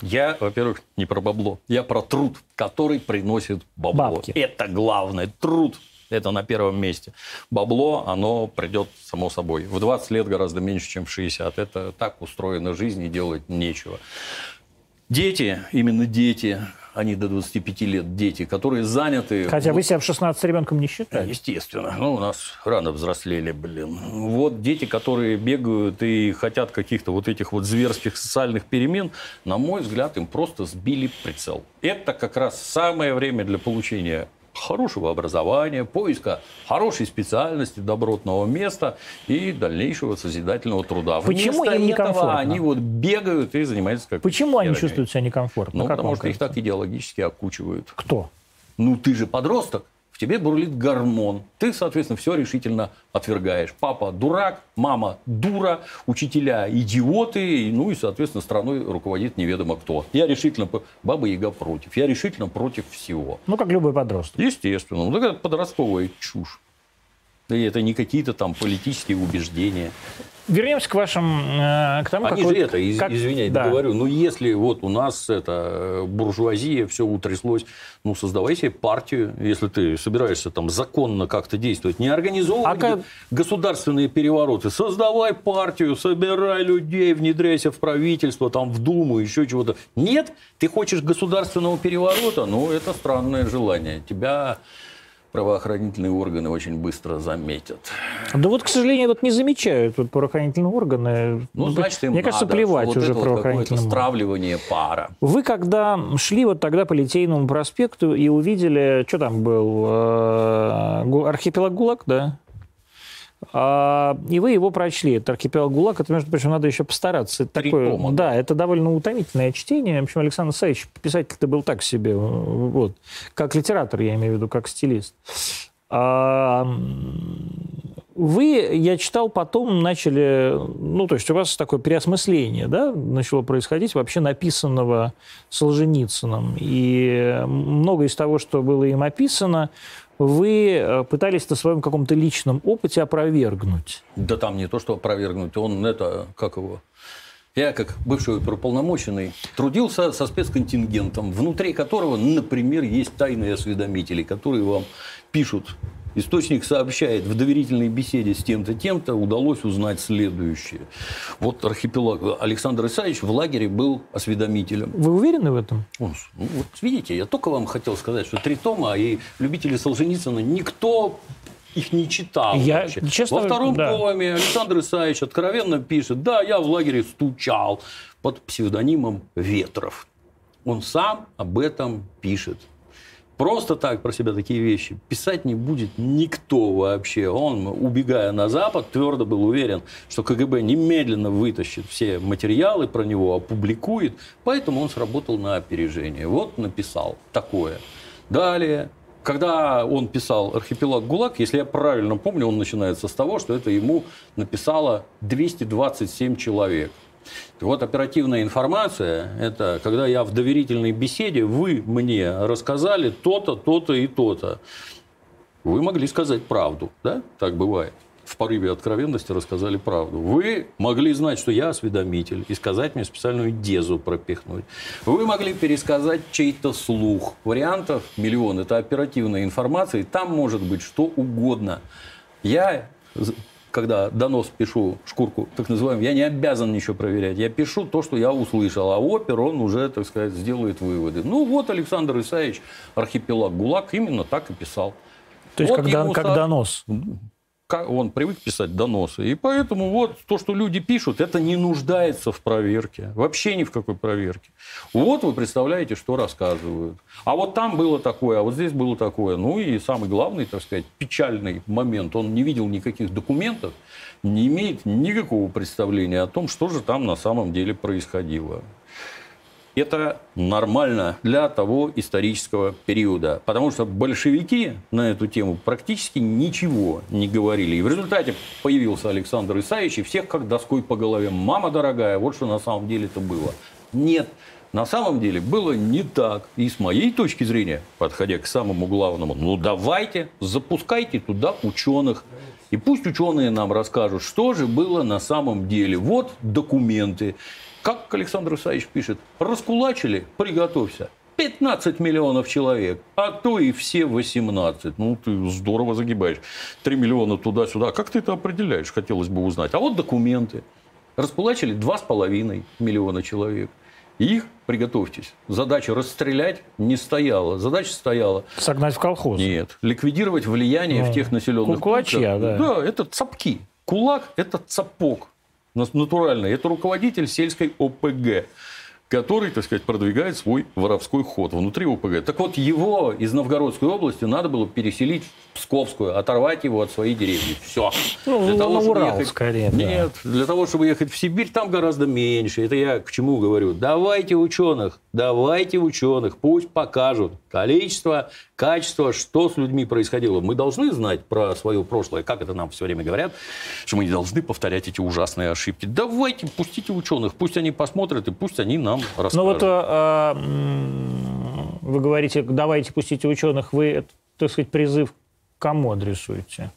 Speaker 2: Я, во-первых, не про бабло. Я про труд, который приносит бабло.
Speaker 1: Бабки.
Speaker 2: Это главное. Труд. Это на первом месте. Бабло, оно придет само собой. В 20 лет гораздо меньше, чем в 60. Это так устроена жизнь и делать нечего. Дети, именно дети, они до 25 лет дети, которые заняты...
Speaker 1: Хотя
Speaker 2: вот-
Speaker 1: вы себя в 16 ребенком не считаете.
Speaker 2: Естественно. Ну, у нас рано взрослели, блин. Вот дети, которые бегают и хотят каких-то вот этих вот зверских социальных перемен, на мой взгляд, им просто сбили прицел. Это как раз самое время для получения хорошего образования, поиска хорошей специальности, добротного места и дальнейшего созидательного труда.
Speaker 1: Почему
Speaker 2: Вместо
Speaker 1: им некомфортно?
Speaker 2: они вот бегают и занимаются как
Speaker 1: Почему они чувствуют себя некомфортно?
Speaker 2: Ну,
Speaker 1: Как
Speaker 2: потому что их
Speaker 1: кажется?
Speaker 2: так идеологически окучивают.
Speaker 1: Кто?
Speaker 2: Ну, ты же подросток, тебе бурлит гормон. Ты, соответственно, все решительно отвергаешь. Папа дурак, мама дура, учителя идиоты, ну и, соответственно, страной руководит неведомо кто. Я решительно, баба Яга против, я решительно против всего.
Speaker 1: Ну, как любой подросток.
Speaker 2: Естественно, ну, так это подростковая чушь. И это не какие-то там политические убеждения.
Speaker 1: Вернемся к вашим... э, к тому,
Speaker 2: Они
Speaker 1: как
Speaker 2: же
Speaker 1: вы-
Speaker 2: это, из-
Speaker 1: как-
Speaker 2: извиняй,
Speaker 1: да.
Speaker 2: говорю, ну если вот у нас это э, буржуазия, все утряслось, ну создавай себе партию, если ты собираешься там законно как-то действовать, не организовывать
Speaker 1: А как-
Speaker 2: государственные перевороты, создавай партию, собирай людей, внедряйся в правительство, там в Думу, еще чего-то. Нет, ты хочешь государственного переворота, ну это странное желание. Тебя правоохранительные органы очень быстро заметят.
Speaker 1: Да вот, к сожалению, вот не замечают вот, правоохранительные органы.
Speaker 2: Ну, значит, им
Speaker 1: Мне кажется,
Speaker 2: надо,
Speaker 1: плевать
Speaker 2: что вот
Speaker 1: уже
Speaker 2: это вот
Speaker 1: правоохранительным.
Speaker 2: стравливание пара.
Speaker 1: Вы когда шли вот тогда по Литейному проспекту и увидели, что там был, э, архипелаг ГУЛАГ, да? А, и вы его прочли. Это архипелаг ГУЛАГ, это, между прочим, надо еще постараться. Это
Speaker 2: Три
Speaker 1: такое,
Speaker 2: тома,
Speaker 1: да, это довольно утомительное чтение. В общем, Александр Саевич, писатель-то был так себе. Вот. Как литератор, я имею в виду, как стилист. А, вы, я читал, потом начали, ну, то есть у вас такое переосмысление, да, начало происходить вообще написанного Солженицыным. И много из того, что было им описано, вы э, пытались на своем каком-то личном опыте опровергнуть.
Speaker 2: Да там не то, что опровергнуть, он это, как его... Я, как бывший оперуполномоченный, трудился со спецконтингентом, внутри которого, например, есть тайные осведомители, которые вам пишут. Источник сообщает, в доверительной беседе с тем-то, тем-то удалось узнать следующее. Вот архипелаг Александр Исаевич в лагере был осведомителем.
Speaker 1: Вы уверены в этом?
Speaker 2: Он, ну, вот видите, я только вам хотел сказать, что три тома, и любители Солженицына никто их не читал.
Speaker 1: Я,
Speaker 2: вообще.
Speaker 1: честно,
Speaker 2: Во втором
Speaker 1: да.
Speaker 2: томе Александр Исаевич откровенно пишет, да, я в лагере стучал под псевдонимом Ветров. Он сам об этом пишет. Просто так про себя такие вещи писать не будет никто вообще. Он, убегая на Запад, твердо был уверен, что КГБ немедленно вытащит все материалы про него, опубликует. Поэтому он сработал на опережение. Вот написал такое. Далее, когда он писал «Архипелаг ГУЛАГ», если я правильно помню, он начинается с того, что это ему написало 227 человек. Вот оперативная информация – это когда я в доверительной беседе, вы мне рассказали то-то, то-то и то-то. Вы могли сказать правду, да? Так бывает. В порыве откровенности рассказали правду. Вы могли знать, что я осведомитель, и сказать мне специальную дезу пропихнуть. Вы могли пересказать чей-то слух. Вариантов миллион. Это оперативная информация, и там может быть что угодно. Я когда донос пишу, шкурку, так называемую, я не обязан ничего проверять. Я пишу то, что я услышал, а опер, он уже, так сказать, сделает выводы. Ну вот Александр Исаевич, архипелаг ГУЛАГ, именно так и писал.
Speaker 1: То есть,
Speaker 2: Вот
Speaker 1: когда,
Speaker 2: ему
Speaker 1: как донос.
Speaker 2: Он привык писать доносы. И поэтому вот то, что люди пишут, это не нуждается в проверке. Вообще ни в какой проверке. Вот вы представляете, что рассказывают. А вот там было такое, а вот здесь было такое. Ну и самый главный, так сказать, печальный момент. Он не видел никаких документов, не имеет никакого представления о том, что же там на самом деле происходило. Это нормально для того исторического периода. Потому что большевики на эту тему практически ничего не говорили. И в результате появился Александр Исаевич, и всех как доской по голове. Мама дорогая, вот что на самом деле это было. Нет, на самом деле было не так. И с моей точки зрения, подходя к самому главному, ну давайте, запускайте туда ученых. И пусть ученые нам расскажут, что же было на самом деле. Вот документы. Как Александр Исаевич пишет, раскулачили, приготовься. 15 миллионов человек, а то и все 18. Ну, ты здорово загибаешь. 3 миллиона туда-сюда. Как ты это определяешь, хотелось бы узнать. А вот документы. Раскулачили 2,5 миллиона человек. Их, приготовьтесь, задача расстрелять не стояла. Задача стояла
Speaker 1: Согнать в колхоз.
Speaker 2: нет. Ликвидировать влияние
Speaker 1: Ну,
Speaker 2: в тех населенных
Speaker 1: кулачья,
Speaker 2: пунктах.
Speaker 1: да.
Speaker 2: Да, это цапки. Кулак – это цапок. Нас- Натурально. Это руководитель сельской ОПГ, который, так сказать, продвигает свой воровской ход внутри ОПГ. Так вот, его из Новгородской области надо было переселить в Псковскую, оторвать его от своей деревни. Все.
Speaker 1: Ну, на Урал скорее, да.
Speaker 2: Нет, для того, чтобы ехать в Сибирь, там гораздо меньше. Это я к чему говорю. Давайте ученых, давайте ученых, пусть покажут количество, качество, что с людьми происходило. Мы должны знать про свое прошлое, как это нам все время говорят, что мы не должны повторять эти ужасные ошибки. Давайте, пустите ученых, пусть они посмотрят и пусть они нам расскажут.
Speaker 1: Ну вот а, вы говорите, давайте пустите ученых, вы, так сказать, призыв к кому адресуете?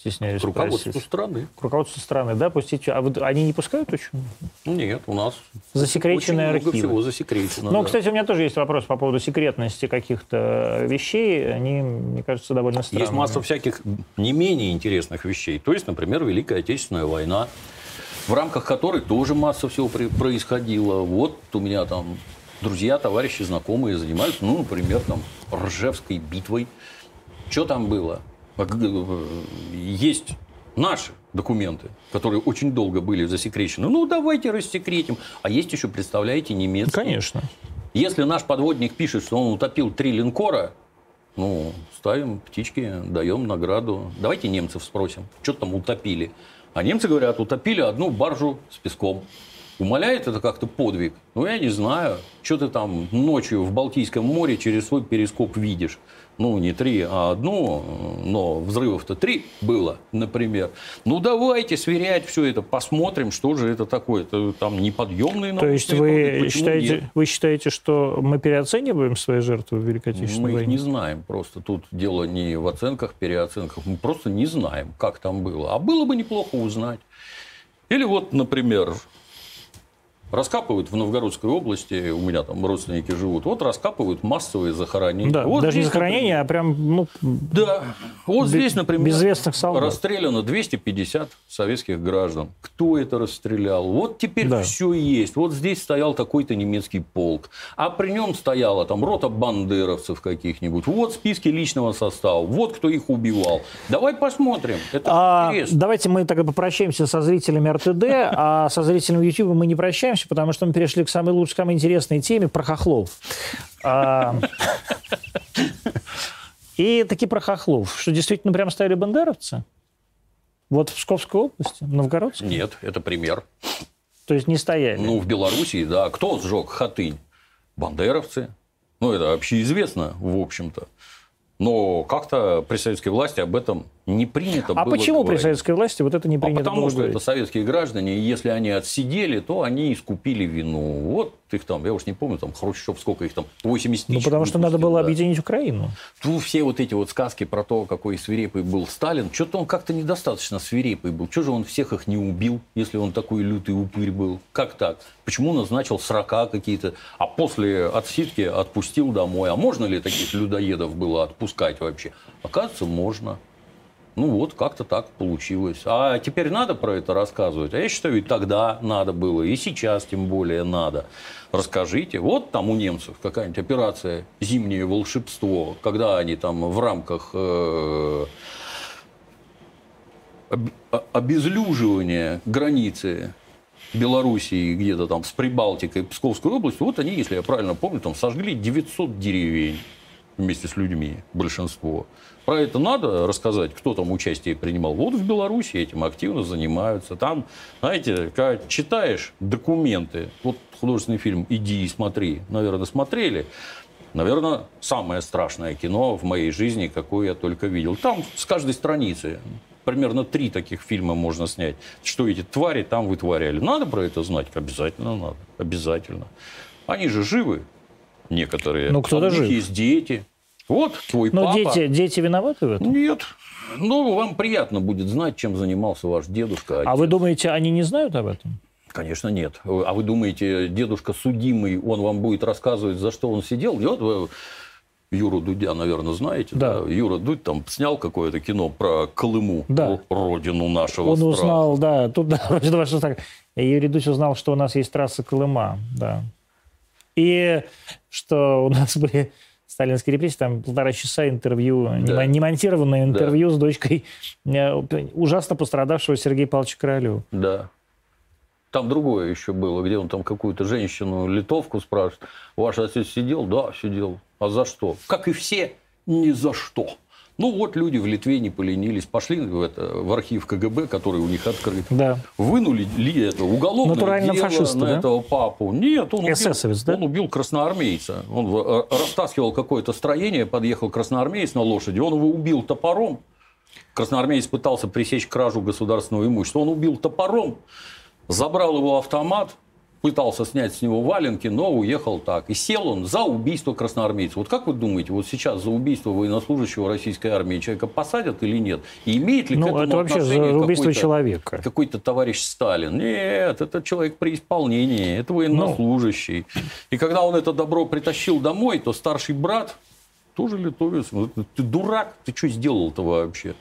Speaker 1: Стесняюсь
Speaker 2: К руководству
Speaker 1: спросить.
Speaker 2: страны.
Speaker 1: К руководству страны, да, пустить? А вот они не пускают ученых?
Speaker 2: Нет, у нас
Speaker 1: Засекреченные
Speaker 2: очень много
Speaker 1: архивы.
Speaker 2: всего засекречено.
Speaker 1: Ну,
Speaker 2: да.
Speaker 1: кстати, у меня тоже есть вопрос по поводу секретности каких-то вещей. Они, мне кажется, довольно странными.
Speaker 2: Есть масса всяких не менее интересных вещей. То есть, например, Великая Отечественная война, в рамках которой тоже масса всего происходило. Вот у меня там друзья, товарищи, знакомые занимаются, ну, например, там, Ржевской битвой. Что там было? Э, Есть наши документы, которые очень долго были засекречены. Ну, давайте рассекретим. А есть еще, представляете, немецкие.
Speaker 1: Конечно.
Speaker 2: Если наш подводник пишет, что он утопил три линкора, ну, ставим птички, даем награду. Давайте немцев спросим, что там утопили. А немцы говорят, утопили одну баржу с песком. Умоляет это как-то подвиг? Ну, я не знаю. Что ты там ночью в Балтийском море через свой перископ видишь? Ну, не три, а одну, но взрывов-то три было, например. Ну, давайте сверять все это, посмотрим, что же это такое. Это там неподъемные
Speaker 1: То есть вы считаете,
Speaker 2: нет?
Speaker 1: вы считаете, что мы переоцениваем свои жертвы в Великой Отечественной
Speaker 2: Мы их
Speaker 1: войне?
Speaker 2: не знаем просто. Тут дело не в оценках, переоценках. Мы просто не знаем, как там было. А было бы неплохо узнать. Или вот, например, раскапывают в Новгородской области, у меня там родственники живут, вот раскапывают массовые захоронения.
Speaker 1: Да,
Speaker 2: Вот
Speaker 1: даже не
Speaker 2: здесь,
Speaker 1: захоронение, а прям, ну,
Speaker 2: Да. Вот здесь, например,
Speaker 1: безвестных солдат.
Speaker 2: расстреляно 250 советских граждан. Кто это расстрелял? Вот теперь
Speaker 1: Да.
Speaker 2: все есть. Вот здесь стоял такой-то немецкий полк. А при нем стояла там рота бандеровцев каких-нибудь. Вот списки личного состава. Вот кто их убивал. Давай посмотрим. Это
Speaker 1: А,
Speaker 2: интересно.
Speaker 1: давайте мы тогда попрощаемся со зрителями РТД, а со зрителями YouTube мы не прощаемся, потому что мы перешли к самой лучшей, самой интересной теме про хохлов. А, И таки про хохлов. Что действительно прям ставили бандеровцы? Вот в Псковской области, в Новгородской?
Speaker 2: Нет, это пример.
Speaker 1: То есть не стояли?
Speaker 2: Ну, в Белоруссии, да. Кто сжег Хатынь? Бандеровцы. Ну, это общеизвестно, в общем-то. Но как-то при советской власти об этом не принято
Speaker 1: а
Speaker 2: было
Speaker 1: почему при
Speaker 2: говорить.
Speaker 1: советской власти вот это не
Speaker 2: А
Speaker 1: принято
Speaker 2: потому
Speaker 1: было
Speaker 2: что
Speaker 1: говорить?
Speaker 2: это советские граждане, и если они отсидели, то они искупили вину. Вот их там, я уж не помню, там Хрущев, сколько их там, 80
Speaker 1: Ну,
Speaker 2: тысяч.
Speaker 1: потому что надо было
Speaker 2: да.
Speaker 1: объединить Украину.
Speaker 2: Ну, все вот эти вот сказки про то, какой свирепый был Сталин, что-то он как-то недостаточно свирепый был. Что же он всех их не убил, если он такой лютый упырь был? Как так? Почему назначил срока какие-то, а после отсидки отпустил домой? А можно ли таких людоедов было отпускать вообще? Оказывается, можно. Ну вот, как-то так получилось. А теперь надо про это рассказывать? А я считаю, и тогда надо было, и сейчас тем более надо. Расскажите. Вот там у немцев какая-нибудь операция «Зимнее волшебство», когда они там в рамках э, обезлюживания границы Белоруссии где-то там с Прибалтикой, Псковской областью, вот они, если я правильно помню, там сожгли 900 деревень вместе с людьми, большинство. Про это надо рассказать, кто там участие принимал. Вот в Беларуси этим активно занимаются. Там, знаете, когда читаешь документы, вот художественный фильм «Иди и смотри», наверное, смотрели, Наверное, самое страшное кино в моей жизни, какое я только видел. Там с каждой страницы примерно три таких фильма можно снять. Что эти твари там вытворяли. Надо про это знать? Обязательно надо. Обязательно. Они же живы, некоторые.
Speaker 1: Ну, кто-то жив.
Speaker 2: есть дети. Вот твой
Speaker 1: Но
Speaker 2: папа.
Speaker 1: дети, дети виноваты в этом?
Speaker 2: Нет. Ну, вам приятно будет знать, чем занимался ваш дедушка.
Speaker 1: А вы думаете, они не знают об этом?
Speaker 2: Конечно, нет. А вы думаете, дедушка судимый, он вам будет рассказывать, за что он сидел? Вы Юру Дудя, наверное, знаете.
Speaker 1: Да.
Speaker 2: Юра Дудь там снял какое-то кино про Колыму,
Speaker 1: Да.
Speaker 2: родину нашего
Speaker 1: Он
Speaker 2: страха.
Speaker 1: узнал, да, тут да, [laughs] что так. И Юрий Дудь узнал, что у нас есть трасса Колыма, да. И что у нас [laughs] были сталинские репрессии, там полтора часа интервью,
Speaker 2: Да.
Speaker 1: мон- не монтированное интервью с дочкой э, ужасно пострадавшего Сергея Павловича Королева.
Speaker 2: Да. Там другое еще было, где он там какую-то женщину, литовку спрашивает. Ваш отец сидел? Да, сидел. А за что? Как и все, ни за что. Ну вот люди в Литве не поленились, пошли в, это, в архив КГБ, который у них открыт.
Speaker 1: Да.
Speaker 2: Вынули ли это уголовное
Speaker 1: Натурально
Speaker 2: дело
Speaker 1: фашисты,
Speaker 2: на
Speaker 1: да?
Speaker 2: этого папу? Нет, он убил,
Speaker 1: да?
Speaker 2: он убил красноармейца. Он в- э, растаскивал какое-то строение, подъехал красноармеец на лошади, он его убил топором. Красноармеец пытался пресечь кражу государственного имущества. Он убил топором, забрал его автомат, пытался снять с него валенки, но уехал так. И сел он за убийство красноармейца. Вот как вы думаете, вот сейчас за убийство военнослужащего российской армии человека посадят или нет? И имеет ли к
Speaker 1: Ну,
Speaker 2: этому
Speaker 1: это вообще за убийство человека.
Speaker 2: какой-то товарищ Сталин. Нет, это человек при исполнении, это военнослужащий. И когда он это добро притащил домой, то старший брат, тоже литовец, ну, ты дурак, ты что сделал-то вообще?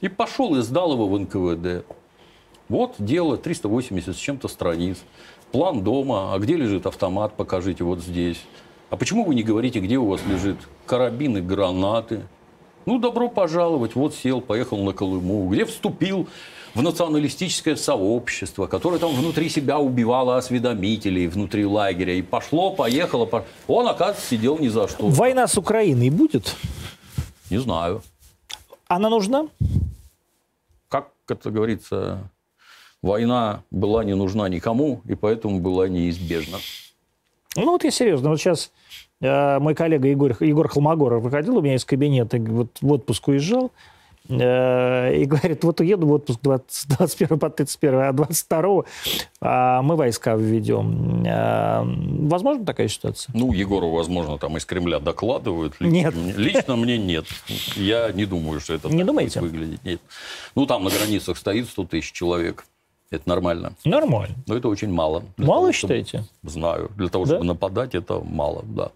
Speaker 2: И пошел и сдал его в НКВД. Вот дело, 380 с чем-то страниц. План дома, а где лежит автомат, покажите вот здесь. А почему вы не говорите, где у вас лежит карабин и гранаты? Ну, добро пожаловать. Вот сел, поехал на Колыму, где вступил в националистическое сообщество, которое там внутри себя убивало осведомителей внутри лагеря. И пошло, поехало. по- Он, оказывается, сидел ни за что.
Speaker 1: Война с Украиной будет?
Speaker 2: Не знаю.
Speaker 1: Она нужна?
Speaker 2: Как это говорится, война была не нужна никому, и поэтому была неизбежна.
Speaker 1: Ну вот я серьезно, вот сейчас э, мой коллега Егор, Егор Холмогоров выходил у меня из кабинета, вот в отпуск уезжал, э, и говорит, вот уеду в отпуск 20, 21 по 31, а 22 а мы войска введем. Э, возможно такая ситуация?
Speaker 2: Ну, Егору, возможно, там из Кремля докладывают.
Speaker 1: Нет.
Speaker 2: Лично мне нет. Я не думаю, что это
Speaker 1: Не
Speaker 2: так
Speaker 1: думаете?
Speaker 2: будет выглядеть. Нет. Ну, там на границах стоит 100 тысяч человек. Это нормально.
Speaker 1: Нормально.
Speaker 2: Но это очень мало. Для
Speaker 1: Мало
Speaker 2: того, чтобы-
Speaker 1: считаете?
Speaker 2: Знаю. Для того,
Speaker 1: Да?
Speaker 2: чтобы нападать, это мало, да.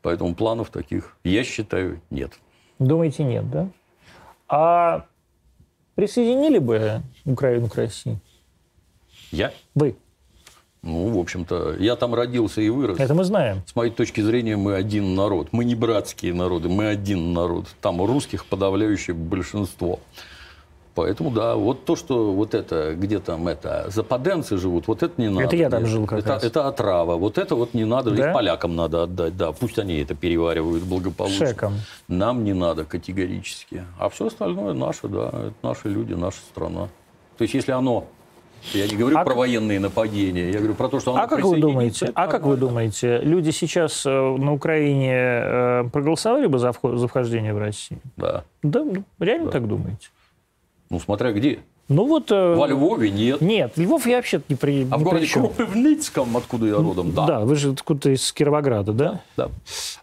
Speaker 2: Поэтому планов таких, я считаю, нет.
Speaker 1: Думаете, нет, да? А присоединили бы Украину к России?
Speaker 2: Я?
Speaker 1: Вы.
Speaker 2: Ну, в общем-то, я там родился и вырос.
Speaker 1: Это мы знаем.
Speaker 2: С моей точки зрения, мы один народ. Мы не братские народы, мы один народ. Там у русских подавляющее большинство. Поэтому, да, вот то, что вот это, где там это, западенцы живут, вот это не надо.
Speaker 1: я там жил как
Speaker 2: это,
Speaker 1: раз.
Speaker 2: это отрава. Вот это вот не надо,
Speaker 1: Да?
Speaker 2: и полякам надо отдать, да. Пусть они это переваривают благополучно.
Speaker 1: Шеком.
Speaker 2: Нам не надо категорически. А все остальное наше, да, это наши люди, наша страна. То есть, если оно я не говорю
Speaker 1: А
Speaker 2: про
Speaker 1: как-
Speaker 2: военные нападения, я говорю про то, что оно
Speaker 1: А как вы думаете?
Speaker 2: это
Speaker 1: А как вы думаете, люди сейчас э, на Украине э, проголосовали бы за, вход- за вхождение в Россию?
Speaker 2: Да.
Speaker 1: Да, ну, реально так думаете?
Speaker 2: Ну, смотря где.
Speaker 1: Ну вот... э,
Speaker 2: Во Львове нет.
Speaker 1: Нет, Львов я вообще не при
Speaker 2: А в
Speaker 1: не
Speaker 2: городе
Speaker 1: при чем.
Speaker 2: Кропивницком, откуда я родом, да.
Speaker 1: Да, вы же откуда-то из Кировограда, да?
Speaker 2: Да.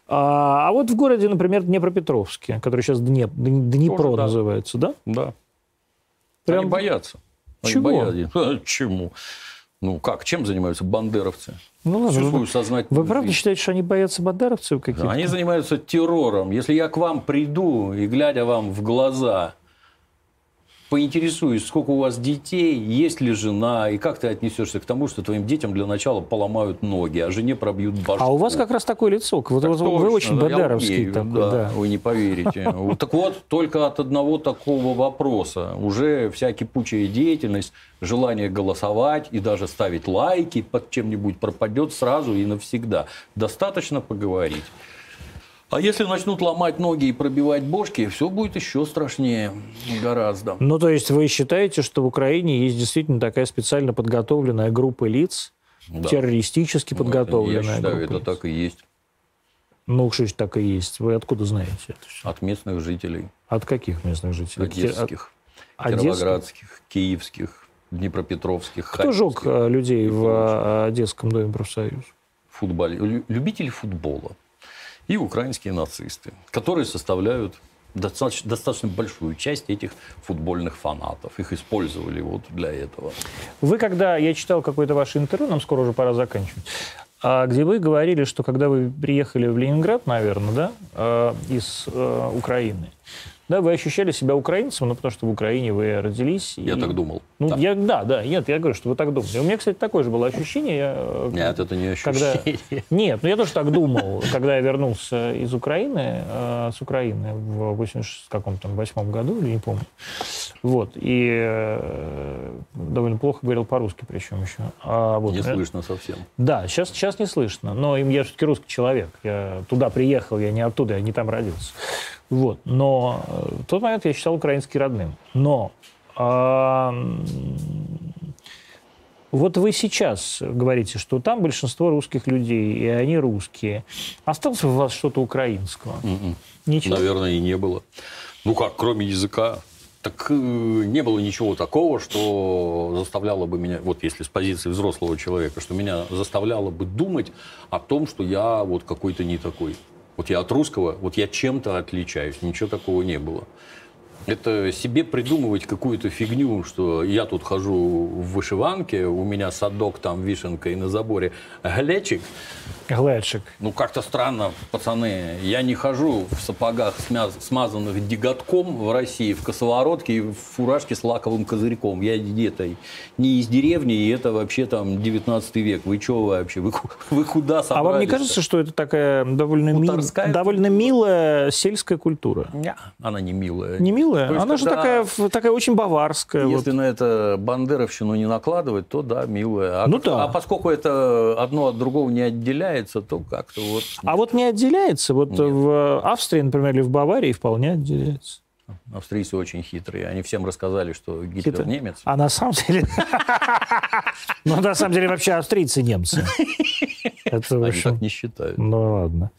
Speaker 1: А, а вот в городе, например, Днепропетровске, который сейчас Днеп, Днепро
Speaker 2: Тоже да.
Speaker 1: называется, да?
Speaker 2: да.
Speaker 1: Прям-
Speaker 2: Они боятся. Они
Speaker 1: Чего?
Speaker 2: боятся. А, Чему? Ну как, чем занимаются бандеровцы?
Speaker 1: Ну ладно,
Speaker 2: Всю
Speaker 1: вы,
Speaker 2: свою сознательную
Speaker 1: вы правда считаете, что они боятся бандеровцев каких-то?
Speaker 2: Они занимаются террором. Если я к вам приду и, глядя вам в глаза, поинтересуюсь, сколько у вас детей, есть ли жена, и как ты отнесешься к тому, что твоим детям для начала поломают ноги, а жене пробьют башку.
Speaker 1: А у вас как раз такое лицо.
Speaker 2: Так
Speaker 1: вот вы
Speaker 2: точно,
Speaker 1: очень
Speaker 2: да, умею,
Speaker 1: такой,
Speaker 2: да,
Speaker 1: да.
Speaker 2: Вы не поверите. Так вот, только от одного такого вопроса уже вся кипучая деятельность, желание голосовать и даже ставить лайки под чем-нибудь пропадет сразу и навсегда. Достаточно поговорить. А если начнут ломать ноги и пробивать бошки, все будет еще страшнее гораздо.
Speaker 1: Ну, то есть вы считаете, что в Украине есть действительно такая специально подготовленная группа лиц,
Speaker 2: Да.
Speaker 1: террористически подготовленная
Speaker 2: Я считаю,
Speaker 1: группа
Speaker 2: это
Speaker 1: лиц?
Speaker 2: так и есть.
Speaker 1: Ну, что так и есть. Вы откуда знаете это всё?
Speaker 2: От местных жителей.
Speaker 1: От каких местных жителей?
Speaker 2: Одесских,
Speaker 1: От-
Speaker 2: кировоградских, киевских, днепропетровских.
Speaker 1: Кто жег э, людей в э, Одесском доме профсоюз?
Speaker 2: футболе- лю- любители футбола и украинские нацисты, которые составляют достаточно, достаточно большую часть этих футбольных фанатов. Их использовали вот для этого.
Speaker 1: Вы когда, я читал какое-то ваше интервью, нам скоро уже пора заканчивать, а, где вы говорили, что когда вы приехали в Ленинград, наверное, да, э, из э, Украины, да, вы ощущали себя украинцем, ну, потому что в Украине вы родились.
Speaker 2: Я
Speaker 1: и-
Speaker 2: так думал.
Speaker 1: Ну,
Speaker 2: Да.
Speaker 1: я, да, да, нет, я говорю, что вы так думали. У меня, кстати, такое же было ощущение. Я, э,
Speaker 2: Нет, это не
Speaker 1: когда...
Speaker 2: ощущение. [laughs]
Speaker 1: Нет, ну я тоже так думал, когда я вернулся из Украины, э, с Украины в 80 каком-то восьмом году, или не помню. Вот, и э, довольно плохо говорил по-русски причем еще. А, вот,
Speaker 2: Не
Speaker 1: э,
Speaker 2: слышно совсем.
Speaker 1: Да, сейчас, сейчас не слышно, но я все-таки русский человек. Я туда приехал, я не оттуда, я не там родился. Вот, но э, в тот момент я считал украинский родным. Но а, вот вы сейчас говорите, что там большинство русских людей, и они русские. Осталось у вас что-то украинского?
Speaker 2: Мгм.
Speaker 1: Ничего.
Speaker 2: Наверное, и не было. Ну как, кроме языка. Так э, не было ничего такого, что заставляло бы меня, вот если с позиции взрослого человека, что меня заставляло бы думать о том, что я вот какой-то не такой. Вот я от русского, вот я чем-то отличаюсь. Ничего такого не было. Это себе придумывать какую-то фигню, что я тут хожу в вышиванке, у меня садок там, вишенка и на заборе глечик.
Speaker 1: Глэдшик.
Speaker 2: Ну, как-то странно, пацаны. Я не хожу в сапогах, смазанных деготком в России, в косоворотке и в фуражке с лаковым козырьком. Я где-то не из деревни, и это вообще там 19 век. Вы что вообще? Вы, [laughs] вы куда собрались
Speaker 1: А вам не кажется, что это такая довольно, ми-
Speaker 2: Хуторская
Speaker 1: довольно милая сельская культура?
Speaker 2: Она не милая.
Speaker 1: Не милая?
Speaker 2: То есть,
Speaker 1: Она же такая, такая очень баварская. вот.
Speaker 2: Если на это бандеровщину не накладывать, то да, милая. А,
Speaker 1: Ну да.
Speaker 2: а поскольку это одно от другого не отделяется, то как-то вот...
Speaker 1: А вот не отделяется. Вот в Австрии, например, или в Баварии вполне отделяется.
Speaker 2: Австрийцы очень хитрые. Они всем рассказали, что Гитлер
Speaker 1: Хитро.
Speaker 2: немец.
Speaker 1: А на самом деле... [laughs] Ну, на самом деле, вообще австрийцы немцы. [laughs]
Speaker 2: Они так не считают.
Speaker 1: Ну, ладно.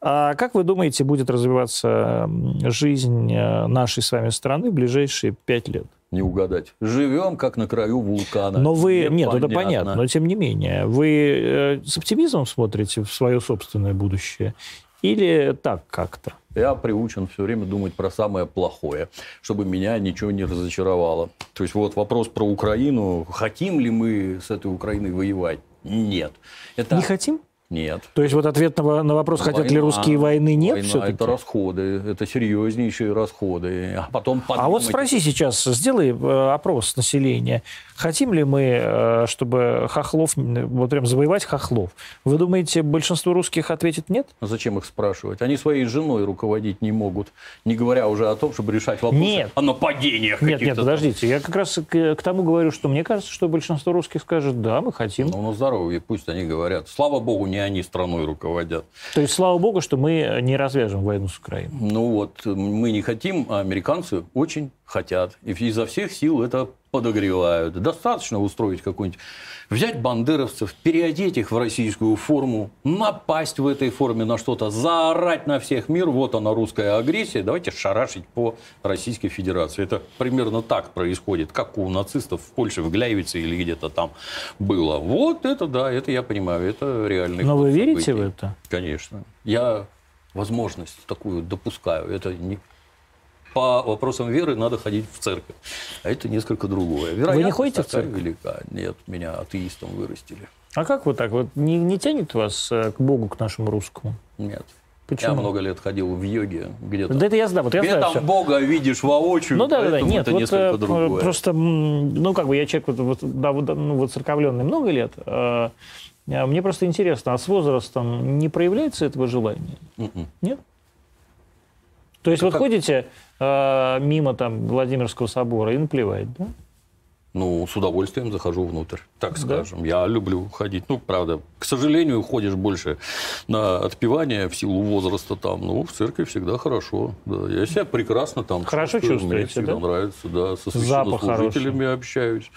Speaker 1: А как вы думаете, будет развиваться жизнь э, нашей с вами страны в ближайшие пять лет?
Speaker 2: Не угадать. Живем как на краю вулкана.
Speaker 1: Но вы... Нет, это
Speaker 2: Непонятно.
Speaker 1: понятно, но тем не менее. Вы э, с оптимизмом смотрите в свое собственное будущее? Или так как-то?
Speaker 2: Я приучен все время думать про самое плохое, чтобы меня ничего не разочаровало. То есть вот вопрос про Украину. Хотим ли мы с этой Украиной воевать? Нет. Это...
Speaker 1: Не хотим?
Speaker 2: Нет.
Speaker 1: То есть вот ответ на, на вопрос, хотят ли
Speaker 2: Война-
Speaker 1: русские войны, нет
Speaker 2: война
Speaker 1: все-таки?
Speaker 2: это расходы, это серьезнейшие расходы. А потом
Speaker 1: А вот
Speaker 2: подумать,
Speaker 1: спроси сейчас, сделай э, опрос населения. Хотим ли мы, э, чтобы хохлов, вот прям завоевать хохлов? Вы думаете, большинство русских ответит нет?
Speaker 2: А зачем их спрашивать? Они своей женой руководить не могут, не говоря уже о том, чтобы решать вопросы
Speaker 1: Нет.
Speaker 2: о нападениях
Speaker 1: Нет, нет, подождите. Я как раз к, к тому говорю, что мне кажется, что большинство русских скажет, да, мы хотим.
Speaker 2: Ну, на здоровье, пусть они говорят. Слава богу, не они страной руководят.
Speaker 1: То есть, слава богу, что мы не развяжем войну с Украиной.
Speaker 2: Ну вот, мы не хотим, а американцы очень хотят. И изо всех сил это подогревают. Достаточно устроить какой-нибудь... Взять бандеровцев, переодеть их в российскую форму, напасть в этой форме на что-то, заорать на всех мир, вот она русская агрессия, давайте шарашить по Российской Федерации. Это примерно так происходит, как у нацистов в Польше, в Гляйвице или где-то там было. Вот это да, это я понимаю, это реальный
Speaker 1: Но вы верите
Speaker 2: событий.
Speaker 1: в это?
Speaker 2: Конечно. Я возможность такую допускаю. Это не... По вопросам веры надо ходить в церковь. А это несколько другое. Вероятность
Speaker 1: ходите в церковь?
Speaker 2: велика. Нет, меня атеистом вырастили.
Speaker 1: А как вот так? Вот не, не тянет вас э, к Богу, к нашему русскому?
Speaker 2: Нет.
Speaker 1: Почему?
Speaker 2: Я много лет ходил в йоге где-то.
Speaker 1: Да это я знаю, вот я
Speaker 2: Где
Speaker 1: знаю
Speaker 2: там
Speaker 1: всё.
Speaker 2: Бога видишь воочию,
Speaker 1: Ну да, да, да, нет,
Speaker 2: это
Speaker 1: вот
Speaker 2: несколько
Speaker 1: э,
Speaker 2: другое.
Speaker 1: просто, ну как бы я человек вот, вот, да, вот, ну, вот церковленный много лет, э, а мне просто интересно, а с возрастом не проявляется этого желания?
Speaker 2: Мгм.
Speaker 1: Нет? То есть вот
Speaker 2: как?
Speaker 1: ходите э, мимо там Владимирского собора и наплевать, да?
Speaker 2: Ну, с удовольствием захожу внутрь, так
Speaker 1: Да?
Speaker 2: скажем. Я люблю ходить. Ну, правда, к сожалению, ходишь больше на отпевание в силу возраста там. Ну, в церкви всегда хорошо. Да. Я себя прекрасно там
Speaker 1: Хорошо
Speaker 2: чувствую. Мне
Speaker 1: чувствуете,
Speaker 2: всегда
Speaker 1: да?
Speaker 2: нравится, да. Со священнослужителями общаюсь.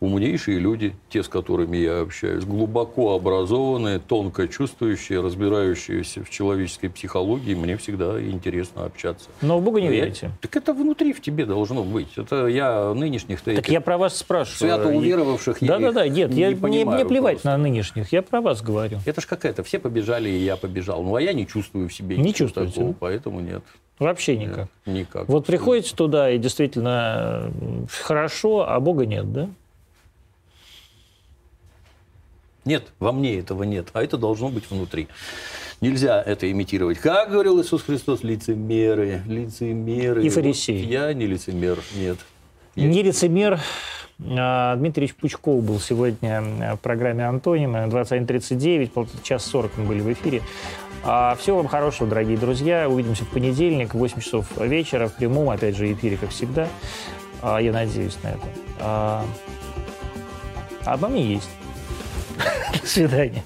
Speaker 2: Умнейшие люди, те, с которыми я общаюсь, глубоко образованные, тонко чувствующие, разбирающиеся в человеческой психологии. Мне всегда интересно общаться.
Speaker 1: Но в Бога не
Speaker 2: Я-
Speaker 1: верите.
Speaker 2: Так это внутри в тебе должно быть. Это я нынешних-то
Speaker 1: Так
Speaker 2: этих
Speaker 1: я про вас спрашиваю.
Speaker 2: свято уверовавших я
Speaker 1: Да-да-да, нет,
Speaker 2: не
Speaker 1: я,
Speaker 2: понимаю
Speaker 1: мне плевать
Speaker 2: просто.
Speaker 1: на нынешних, я про вас говорю.
Speaker 2: Это ж какая-то, все побежали, и я побежал. Ну, а я не чувствую в себе
Speaker 1: Не
Speaker 2: ничего
Speaker 1: чувствуете,
Speaker 2: такого,
Speaker 1: да?
Speaker 2: поэтому нет.
Speaker 1: Вообще никак.
Speaker 2: Никак.
Speaker 1: Вот приходите туда, и действительно э, хорошо, а Бога нет, да?
Speaker 2: Нет, во мне этого нет, а это должно быть внутри. Нельзя это имитировать. Как говорил Иисус Христос, лицемеры, лицемеры.
Speaker 1: И фарисеи.
Speaker 2: Вот я не лицемер, нет. Я-
Speaker 1: Не лицемер. А, Дмитрий Пучков был сегодня в программе «Антонимы». 21.39, пол- час 40 мы были в эфире. А, Всего вам хорошего, дорогие друзья. Увидимся в понедельник в 8 часов вечера в прямом, опять же, эфире, как всегда. А, Я надеюсь на это. А обо мне есть. [laughs] До свидания.